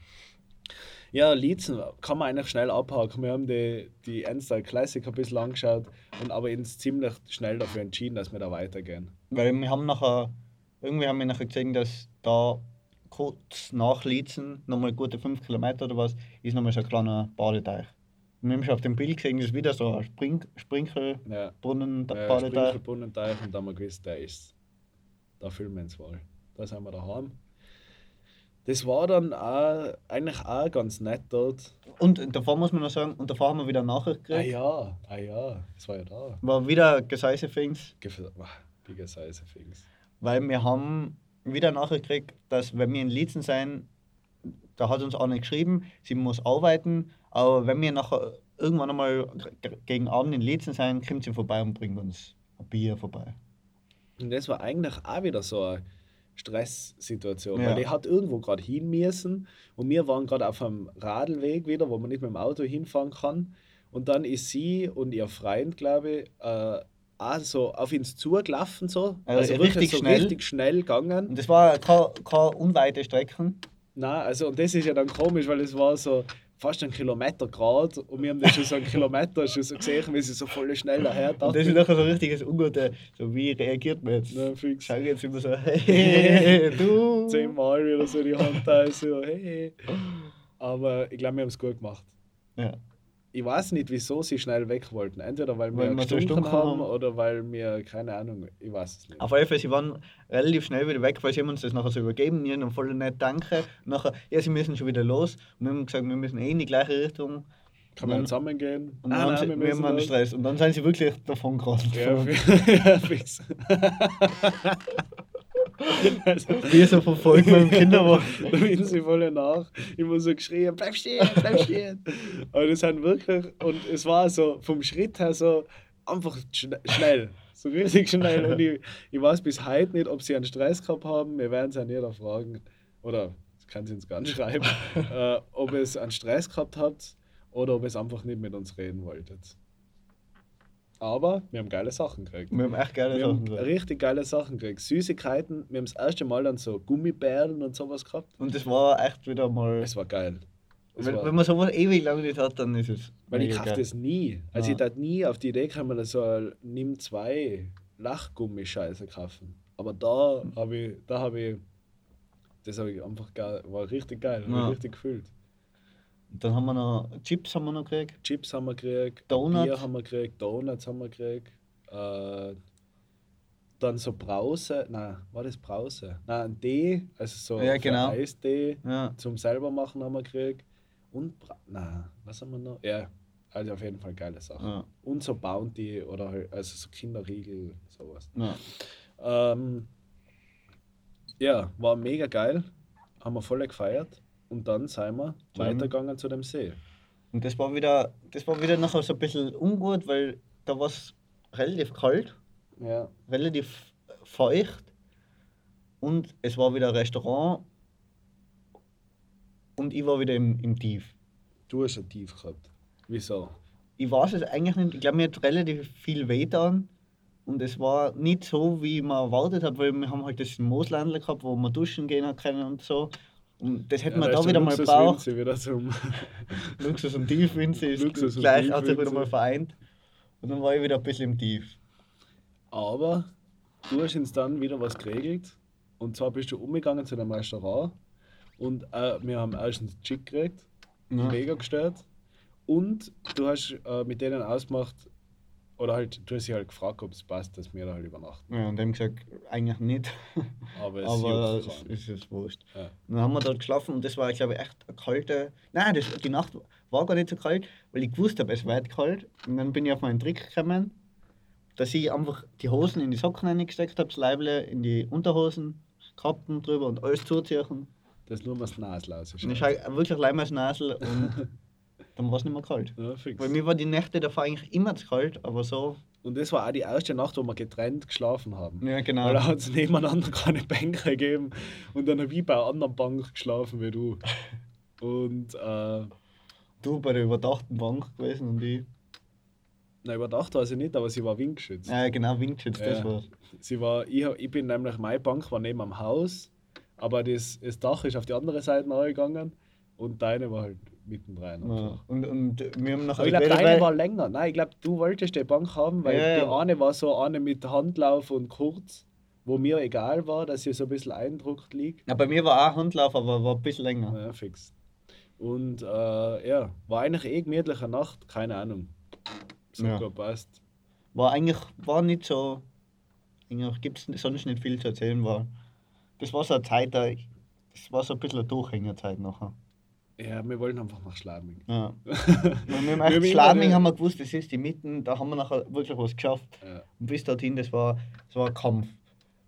Ja, Lietzen kann man eigentlich schnell abhaken. Wir haben die, die Endstyle Classic ein bisschen angeschaut und aber uns ziemlich schnell dafür entschieden, dass wir da weitergehen. Weil wir haben nachher, irgendwie haben wir nachher gesehen, dass da kurz nach Lietzen, nochmal gute 5 Kilometer oder was, ist nochmal so ein kleiner Badeteich. Wir haben schon auf dem Bild gesehen, das ist wieder so ein Spring Sprinkelbrunnen, Ja. Sprinkelbrunnenteich und dann haben wir gewusst, der ist Da fühlen wir uns wohl. Da sind wir daheim. Das war dann auch, eigentlich auch ganz nett dort. Und davor muss man noch sagen, und davor haben wir wieder Nachricht Ah gekriegt. ja, ah ja, das war ja da. War wieder Geseise Things, Wah, Bigger Size Things. weil wir haben wieder Nachricht gekriegt, dass wenn wir in Lietzen sein, da hat uns eine geschrieben, sie muss arbeiten, aber wenn wir nachher irgendwann einmal gegen Abend in Lietzen sein, kommt sie vorbei und bringt uns ein Bier vorbei. Und das war eigentlich auch wieder so eine Stresssituation, Ja. weil die hat irgendwo gerade hin müssen und wir waren gerade auf einem Radlweg wieder, wo man nicht mit dem Auto hinfahren kann. Und dann ist sie und ihr Freund, glaube ich, äh, auch so auf uns zugelaufen, so. Also wirklich richtig so schnell. richtig schnell gegangen. Und das war keine, keine unweite Strecken. Nein, also und das ist ja dann komisch, weil es war so fast ein Kilometer Grad und wir haben das schon so einen Kilometer schon so gesehen, wie sie so voll schnell daher Und das ist nachher so ein richtiges Ungute, so wie reagiert man jetzt? Ja, fix. Schau jetzt immer so, hey, du. zehnmal wieder so die Hand da, so hey. Aber ich glaube, wir haben es gut gemacht. Ja. Ich weiß nicht, wieso sie schnell weg wollten. Entweder weil wir Weil wir gestunken haben haben. oder weil wir, keine Ahnung, ich weiß es nicht. Auf jeden Fall, sie waren relativ schnell wieder weg, weil sie haben uns das nachher so übergeben, wir haben voll nett danke. Nachher, ja, sie müssen schon wieder los. Und wir haben gesagt, wir müssen eh in die gleiche Richtung. Kann man zusammen gehen? Und dann haben sie, wir haben einen. Stress. Und dann sind sie wirklich davon gerannt. Ja, fix. also, Wir so verfolgt mit dem Kinderwagen. da wissen sie voll nach. Immer so geschrien, bleib stehen, bleib stehen. Aber das sind wirklich, und es war so vom Schritt her so einfach schn schnell. So richtig schnell. Und ich, ich weiß bis heute nicht, ob sie einen Stress gehabt haben. Wir werden es ja nicht fragen. Oder, das kann sie uns gar nicht schreiben, äh, ob es einen Stress gehabt habt oder ob es einfach nicht mit uns reden wolltet. Aber wir haben geile Sachen gekriegt. Wir haben echt geile Wir Sachen gesagt. richtig geile Sachen gekriegt. Süßigkeiten. Wir haben das erste Mal dann so Gummibärlen und sowas gehabt. Und das war echt wieder mal. Es war geil. Es Wenn, war, wenn man sowas ewig lang nicht hat, dann ist es. weil ich kaufe das nie. Also Ja. ich darf nie auf die Idee kommen, so nimm zwei Lachgummischeiße kaufen. Aber da habe ich, da habe ich, das habe ich einfach geil, war richtig geil, habe Ja. ich richtig gefühlt. Dann haben wir noch Chips haben wir noch gekriegt. Chips haben wir gekriegt, Donuts. Bier haben wir gekriegt, Donuts haben wir gekriegt. Äh, dann so Brause, nein, war das Brause? Nein, ein Tee, also so Ja, genau. Eistee Ja. zum selber machen haben wir gekriegt. Und, Bra nein, was haben wir noch? Ja, also auf jeden Fall geile Sachen. Ja. Und so Bounty oder halt, also so Kinderriegel, sowas. Ja. Ähm, ja, war mega geil. Haben wir voll gefeiert. Und dann sind wir dem- weitergegangen zu dem See. Und das war wieder, das war wieder nachher so ein bisschen ungut, weil da war es relativ kalt, Ja. relativ feucht und es war wieder ein Restaurant und ich war wieder im, im Tief. Du hast ein Tief gehabt. Wieso? Ich weiß es eigentlich nicht, ich glaube, mir hat relativ viel weh getan und es war nicht so, wie man erwartet hat, weil wir haben halt das Mooslandl gehabt, wo man duschen gehen können und so. Und das hätten wir da wieder mal gebraucht. wieder zum Luxus und Tiefwinze ist Luxus gleich hat sich wieder mal vereint. Und dann war ich wieder ein bisschen im Tief. Aber du hast uns dann wieder was geregelt. Und zwar bist du umgegangen zu dem Restaurant. Und äh, wir haben erstens Chick gekriegt, Ja. mega gestört. Und du hast äh, mit denen ausgemacht, oder halt, du hast sie halt gefragt, ob es passt, dass wir da halt übernachten. Ja, und dem gesagt, eigentlich nicht. Aber es Aber es ist es wurscht. Ja. Dann haben wir dort geschlafen und das war, glaube ich, echt eine kalte. Nein, das, die Nacht war gar nicht so kalt, weil ich gewusst habe, es wird kalt. Und dann bin ich auf meinen Trick gekommen, dass ich einfach die Hosen in die Socken reingesteckt habe, das Leible in die Unterhosen, Kappen drüber und alles zuziehen. Das nur mal das Nasel aus. Ich schaue wirklich allein mal Nasel und dann war es nicht mehr kalt. Ja, fix. Weil mir war die Nächte davor eigentlich immer zu kalt, aber so. Und das war auch die erste Nacht, wo wir getrennt geschlafen haben. Ja, genau. Weil da hat es nebeneinander keine Bänke gegeben und dann habe ich bei einer anderen Bank geschlafen wie du. Und äh, Du bei der überdachten Bank gewesen und ich. Nein, überdacht war sie nicht, aber sie war windgeschützt. Ja, genau, Windschutz, das Ja. war's. Sie war, ich, ich bin nämlich, meine Bank war neben am Haus, aber das, das Dach ist auf die andere Seite gegangen und deine war halt mittendrin. Ja. Und, und wir haben nachher Aber ich glaube, deine war länger. Nein, ich glaube, du wolltest die Bank haben, weil Ja, die eine war so eine mit Handlauf und kurz, wo mir egal war, dass sie so ein bisschen eindruckt liegt. Ja, bei mir war auch Handlauf, aber war ein bisschen länger. Ja, fix. Und äh, ja, war eigentlich eh gemütliche Nacht, keine Ahnung. So Ja. passt. War eigentlich, war nicht so, eigentlich gibt es sonst nicht viel zu erzählen, war. Das war so eine Zeit, da, das war so ein bisschen eine Durchhängerzeit nachher. Ja, wir wollten einfach nach Schladming. Ja. Wir haben Wir Schladming haben wir gewusst, das ist die Mitten, da haben wir nachher wirklich was geschafft. Ja. Und bis dorthin, das war, das war ein Kampf.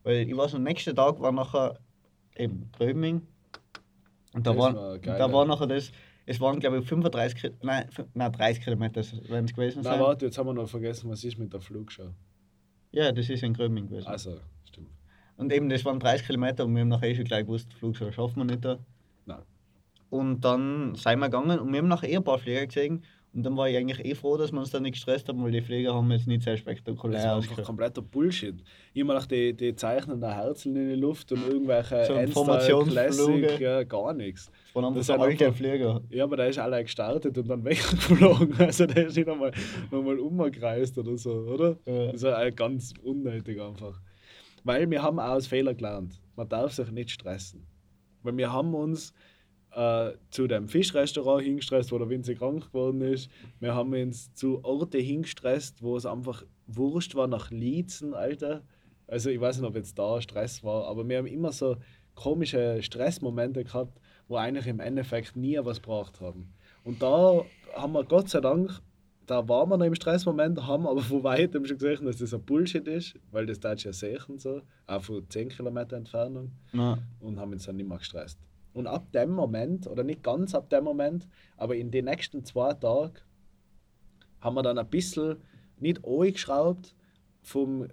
Weil ich weiß, am nächsten Tag war nachher eben Gröbming. Und da Das war, geil, da war nachher das, es waren glaube ich 35, Ki- nein, nein 30 Kilometer werden es gewesen Na sein. warte, jetzt haben wir noch vergessen, was ist mit der Flugschau. Ja, das ist in Gröbing gewesen. Also, stimmt. Und eben, das waren 30 Kilometer und wir haben nachher eh schon gleich gewusst, Flugschau schaffen wir nicht da. Und dann sind wir gegangen und wir haben nachher eh ein paar Flieger gesehen. Und dann war ich eigentlich eh froh, dass wir uns da nicht gestresst haben, weil die Flieger haben jetzt nicht sehr Das spektakulär war einfach kompletter Bullshit. Immer noch die, die Zeichnen der Herzen in die Luft und irgendwelche So Formationsflüge. Ja, gar nichts. Das waren einfach Das sind alte einfach- Flieger. Ja, aber der ist allein gestartet und dann weggeflogen. Also der ist nicht einmal, nochmal umgekreist oder so, oder? Ja. Das ist ja ganz unnötig einfach. Weil wir haben auch aus Fehler gelernt. Man darf sich nicht stressen. Weil wir haben uns äh, zu dem Fischrestaurant hingestresst, wo der Winzer krank geworden ist. Wir haben uns zu Orte hingestresst, wo es einfach wurscht war nach Liezen, Alter. Also ich weiß nicht, ob jetzt da Stress war, aber wir haben immer so komische Stressmomente gehabt, wo eigentlich im Endeffekt nie was gebracht haben. Und da haben wir Gott sei Dank, da waren wir noch im Stressmoment, haben aber von weitem schon gesehen, dass das ein Bullshit ist, weil das da ja sehen so, auch von 10 Kilometer Entfernung Ja. und haben uns dann nicht mehr gestresst. Und ab dem Moment, oder nicht ganz ab dem Moment, aber in den nächsten zwei Tagen haben wir dann ein bisschen nicht geschraubt vom,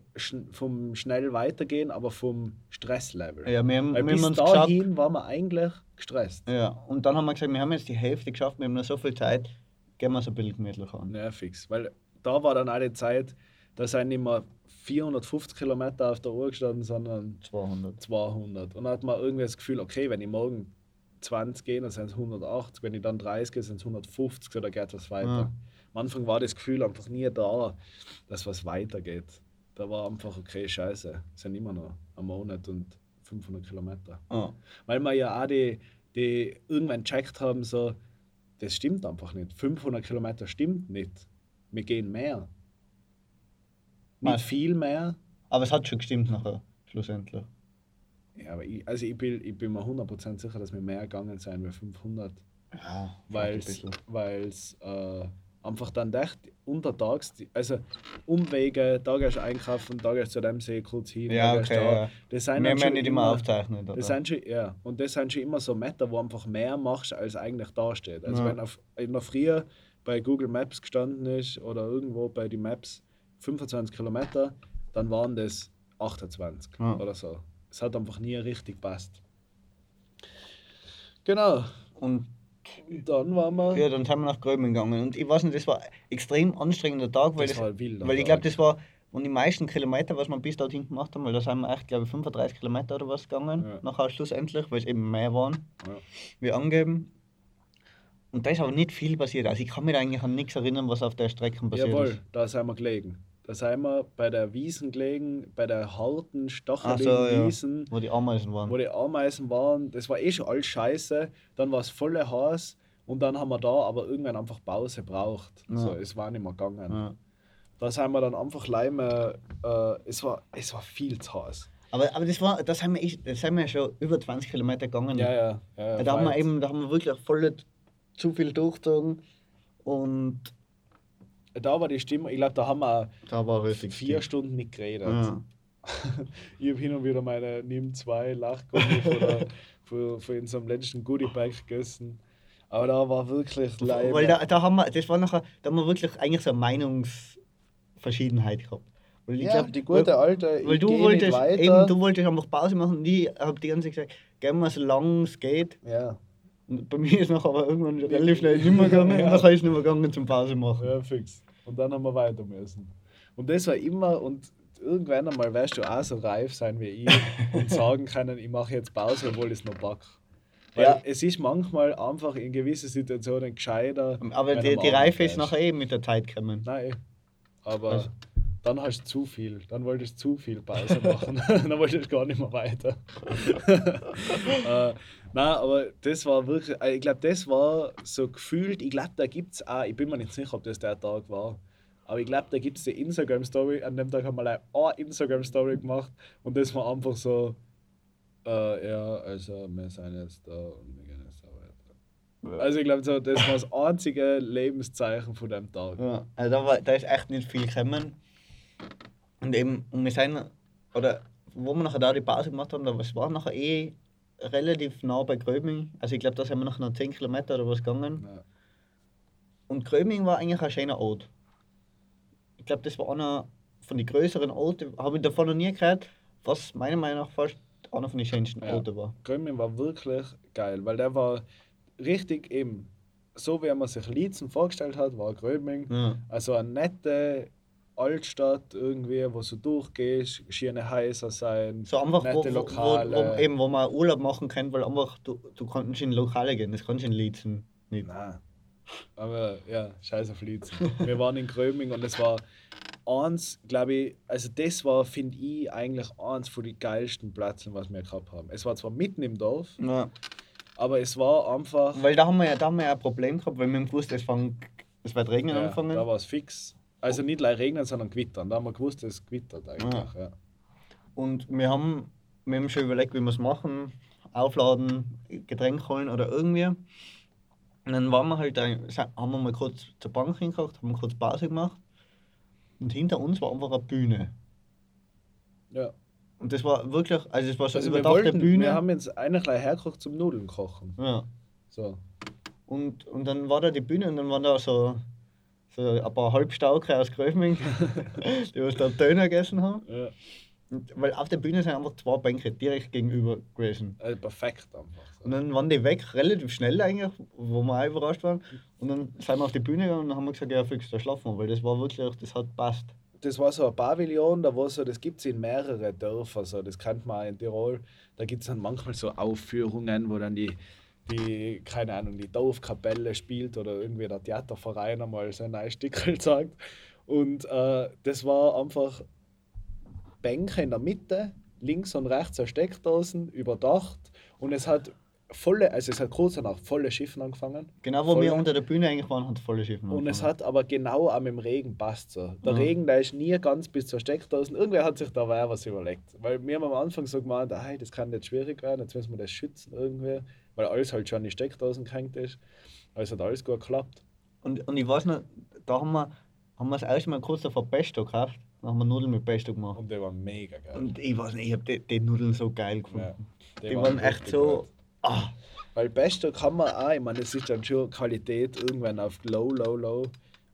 vom schnell weitergehen, aber vom Stresslevel. Ja, wir haben, Weil wir haben bis geschaut. dahin waren wir eigentlich gestresst. Ja, und dann haben wir gesagt, wir haben jetzt die Hälfte geschafft, wir haben noch so viel Zeit, gehen wir es ein bisschen gemütlicher an. Ja, fix. Weil da war dann auch die Zeit, da sind nicht mehr 450 Kilometer auf der Uhr gestanden, sondern 200. 200. Und dann hat man irgendwie das Gefühl, okay, wenn ich morgen 20 gehe, dann sind es 180, wenn ich dann 30 gehe, sind es 150 oder geht was weiter. Ja. Am Anfang war das Gefühl einfach nie da, dass was weitergeht. Da war einfach, okay, scheiße, es sind immer noch ein Monat und 500 Kilometer. Ah. Weil wir ja auch die, die irgendwann checkt haben, so, das stimmt einfach nicht. 500 Kilometer stimmt nicht. Wir gehen mehr. Nicht viel mehr, Aber es hat schon gestimmt nachher, schlussendlich. Ja, aber ich, also ich, bin, ich bin mir 100% sicher, dass wir mehr gegangen sein wie 500. Ja, Weil es äh, einfach dann echt untertags, also Umwege, da gehst du einkaufen, da gehst du zu dem See kurz hin, Ja, okay, da. ja. Das Wir sind schon nicht immer aufzeichnet. das oder? sind schon, ja, und das sind schon immer so Meter, wo einfach mehr machst, als eigentlich da steht. Also Ja. wenn auf, in der Früh bei Google Maps gestanden ist oder irgendwo bei den Maps 25 Kilometer, dann waren das 28 Ja. oder so. Es hat einfach nie richtig passt. Genau. Und dann waren wir. ja, dann sind wir nach Gröben gegangen. Und ich weiß nicht, das war ein extrem anstrengender Tag, weil, das das, wilder weil ich glaube, das war und die meisten Kilometer, was wir bis dorthin gemacht haben, weil da sind wir echt, glaube ich, 35 Kilometer oder was gegangen, Ja. nachher schlussendlich, weil es eben mehr waren, Ja. wie angeben. Und da ist aber nicht viel passiert. Also ich kann mich eigentlich an nichts erinnern, was auf der Strecke passiert Jawohl, ist. da sind wir gelegen. Da sind wir bei der Wiesen gelegen, bei der harten, Ach stacheligen so, ja. Wiesen. Wo die Ameisen waren. wo die Ameisen waren. Das war eh schon alles scheiße. Dann war es volle Haas und dann haben wir da aber irgendwann einfach Pause braucht. Ja. So, es war nicht mehr gegangen. ja. Da sind wir dann einfach leime. Äh, es, war, es war viel zu heiß. Aber, aber das war, das haben wir, echt- das haben wir schon über 20 Kilometer gegangen. Ja, ja. ja, da, haben wir eben, da haben wir wirklich voll zu viel durchgezogen. Und Da war die Stimme, ich glaube, da haben wir vier viel. Stunden nicht geredet. Ja. Ich habe hin und wieder meine Nimm 2 Lachgummi von, unserem letzten Goodie-Bag gegessen. Aber da war wirklich leime. Weil da, da haben wir, das war nachher, da haben wir wirklich eigentlich so eine Meinungsverschiedenheit gehabt. Weil ich ja, glaub, die gute weil, alte, weil ich du geh nicht wolltest, weiter. eben, du wolltest einfach Pause machen und ich habe die ganze Zeit gesagt, gehen wir so lange es geht. Ja, Und bei mir ist nachher aber irgendwann relativ schnell nicht mehr gegangen Ja. und nachher ist nicht mehr gegangen zum Pause machen. ja, fix. Und dann haben wir weiter müssen. Und das war immer, und irgendwann einmal wirst du auch so reif sein wie ich und sagen können, ich mache jetzt Pause, obwohl ich es noch back. Weil Ja. es ist manchmal einfach in gewissen Situationen gescheiter. Aber die, die Reife ist nachher eben mit der Zeit gekommen. Nein, eh. aber Also- dann hast du zu viel. Dann wolltest du zu viel Pause machen. dann wolltest du gar nicht mehr weiter. äh, nein, aber das war wirklich, äh, ich glaube, das war so gefühlt, ich glaube, da gibt es auch, ich bin mir nicht sicher, ob das der Tag war, aber ich glaube, da gibt es die Instagram-Story. An dem Tag haben wir eine Instagram-Story gemacht und das war einfach so, äh, ja, also wir sind jetzt da und wir gehen jetzt da weiter. Also ich glaube, so, das war das einzige Lebenszeichen von dem Tag. Ja, also da, war, da ist echt nicht viel gekommen. Und eben, und wir sind, oder wo wir nachher da die Pause gemacht haben, da es war nachher eh relativ nah bei Gröbing. Also ich glaube, da sind wir nachher noch 10 Kilometer oder was gegangen. Ja. Und Gröbing war eigentlich ein schöner Ort. Ich glaube, das war einer von den größeren Orten, habe ich davon noch nie gehört, was meiner Meinung nach fast einer von den schönsten Ja. Orten war. Gröming war wirklich geil, weil der war richtig eben, so wie man sich Liezen vorgestellt hat, war Gröming. Ja. Also eine nette Altstadt irgendwie, wo du durchgehst, schöne Häuser sein, So einfach, wo, nette wo, wo, Lokale. wo, eben, wo man Urlaub machen kann, weil einfach du, du kannst in Lokale gehen, das kannst in Liezen nicht. Nein. Aber ja, scheiß auf Liezen. Wir waren in Gröming und es war eins, glaube ich, also das war, finde ich, eigentlich eins von den geilsten Plätzen, was wir gehabt haben. Es war zwar mitten im Dorf, Ja. aber es war einfach. Weil da haben wir ja, da haben wir ja ein Problem gehabt, weil wir haben gewusst, es, fang, es wird regnen Ja, anfangen. da war es fix. Also nicht gleich regnen, sondern gewittern. Da haben wir gewusst, es gewittert eigentlich. Ja. Und wir haben, wir haben schon überlegt, wie wir es machen. Aufladen, Getränk holen oder irgendwie. Und dann waren wir halt, ein- haben wir mal kurz zur Bank hingekocht, haben kurz Pause gemacht. Und hinter uns war einfach eine Bühne. Ja. Und das war wirklich, also es war so Also wir, überdachte wollten, Bühne. wir haben jetzt eigentlich hergekocht zum Nudeln kochen. ja. So. Und, und dann war da die Bühne und dann waren da so, so ein paar Halbstauke aus Gröfming, die was da Döner gegessen haben. Ja. Weil auf der Bühne sind einfach zwei Bänke direkt gegenüber gewesen. Also perfekt einfach. So. Und dann waren die weg, relativ schnell eigentlich, wo wir auch überrascht waren. Und dann sind wir auf die Bühne gegangen und haben gesagt, ja fix, da schlafen wir, weil das war wirklich, das hat passt. Das war so ein Pavillon, da war so, das gibt es in mehreren Dörfern, so, das kennt man auch in Tirol. Da gibt es dann manchmal so Aufführungen, wo dann die, die, keine Ahnung, die Dorfkapelle spielt oder irgendwie der Theaterverein einmal sein neues Stück zeigt. Und äh, das war einfach Bänke in der Mitte, links und rechts eine Steckdosen, überdacht. Und es hat volle, also es hat kurz danach volle Schiffen angefangen. Genau, wo Voll. wir unter der Bühne eigentlich waren, hat volle Schiffen. Und es angefangen. hat aber genau mit dem Regen passt so. Der Ja. Regen, der ist nie ganz bis zur Steckdose. Irgendwer hat sich da was überlegt. Weil wir haben am Anfang so gemeint, hey, das kann nicht schwierig werden, jetzt müssen wir das schützen irgendwie. Weil alles halt schon in die Steckdosen gehängt ist. Also hat alles gut geklappt. Und, und ich weiß noch, da haben wir, haben wir das erste Mal kurz davor Pesto gekauft. Dann haben wir Nudeln mit Pesto gemacht. Und der war mega geil. Und ich weiß nicht, ich habe die, die Nudeln so geil gefunden. Ja, die waren echt richtig so. Ah, Weil Pesto kann man auch, ich meine, es ist dann schon Qualität irgendwann auf low, low, low.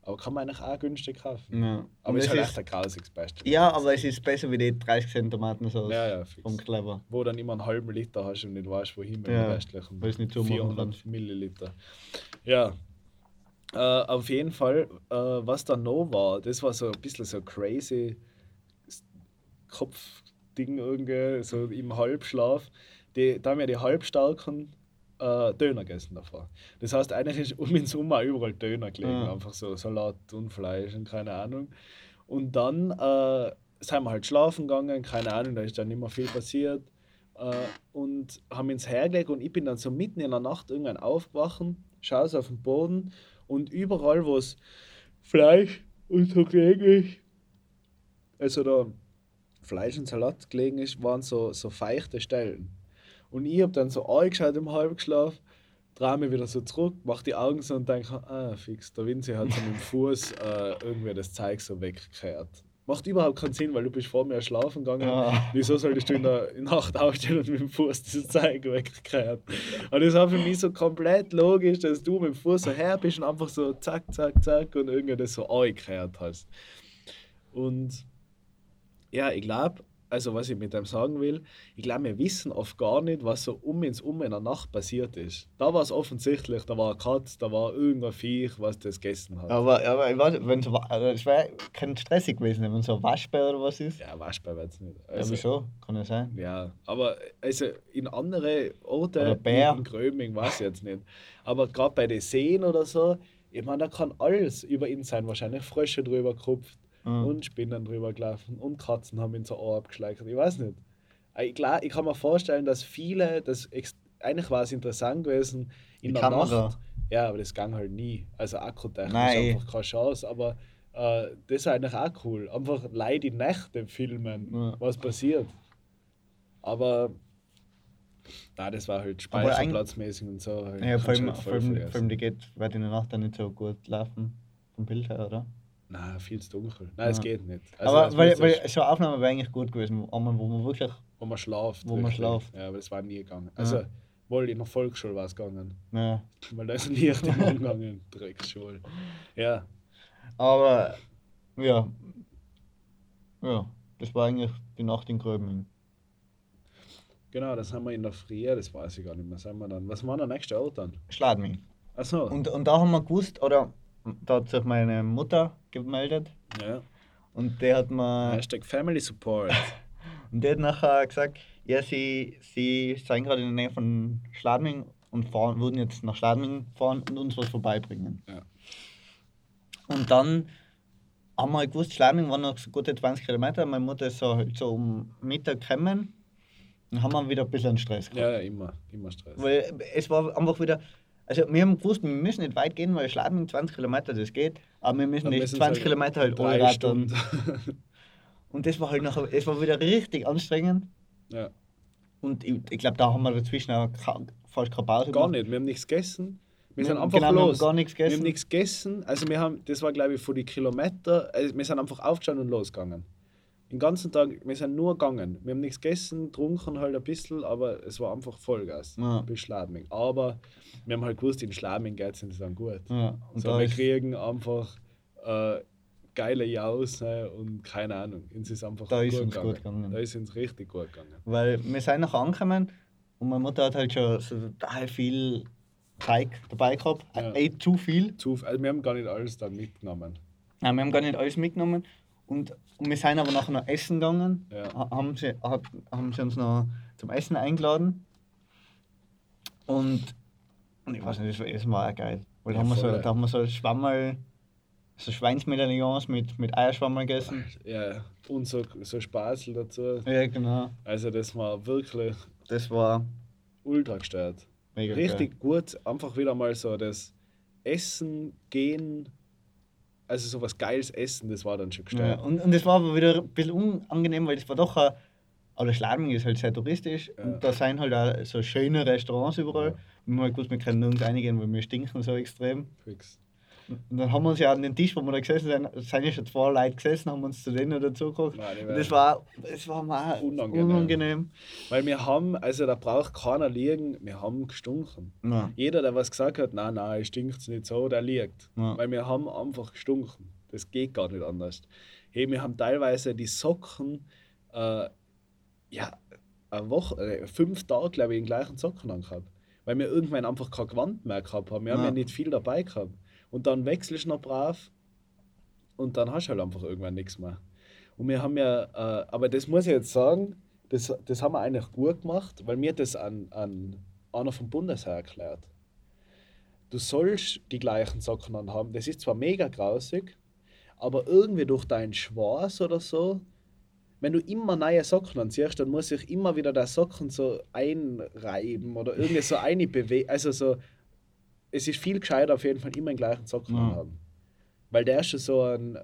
Aber kann man eigentlich auch günstig kaufen. ja. Aber Und es ist halt echt ein grausiges Pesto. ja, aber es ist besser wie die 30 Cent Tomatensauce Ja, ja, vom Clever. wo dann immer einen halben Liter hast und nicht weißt, wohin mit Ja, dem weil es nicht zumachen 400 kannst. Milliliter. Ja, äh, auf jeden Fall, äh, was dann noch war, das war so ein bisschen so crazy Kopfding irgendwie, so im Halbschlaf. Die, da haben wir die halbstarken äh, Döner gegessen davor. Das heißt, eigentlich ist um den Sommer überall Döner gelegen, Ja. einfach so Salat und Fleisch und keine Ahnung. Und dann äh, sind wir halt schlafen gegangen, keine Ahnung, da ist dann nicht mehr viel passiert. Äh, und haben uns hergelegt und ich bin dann so mitten in der Nacht irgendwann aufgewacht, schaue so auf den Boden und überall, wo es Fleisch und so gelegen ist, also da Fleisch und Salat gelegen ist, waren so, so feuchte Stellen. Und ich habe dann so angeschaut im Halbschlaf, drehe mich wieder so zurück, mache die Augen so und denke, ah, fix, der Winzi hat so mit dem Fuß äh, irgendwie das Zeug so weggekehrt. Macht überhaupt keinen Sinn, weil du bist vor mir schlafen gegangen. Ja. Wieso solltest du in der Nacht aufstehen und mit dem Fuß das Zeug weggekehrt? Und das war für mich so komplett logisch, dass du mit dem Fuß so her bist und einfach so zack, zack, zack und irgendwie das so angekehrt hast. Und ja, ich glaube, also was ich mit dem sagen will, ich glaube, wir wissen oft gar nicht, was so um uns um in der Nacht passiert ist. Da war es offensichtlich, da war eine Katze, da war irgendein Viech, was das gegessen hat. Aber, aber ich weiß, wenn so, also das wäre kein stressig gewesen, wenn so ein Waschbär oder was ist. Ja, Waschbär wird es nicht. Ja, Also, wieso? Kann ja sein. Ja, aber also in andere Orte, Oder Bär. in Gröming, weiß ich jetzt nicht. Aber gerade bei den Seen oder so, ich meine, da kann alles über ihn sein. Wahrscheinlich Frösche drüber gekupft Mhm. und Spinnen drüber gelaufen und Katzen haben ihn so Ohr abgeschleicht. Ich weiß nicht. Äh, Ich, klar, ich kann mir vorstellen, dass viele, das eigentlich war es interessant gewesen, in Die der Kamera. Nacht. Ja, aber das ging halt nie. Also akkutechnisch Nein. einfach keine Chance. Aber äh, das ist eigentlich auch cool. Einfach Leute die Nächte filmen, Ja. was passiert. Aber na, das war halt speicherplatzmäßig und so. Halt. Ja, vor allem, halt voll vor allem, vor allem die geht, wird in der Nacht dann nicht so gut laufen. Vom Bild her, oder? Nein, viel zu dunkel. Nein, es Ja. geht nicht. Also, aber es weil, weil das- so eine Aufnahme wäre eigentlich gut gewesen, einmal, wo man wirklich. wo man schlaft. wo man wirklich. schlaft. Ja, aber das war nie gegangen. Also, wohl in der Volksschule war es gegangen. Ja. Weil da ist Licht im Umgegangen. Drecksschule. Ja, Aber ja. Ja, das war eigentlich die Nacht in Gröbming. genau, das haben wir in der Früh, das weiß ich gar nicht mehr. Sind wir dann. Was war der nächste Ort dann? Schladming. Achso. Und, und da haben wir gewusst, oder da hat sich meine Mutter gemeldet Ja. und der hat mir Hashtag Family Support. und der hat nachher gesagt, ja, sie, sie seien gerade in der Nähe von Schladming und fahren, würden jetzt nach Schladming fahren und uns was vorbeibringen. Ja. Und dann haben wir halt gewusst, Schladming waren noch so gute 20 Kilometer. Meine Mutter ist so, halt so um Mittag gekommen. Dann haben wir wieder ein bisschen Stress gehabt. ja, ja, immer. Immer Stress. Weil es war einfach wieder. Also wir haben gewusst, wir müssen nicht weit gehen, weil Schladming 20 Kilometer, das geht. Aber wir müssen Dann nicht müssen 20 sie Kilometer halt Allradern. Stunden. Und das war halt nachher, es war wieder richtig anstrengend. ja. Und ich, ich glaube, da haben wir dazwischen auch fast keine Pause Gar gemacht. nicht. Wir haben nichts gegessen. Wir Wir sind haben- einfach genau, wir haben los. gar nichts Wir haben gegessen. nichts gegessen. Also wir haben, das war glaube ich vor die Kilometer. Also wir sind einfach aufgestanden und losgegangen. Den ganzen Tag, wir sind nur gegangen. Wir haben nichts gegessen, getrunken halt ein bisschen, aber es war einfach Vollgas Ja. bis Schladming. Aber wir haben halt gewusst, in Schladming geht es uns dann gut. Ja, und so, wir ist, kriegen einfach äh, geile Jause und keine Ahnung. Uns ist einfach Da ist gut, uns gegangen. gut gegangen. Da ist uns richtig gut gegangen. weil wir sind nachher angekommen und meine Mutter hat halt schon so total viel Teig dabei gehabt. Ja. Eh zu viel. Zu, also wir haben gar nicht alles dann mitgenommen. Nein, wir haben gar nicht alles mitgenommen. Und, und wir sind aber nachher noch essen gegangen. Ja. Ha- Haben, sie, haben sie uns noch zum Essen eingeladen. Und, und ich weiß nicht, das war, das war auch geil. Weil da, Ja, haben wir so, da haben wir so Schwammerl, so Schweinsmedaillons mit, mit Eierschwammerl gegessen. Ja, und so, so Spaßel dazu. Ja, genau. Also das war wirklich Das war ultra gestört. mega Richtig gut, einfach wieder mal so das Essen, Gehen, also so was Geiles Essen, das war dann schon geil. Ja, gestört. und, und das war aber wieder ein bisschen unangenehm, weil das war doch ein. Aber Schladming ist halt sehr touristisch Ja. und da sind halt auch so schöne Restaurants überall. Ja. Wir haben halt gewusst, wir können nirgends eingehen, weil wir stinken so extrem. Fix. Und dann haben wir uns ja an den Tisch, wo wir da gesessen sind, sind ja schon zwei Leute gesessen, haben uns zu denen dazu geguckt. Nein, die Und das war, das war mal Unangenehm. unangenehm. Weil wir haben, also da braucht keiner liegen, wir haben gestunken. Ja. Jeder, der was gesagt hat, nein, nein, stinkt nicht so, der liegt. Ja. Weil wir haben einfach gestunken. Das geht gar nicht anders. Hey, wir haben teilweise die Socken, äh, ja, eine Woche, äh, fünf Tage, glaube ich, den gleichen Socken angehabt. Weil wir irgendwann einfach kein Gewand mehr gehabt haben. Wir haben Ja. ja nicht viel dabei gehabt. Und dann wechselst du noch brav und dann hast du halt einfach irgendwann nichts mehr. Und wir haben ja, äh, aber das muss ich jetzt sagen, das, das haben wir eigentlich gut gemacht, weil mir das an, an einer vom Bundesheer erklärt. Du sollst die gleichen Socken anhaben. Das ist zwar mega grausig, aber irgendwie durch deinen Schwarz oder so, wenn du immer neue Socken anziehst, dann muss sich immer wieder der Socken so einreiben oder irgendwie so eine bewegen. Also so, es ist viel gescheiter auf jeden Fall immer den gleichen Socken Ja. anhaben. Weil der ist schon so ein äh,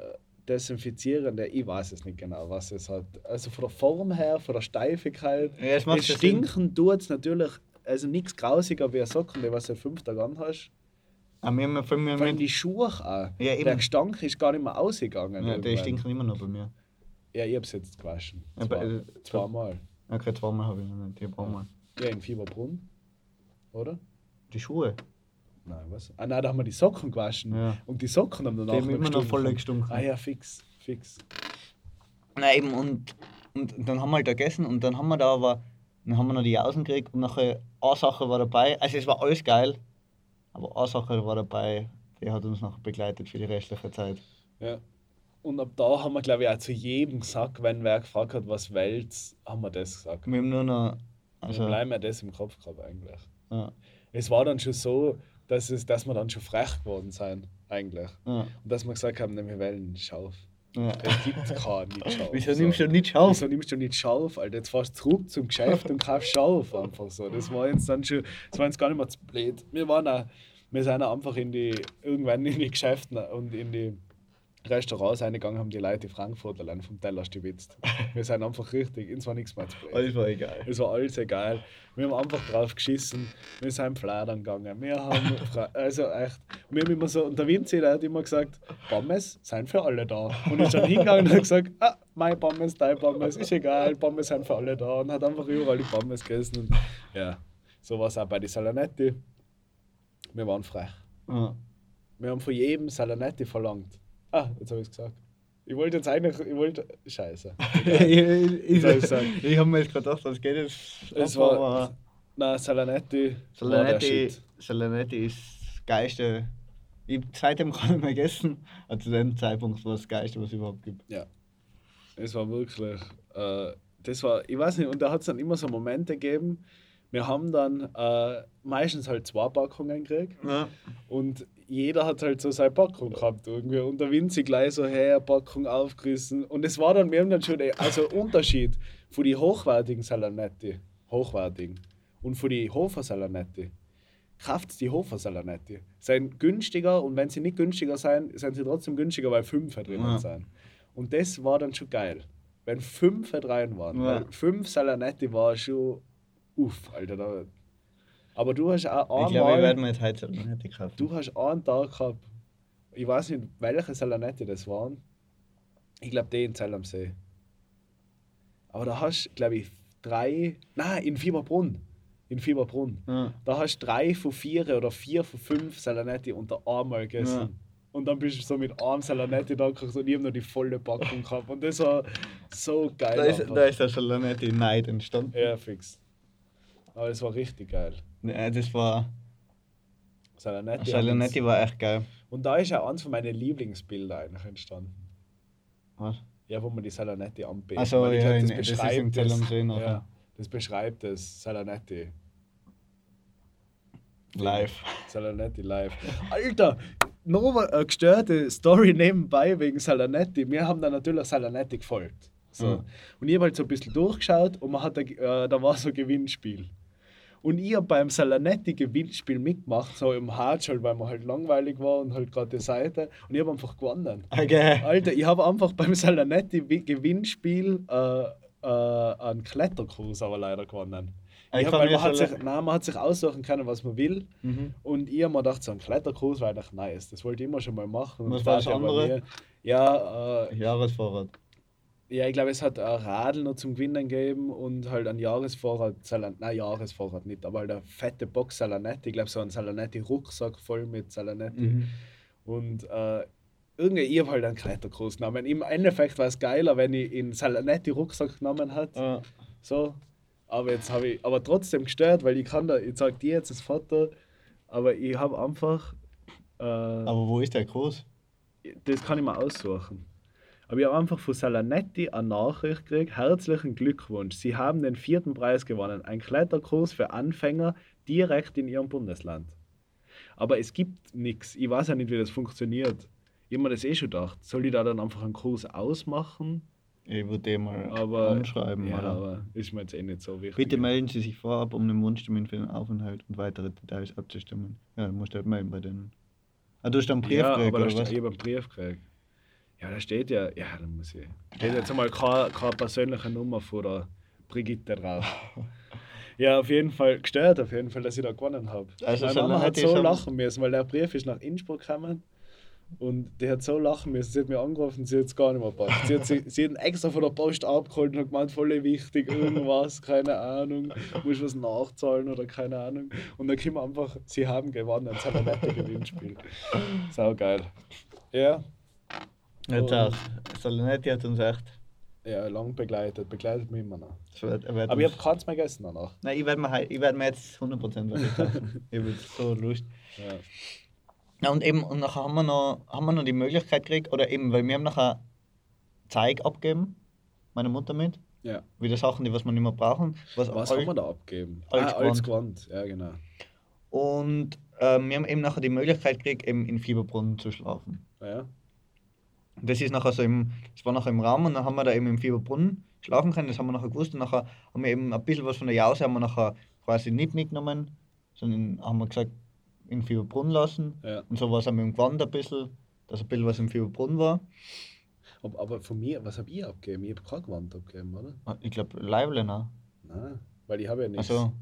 desinfizierender, ich weiß es nicht genau, was es hat. Also von der Form her, von der Steifigkeit. Ja, macht es stinken tut es natürlich, also nichts grausiger wie ein Socken, die was du fünf Tage anhast. Aber wir haben ja allem Vor allem mit, die Schuhe auch. Ja, Der. Gestank ist gar nicht mehr ausgegangen. ja, die stinken immer noch bei mir. Ja, ich hab's jetzt gewaschen. Ja, Zwei, äh, zweimal. Okay, zweimal habe ich noch nicht, ich hab einmal. Ja, in Fieberbrunn. Oder? Die Schuhe, Nein, was? Ah nein, da haben wir die Socken gewaschen. Ja. Und die Socken haben danach die haben immer noch voll gestunken. Ah ja, fix, fix. Nein, eben, und, und dann haben wir halt da gegessen und dann haben wir da aber, dann haben wir noch die Jausen gekriegt und nachher eine Sache war dabei. Also es war alles geil, aber eine Sache war dabei, die hat uns noch begleitet für die restliche Zeit. Ja. Und ab da haben wir, glaube ich, auch zu jedem gesagt, wenn wer gefragt hat, was willst, haben wir das gesagt. Wir haben nur noch, Also also, bleiben wir das im Kopf gehabt eigentlich. ja, Es war dann schon so, dass, es, dass wir dann schon frech geworden sind, eigentlich. ja, Und dass wir gesagt haben, wir wollen Schauf. ja. Es gibt keinen nicht Schauf. Wieso so. nimmst du nicht auf? Wieso nimmst du nicht Schauf, Alter? Jetzt fährst du zurück zum Geschäft und kaufst Schauf einfach so. Das war jetzt dann schon, das war jetzt gar nicht mehr zu blöd. Wir waren auch, wir sind auch einfach in die, irgendwann in die Geschäfte und in die Restaurants reingegangen, haben die Leute die Frankfurter allein vom Teller stibitzt. Wir sind einfach richtig, uns war nichts mehr zu blöd. Alles war egal. Es war alles egal. Wir haben einfach drauf geschissen. Wir sind fladern gegangen. Wir haben, also echt, wir haben immer so, und der Vinci, der hat immer gesagt, Pommes sind für alle da. Und ist dann hingegangen und hat gesagt, ah, mein Pommes, dein Pommes, ist egal, Pommes sind für alle da. Und hat einfach überall die Pommes gegessen. Und ja, so war es auch bei den Salanetti. Wir waren frech. Ja. Wir haben von jedem Salanetti verlangt. Ah, jetzt habe ich es gesagt. Ich wollte jetzt eigentlich, ich wollte, scheiße. ich soll ich habe mir jetzt gerade gedacht, was geht jetzt? Es war, aber nein, Salanetti, war Salanetti. Salanetti ist das Geiste. Ich habe seitdem gar nicht mehr gegessen, aber zu dem Zeitpunkt war es das Geiste, was es überhaupt gibt. Ja. Es war wirklich. Äh, das war, ich weiß nicht, und da hat es dann immer so Momente gegeben. Wir haben dann äh, meistens halt zwei Packungen gekriegt Ja. und jeder hat halt so seine Packung gehabt irgendwie. Und der Winzi gleich so, hey, eine Packung aufgerissen. Und es war dann, wir haben dann schon, also Unterschied von die hochwertigen Salanetti, hochwertigen, und von die Hofer Salanetti. Kauft die Hofer Salanetti. Sind günstiger und wenn sie nicht günstiger sind, sind sie trotzdem günstiger, weil fünf drinnen Ja. sind. Und das war dann schon geil. Wenn fünf rein waren. Ja. Weil fünf Salanetti war schon uff, Alter. Da. Aber du hast auch Ich glaube, ich einmal, werde mir jetzt heute Salanetti kaufen. du hast einen Tag gehabt, ich weiß nicht, welche Salanetti das waren. Ich glaube, die in Zell am See. Aber da hast glaube ich, drei, nein, in Fieberbrunn. In Fieberbrunn. Ja. Da hast du drei von vier oder vier von fünf Salanetti unter einmal gegessen. Ja. Und dann bist du so mit einem Salanetti da gekocht und ich habe noch die volle Packung gehabt. Und das war so geil. Da ist, einfach. da ist der Salanetti Neid entstanden. ja, fix. Aber es war richtig geil. Ja, das war. Salanetti. Salanetti war echt geil. Und da ist auch eins von meinen Lieblingsbilder eigentlich entstanden. Was? Ja, wo man die Salanetti anbietet. Ach so, Weil ich ja, glaub, in- das Zell am See nachher. ja, das beschreibt das Salanetti. Live. Salanetti live. Alter, noch eine gestörte Story nebenbei wegen Salanetti. Wir haben dann natürlich Salanetti gefolgt. So. Mhm. Und ich habe halt so ein bisschen durchgeschaut und man hat da, äh, da war so ein Gewinnspiel. Und ich habe beim Salanetti-Gewinnspiel mitgemacht, so im Hartsch, halt, weil mir halt langweilig war und halt gerade die Seite. Und ich habe einfach gewonnen. Okay. Alter, ich habe einfach beim Salanetti-Gewinnspiel äh, äh, einen Kletterkurs aber leider gewonnen. Ich Ich hab, weil man, hat sich, nein, man hat sich aussuchen können, was man will. Mhm. Und ich habe mir gedacht, so ein Kletterkurs war eigentlich nice. Das wollte ich immer schon mal machen. Was Und war das andere? mir- Ja, äh, Jahresvorrat. Ja, ich glaube, es hat ein Radl noch zum Gewinnen gegeben und halt ein Jahresvorrat, Salan nein, Jahresvorrat nicht, aber halt eine fette Box Salanetti. Ich glaube, so ein Salanetti-Rucksack voll mit Salanetti. Mhm. Und äh, irgendwie, ich habe halt einen Kletterkurs genommen. Im Endeffekt war es geiler, wenn ich in Salanetti-Rucksack genommen hätte. Ja. So. Aber jetzt habe ich, aber trotzdem gestört, weil ich kann da, ich zeige dir jetzt das Foto, aber ich habe einfach, äh, Aber wo ist der Kurs? das kann ich mir aussuchen. Aber ich habe einfach von Salanetti eine Nachricht gekriegt. Herzlichen Glückwunsch. Sie haben den vierten Preis gewonnen. Ein Kletterkurs für Anfänger direkt in Ihrem Bundesland. Aber es gibt nichts. Ich weiß ja nicht, wie das funktioniert. Ich habe mir das eh schon gedacht. Soll ich da dann einfach einen Kurs ausmachen? Ich würde den mal Aber, anschreiben. ja, oder? aber ist mir jetzt eh nicht so wichtig. Bitte melden Sie sich vorab, um den Wunschtermin für den Aufenthalt und weitere Details abzustimmen. Ja, du musst halt melden bei denen. Ah, du hast einen Brief ja, gekriegt, aber oder was? ich habe einen Brief gekriegt. Ja, da steht ja, ja, da muss ich. Steht jetzt einmal keine, keine persönliche Nummer von der Brigitte drauf. Ja, auf jeden Fall gestört, auf jeden Fall, dass ich da gewonnen habe. Also Meine Mama hat so lachen müssen, weil der Brief ist nach Innsbruck gekommen und die hat so lachen müssen. Sie hat mir angerufen, sie hat es gar nicht mehr gepackt. Sie hat, sie, sie hat ihn extra von der Post abgeholt und hat gemeint, voll wichtig, irgendwas, keine Ahnung, muss was nachzahlen oder keine Ahnung. Und dann kommen einfach, sie haben gewonnen, das hat ein nettes Gewinnspiel. Sau geil. Ja, Jetzt auch. Salonetti hat uns echt Ja, lang begleitet, begleitet mich immer noch. Wird, Aber ich habe keins mehr gegessen danach. Nein, ich werde mir, ich werd mir jetzt 100% was kaufen. ich habe so Lust. Ja. Ja, und eben, und nachher haben wir noch, haben wir noch die Möglichkeit gekriegt, oder eben, weil wir haben nachher Zeug abgegeben, meine Mutter mit, ja. wieder Sachen, die was wir nicht mehr brauchen. Was, Was haben wir da abgegeben? Als ah, als. Gewand. Ja, genau. Und ähm, wir haben eben nachher die Möglichkeit gekriegt, eben in Fieberbrunnen zu schlafen. Ja. Und Das ist nachher so im, das war nachher im Raum und dann haben wir da eben im Fieberbrunnen schlafen können, das haben wir nachher gewusst und nachher haben wir eben ein bisschen was von der Jause haben wir nachher quasi nicht mitgenommen, sondern haben wir gesagt, in Fieberbrunnen lassen. ja. Und so war es auch mit dem Gewand ein bisschen, dass ein bisschen was im Fieberbrunnen war. Aber, aber von mir, was habe ich abgegeben? Ich habe kein Gewand abgegeben, oder? Ah, Ich glaube, Leiblen auch. Nein, weil ich habe ja nichts. Also,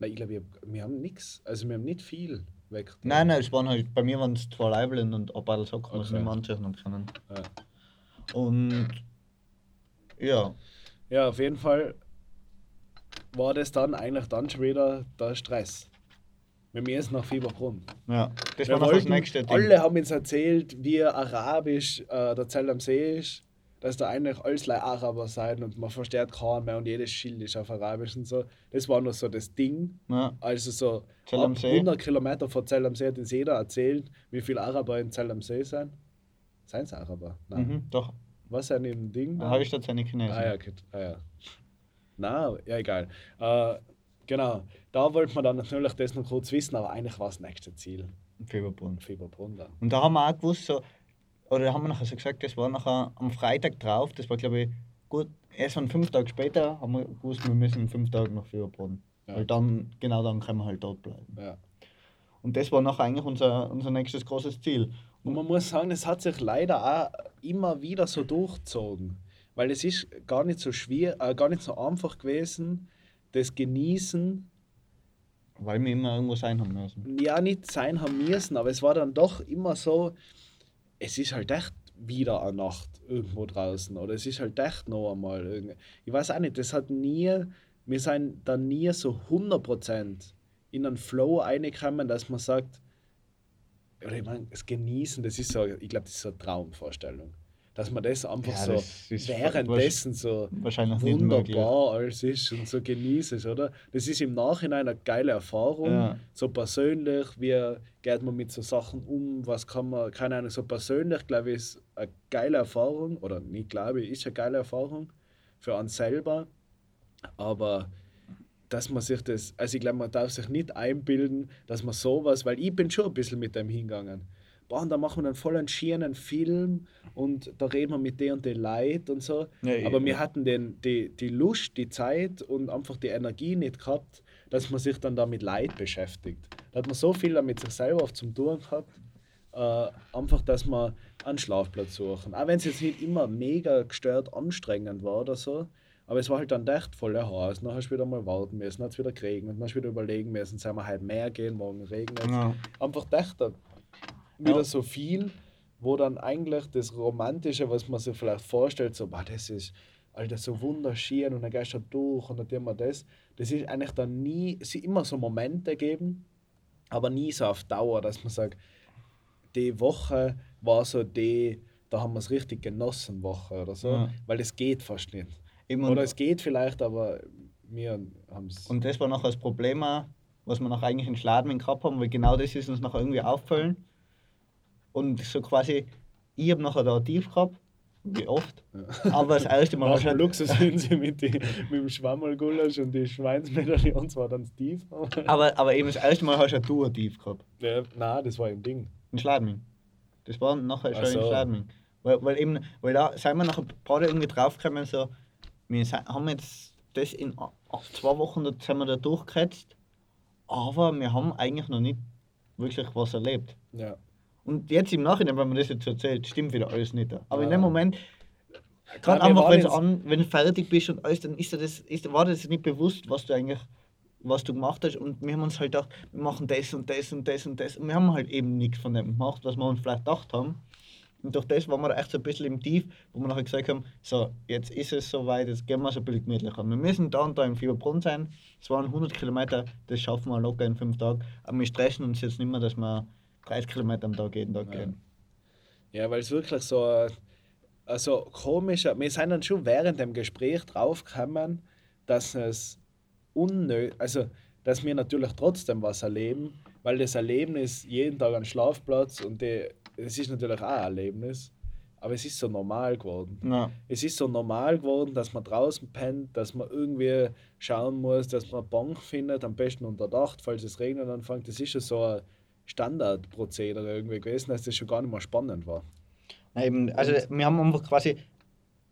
Nein, ich glaube, wir haben nichts. Also wir haben nicht viel weg. nein, nein, es waren halt, bei mir waren es zwei Leiblen und ein paar Socken, was ich nicht mehr anziehen haben können. Ja. Und ja, ja, auf jeden Fall war das dann eigentlich dann schon wieder der Stress. Mit mir ist nach Fieberbrunn. ja, das Wir war noch das nächste Ding. Alle haben uns erzählt, wie arabisch äh, der Zell am See ist. Dass da eigentlich alles Araber sein und man versteht keinen mehr und jedes Schild ist auf Arabisch und so. Das war noch so das Ding. Ja, Also so ab See? 100 Kilometer vor Zell am See hat uns jeder erzählt, wie viele Araber in Zell am See sind. Seien es Araber? Nein. mhm, doch. Was sind im Ding? Da habe ich dazu eine Chinesen. Ah ja, okay. ah, ja. Na, ja, egal. Äh, genau. Da wollte man dann natürlich das noch kurz wissen, aber eigentlich war das nächste Ziel. Fieberbrunnen. Fieberbrunn dann. Und da haben wir auch gewusst, so, oder haben wir nachher so gesagt, das war nachher am Freitag drauf, das war glaube ich gut, erst an fünf Tage später haben wir gewusst, wir müssen fünf Tagen nach Fieberbrunnen. Ja. Weil dann, genau dann können wir halt dort bleiben. Ja. Und das war nachher eigentlich unser, unser nächstes großes Ziel. Und man muss sagen, es hat sich leider auch immer wieder so durchgezogen. Weil es ist gar nicht so schwer, äh, gar nicht so einfach gewesen, das Genießen Weil wir immer irgendwo sein haben müssen. ja nicht sein haben müssen, aber es war dann doch immer so, es ist halt echt wieder eine Nacht irgendwo draußen oder es ist halt echt noch einmal irgendwie. Ich weiß auch nicht, das hat nie, wir sind dann nie so 100% in einen Flow reingekommen, dass man sagt, oder ich meine, das Genießen, das ist so, ich glaube, das ist so eine Traumvorstellung. Dass man das einfach Ja, so das währenddessen so wunderbar alles ist und so genießt, oder? Das ist im Nachhinein eine geile Erfahrung, Ja. so persönlich, wie geht man mit so Sachen um, was kann man, keine Ahnung, so persönlich, glaube ich, ist eine geile Erfahrung, oder nicht glaube ich, ist eine geile Erfahrung für einen selber, aber dass man sich das, also ich glaube, man darf sich nicht einbilden, dass man sowas, weil ich bin schon ein bisschen mit dem hingegangen. Boah, und da machen wir einen voll einen schönen Film und da reden wir mit der und den Leuten und so. Ja, Aber ja. wir hatten den, die, die Lust, die Zeit und einfach die Energie nicht gehabt, dass man sich dann da mit Leid beschäftigt. Da hat man so viel mit sich selber oft zum Tun gehabt, äh, einfach, dass man einen Schlafplatz suchen. Auch wenn es jetzt nicht immer mega gestört anstrengend war oder so, aber es war halt dann echt voll heiß. Dann hast du wieder mal warten müssen, dann hat es wieder geregnet, dann hast du wieder überlegen müssen, sollen wir heute mehr gehen, morgen regnet Ja. Einfach dann wieder so viel, wo dann eigentlich das Romantische, was man sich vielleicht vorstellt, so, boah, das ist Alter, so wunderschön und dann gehst du durch und dann tun wir das. Das ist eigentlich dann nie, es sind immer so Momente geben, aber nie so auf Dauer, dass man sagt, die Woche war so die, da haben wir es richtig genossen, Woche oder so, Ja. weil es geht fast nicht. Eben, Oder es geht vielleicht, aber wir haben es. und das war nachher das Problem, was wir nachher eigentlich in Schladming gehabt haben, weil genau das ist uns nachher irgendwie aufgefallen. Und so quasi, ich habe nachher da tief gehabt, wie oft, aber das erste Mal Nach hast dem halt, Luxusinsel mit, die, mit dem Schwammergulasch und die Schweinsmedaillons war dann Steve. aber, aber eben das erste Mal hast ja du ein tief gehabt. ja, nein, das war im Ding. In Schladming. Das war nachher Ach schon so. in Schladming. Weil, weil eben, weil da sind wir nachher gerade irgendwie draufgekommen, so, wir se- haben jetzt das in zwei Wochen, sind wir da durchgehetzt, aber wir haben eigentlich noch nicht wirklich was erlebt. Ja. Und jetzt im Nachhinein, wenn man das jetzt erzählt, stimmt wieder alles nicht. Aber in Ja. dem Moment, gerade einfach, waren wenn du jetzt- an, wenn du fertig bist und alles, dann ist dir das, ist, war das nicht bewusst, was du eigentlich, was du gemacht hast. Und wir haben uns halt gedacht, wir machen das und das und das und das. Und wir haben halt eben nichts von dem gemacht, was wir uns vielleicht gedacht haben. Und durch das waren wir echt so ein bisschen im Tief, wo wir nachher gesagt haben, so, jetzt ist es soweit, jetzt gehen wir so ein bisschen gemütlicher. Wir müssen da und da im Fieberbrunn sein. Es waren 100 Kilometer, das schaffen wir locker in fünf Tagen. Aber wir stressen uns jetzt nicht mehr, dass wir 30 Kilometer am Tag jeden Tag Ja. gehen. Ja, weil es wirklich so, also komischer, wir sind dann schon während dem Gespräch draufgekommen, dass es unnötig, also dass wir natürlich trotzdem was erleben, weil das Erlebnis jeden Tag ein Schlafplatz und die, es ist natürlich auch ein Erlebnis, aber es ist so normal geworden. Ja. Es ist so normal geworden, dass man draußen pennt, dass man irgendwie schauen muss, dass man eine Bank findet, am besten unter Dach, falls es regnen anfängt. Das ist schon so ein Standardprozedere irgendwie gewesen, dass das schon gar nicht mehr spannend war. Na eben, also wir haben einfach quasi,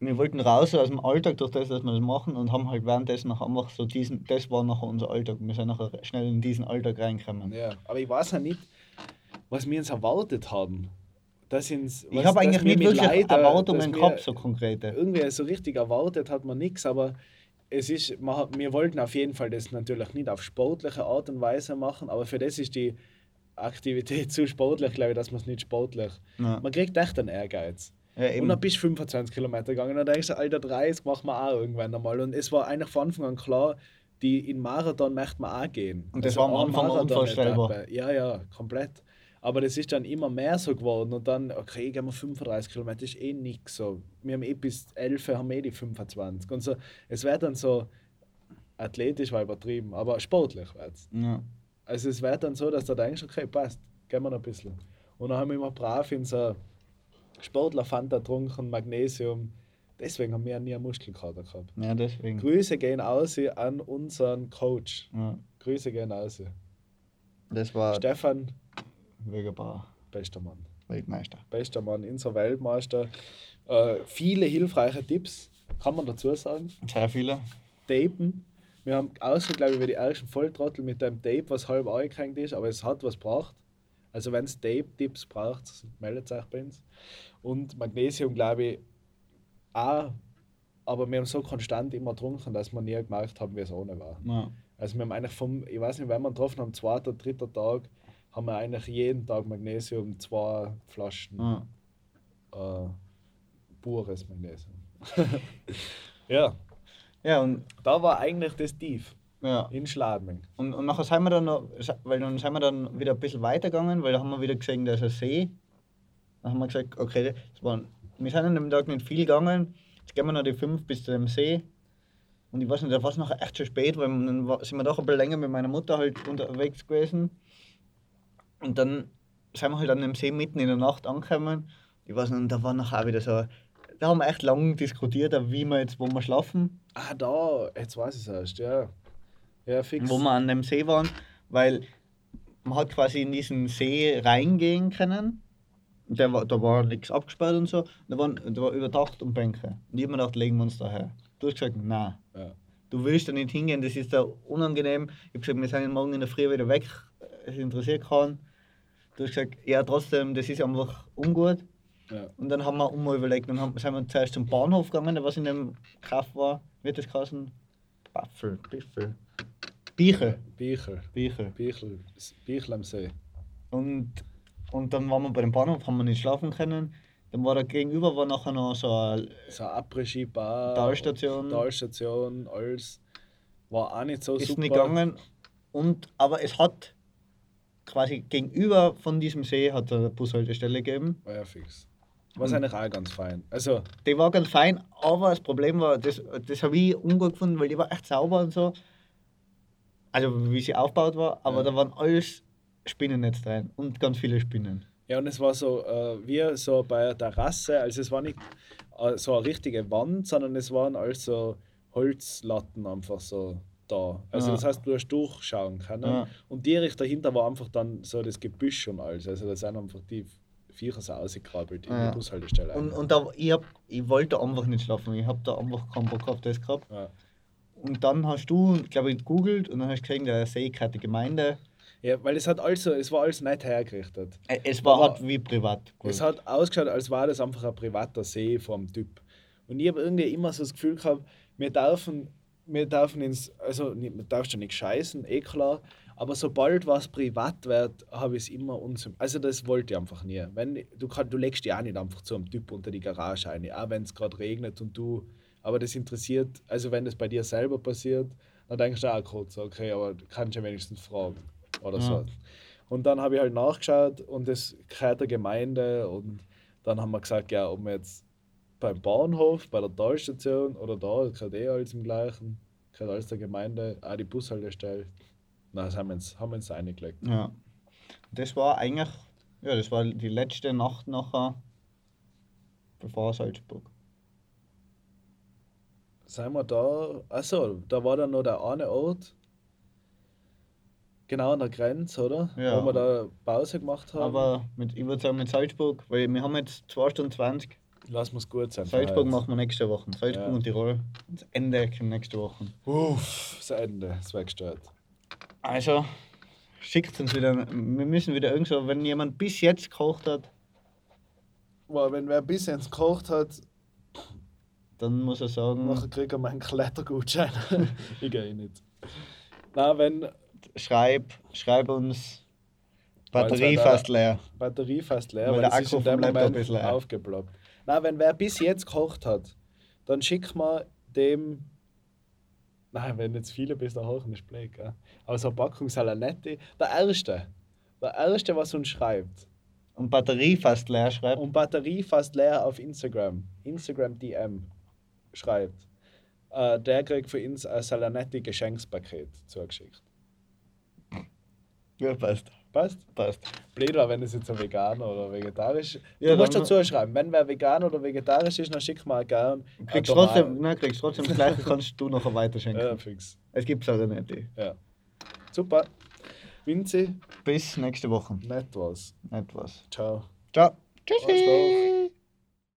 wir wollten raus aus dem Alltag durch das, dass wir das machen und haben halt währenddessen noch einfach so diesen, das war nachher unser Alltag. Wir sind nachher schnell in diesen Alltag reingekommen. Ja, aber ich weiß ja nicht, was wir uns erwartet haben. Dass Ich was- habe dass eigentlich wir nicht wirklich dass Erwartungen gehabt, so konkrete. Irgendwie so richtig erwartet hat man nichts, aber es ist, man, wir wollten auf jeden Fall das natürlich nicht auf sportliche Art und Weise machen, aber für das ist die Aktivität zu sportlich, glaube ich, dass man es nicht sportlich. Ja. Man kriegt echt einen Ehrgeiz. Ja. Und dann bist du 25 Kilometer gegangen und dann denkst du, Alter, 30 machen wir auch irgendwann einmal. Und es war eigentlich von Anfang an klar, die in Marathon möchte man auch gehen. Und das war am Anfang unvorstellbar. Ja, ja, komplett. Aber das ist dann immer mehr so geworden und dann, okay, gehen wir 35 Kilometer, ist eh nix so. Wir haben eh bis 11 haben eh die 25. Und so, es wird dann so, athletisch war übertrieben, aber sportlich wird's. Ja. Also es wird dann so, dass du denkst, okay, passt, gehen wir noch ein bisschen. Und dann haben wir immer brav in so Sportler Fanta getrunken, Magnesium. Deswegen haben wir nie einen Muskelkater gehabt. ja, deswegen. Grüße gehen aus an unseren Coach. Ja. Grüße gehen aus. Das war Stefan, Wögerbauer, bester Mann. Weltmeister. Bester Mann, unser Weltmeister. Äh, viele hilfreiche Tipps, kann man dazu sagen. Sehr viele. Tapen. Wir haben außer, glaube ich, wie die ersten Volltrottel mit dem Tape, was halb angehängt ist, aber es hat was braucht. Also wenn es Tape-Tipps braucht, meldet euch bei uns. Und Magnesium, glaube ich, auch. Aber wir haben so konstant immer getrunken, dass wir nie gemerkt haben, wie es ohne war. Ja. Also wir haben eigentlich vom, ich weiß nicht, wenn wir getroffen haben, zweiter, dritter Tag, haben wir eigentlich jeden Tag Magnesium, zwei Flaschen Ja. äh, pures Magnesium. ja, ja, und, da war eigentlich das Tief ja. in Schladming. Und, und nachher sind wir dann noch, weil dann sind wir dann wieder ein bisschen weitergegangen, weil da haben wir wieder gesehen, da ist ein See. Dann haben wir gesagt, okay, das waren, wir sind an dem Tag nicht viel gegangen, jetzt gehen wir noch die fünf bis zu dem See. Und ich weiß nicht, da war es nachher echt schon spät, weil dann sind wir doch ein bisschen länger mit meiner Mutter halt unterwegs gewesen. Und dann sind wir halt an dem See mitten in der Nacht angekommen. Ich weiß nicht, und da war nachher auch wieder so, da haben wir echt lange diskutiert, wie wir jetzt, wo wir schlafen. Ah, da, jetzt weiß ich es erst, ja. Ja, fix. wo wir an dem See waren, weil man hat quasi in diesen See reingehen können. Der war, da war nichts abgesperrt und so. Da waren, da war überdacht und Bänke. Und ich hab mir gedacht, legen wir uns da her. Du hast gesagt, nein. Ja. Du willst da nicht hingehen, das ist da unangenehm. Ich habe gesagt, wir sind morgen in der Früh wieder weg. Es interessiert keinen. Du hast gesagt, ja, trotzdem, das ist einfach ungut. Ja. Und dann haben wir mal überlegt, dann haben, sind wir zuerst zum Bahnhof gegangen, was in dem Kaff war. Wird das geheißen? Baffel, Biffel. Biecher. Biecher. Biecher. Bichel, Bichel am See. Und, und dann waren wir bei dem Bahnhof, haben wir nicht schlafen können. Dann war da gegenüber war nachher noch so ein, So eine Après-Ski-Bar. Talstation. Talstation, alles. War auch nicht so ist super. nicht gegangen. Und, aber es hat quasi gegenüber von diesem See hat eine Bushaltestelle gegeben. War ja fix. Was Hm. eigentlich auch ganz fein. Also, Die war ganz fein, aber das Problem war, das, das habe ich ungut gefunden, weil die war echt sauber und so. Also wie sie aufgebaut war, aber Ja. da waren alles Spinnennetz drin und ganz viele Spinnen. ja, und es war so äh, wie so bei der Terrasse. Also, es war nicht äh, so eine richtige Wand, sondern es waren also Holzlatten einfach so da. Also, Ja. das heißt, du hast durchschauen können. Ja. Und direkt dahinter war einfach dann so das Gebüsch und alles. Also, da sind einfach die Viecher so ausgekrabbelt in Ja. die Bushaltestelle. Und, und da, ich, hab, ich wollte einfach nicht schlafen, ich habe da einfach keinen Bock auf das gehabt. ja. Und dann hast du, glaube ich, gegoogelt und dann hast du gesehen, der See gehört die Gemeinde. ja, weil es hat also, es war alles nicht hergerichtet. Es war halt wie privat. Es hat ausgeschaut, als war das einfach ein privater See vom Typ. Und ich habe irgendwie immer so das Gefühl gehabt, wir dürfen, wir dürfen ins, also darf schon nicht scheißen, eh klar, aber sobald was privat wird, habe ich es immer unsym Also das wollte ich einfach nie. Wenn, du, kann, du legst dich auch nicht einfach zu einem Typ unter die Garage ein, auch wenn es gerade regnet und du, aber das interessiert, also wenn das bei dir selber passiert, dann denkst du auch kurz, okay, aber du kannst ja wenigstens fragen oder so. Ja. Und dann habe ich halt nachgeschaut und das gehört der Gemeinde und dann haben wir gesagt, ja, ob wir jetzt beim Bahnhof, bei der Talstation oder da, das gehört eh alles im gleichen. Gehört alles der Gemeinde, auch die Bushaltestelle. Na, das haben wir uns, haben wir uns reingelegt. Ja. Das war eigentlich, ja, das war die letzte Nacht nachher, bevor Salzburg. Sind wir da, achso, da war dann noch der eine Ort, genau an der Grenze, oder? Ja. Wo wir da Pause gemacht haben. Aber mit, ich würde sagen mit Salzburg, weil wir haben jetzt 2 Stunden 20. Lass uns gut sein. Salzburg machen wir nächste Woche. Salzburg Ja. und Tirol. Das Ende kommt nächste Woche. Uff, das Ende, das war gestört. Also, schickt uns wieder. Wir müssen wieder irgendwo, wenn jemand bis jetzt gekocht hat, Weil wenn wer ein bisschen gekocht hat, dann muss er sagen, nachher kriegt er meinen Klettergutschein. ich gehe eh nicht. Na, wenn schreib, schreib uns Batterie fast leer. Batterie fast leer, Weil weil, der es ist Akku in dem ist leer. aufgeploppt. Na, wenn wer bis jetzt gekocht hat, dann schick mal dem. Nein, wenn jetzt viele bis da hoch ist blöd, gell? Aber so eine Packung Salanetti. Der erste. Der erste, was uns schreibt. Und Batterie fast leer schreibt. Und Batterie fast leer auf Instagram. Instagram DM schreibt. Äh, der kriegt für uns ein Salanetti Geschenkspaket zugeschickt. Ja, passt. Passt? Passt. Blöd war, wenn es jetzt ein Veganer oder vegetarisch Ja, Du musst dazu schreiben, wenn wer vegan oder vegetarisch ist, dann schick mal gern. Kriegst Tomat. trotzdem, nein, kriegst trotzdem das gleiche, kannst du nachher weiterschenken. Ja, fix. Es gibt es nicht. Ja. Super. Vinzi, Bis nächste Woche. nett was. Etwas. Ciao. Ciao. Arschloch.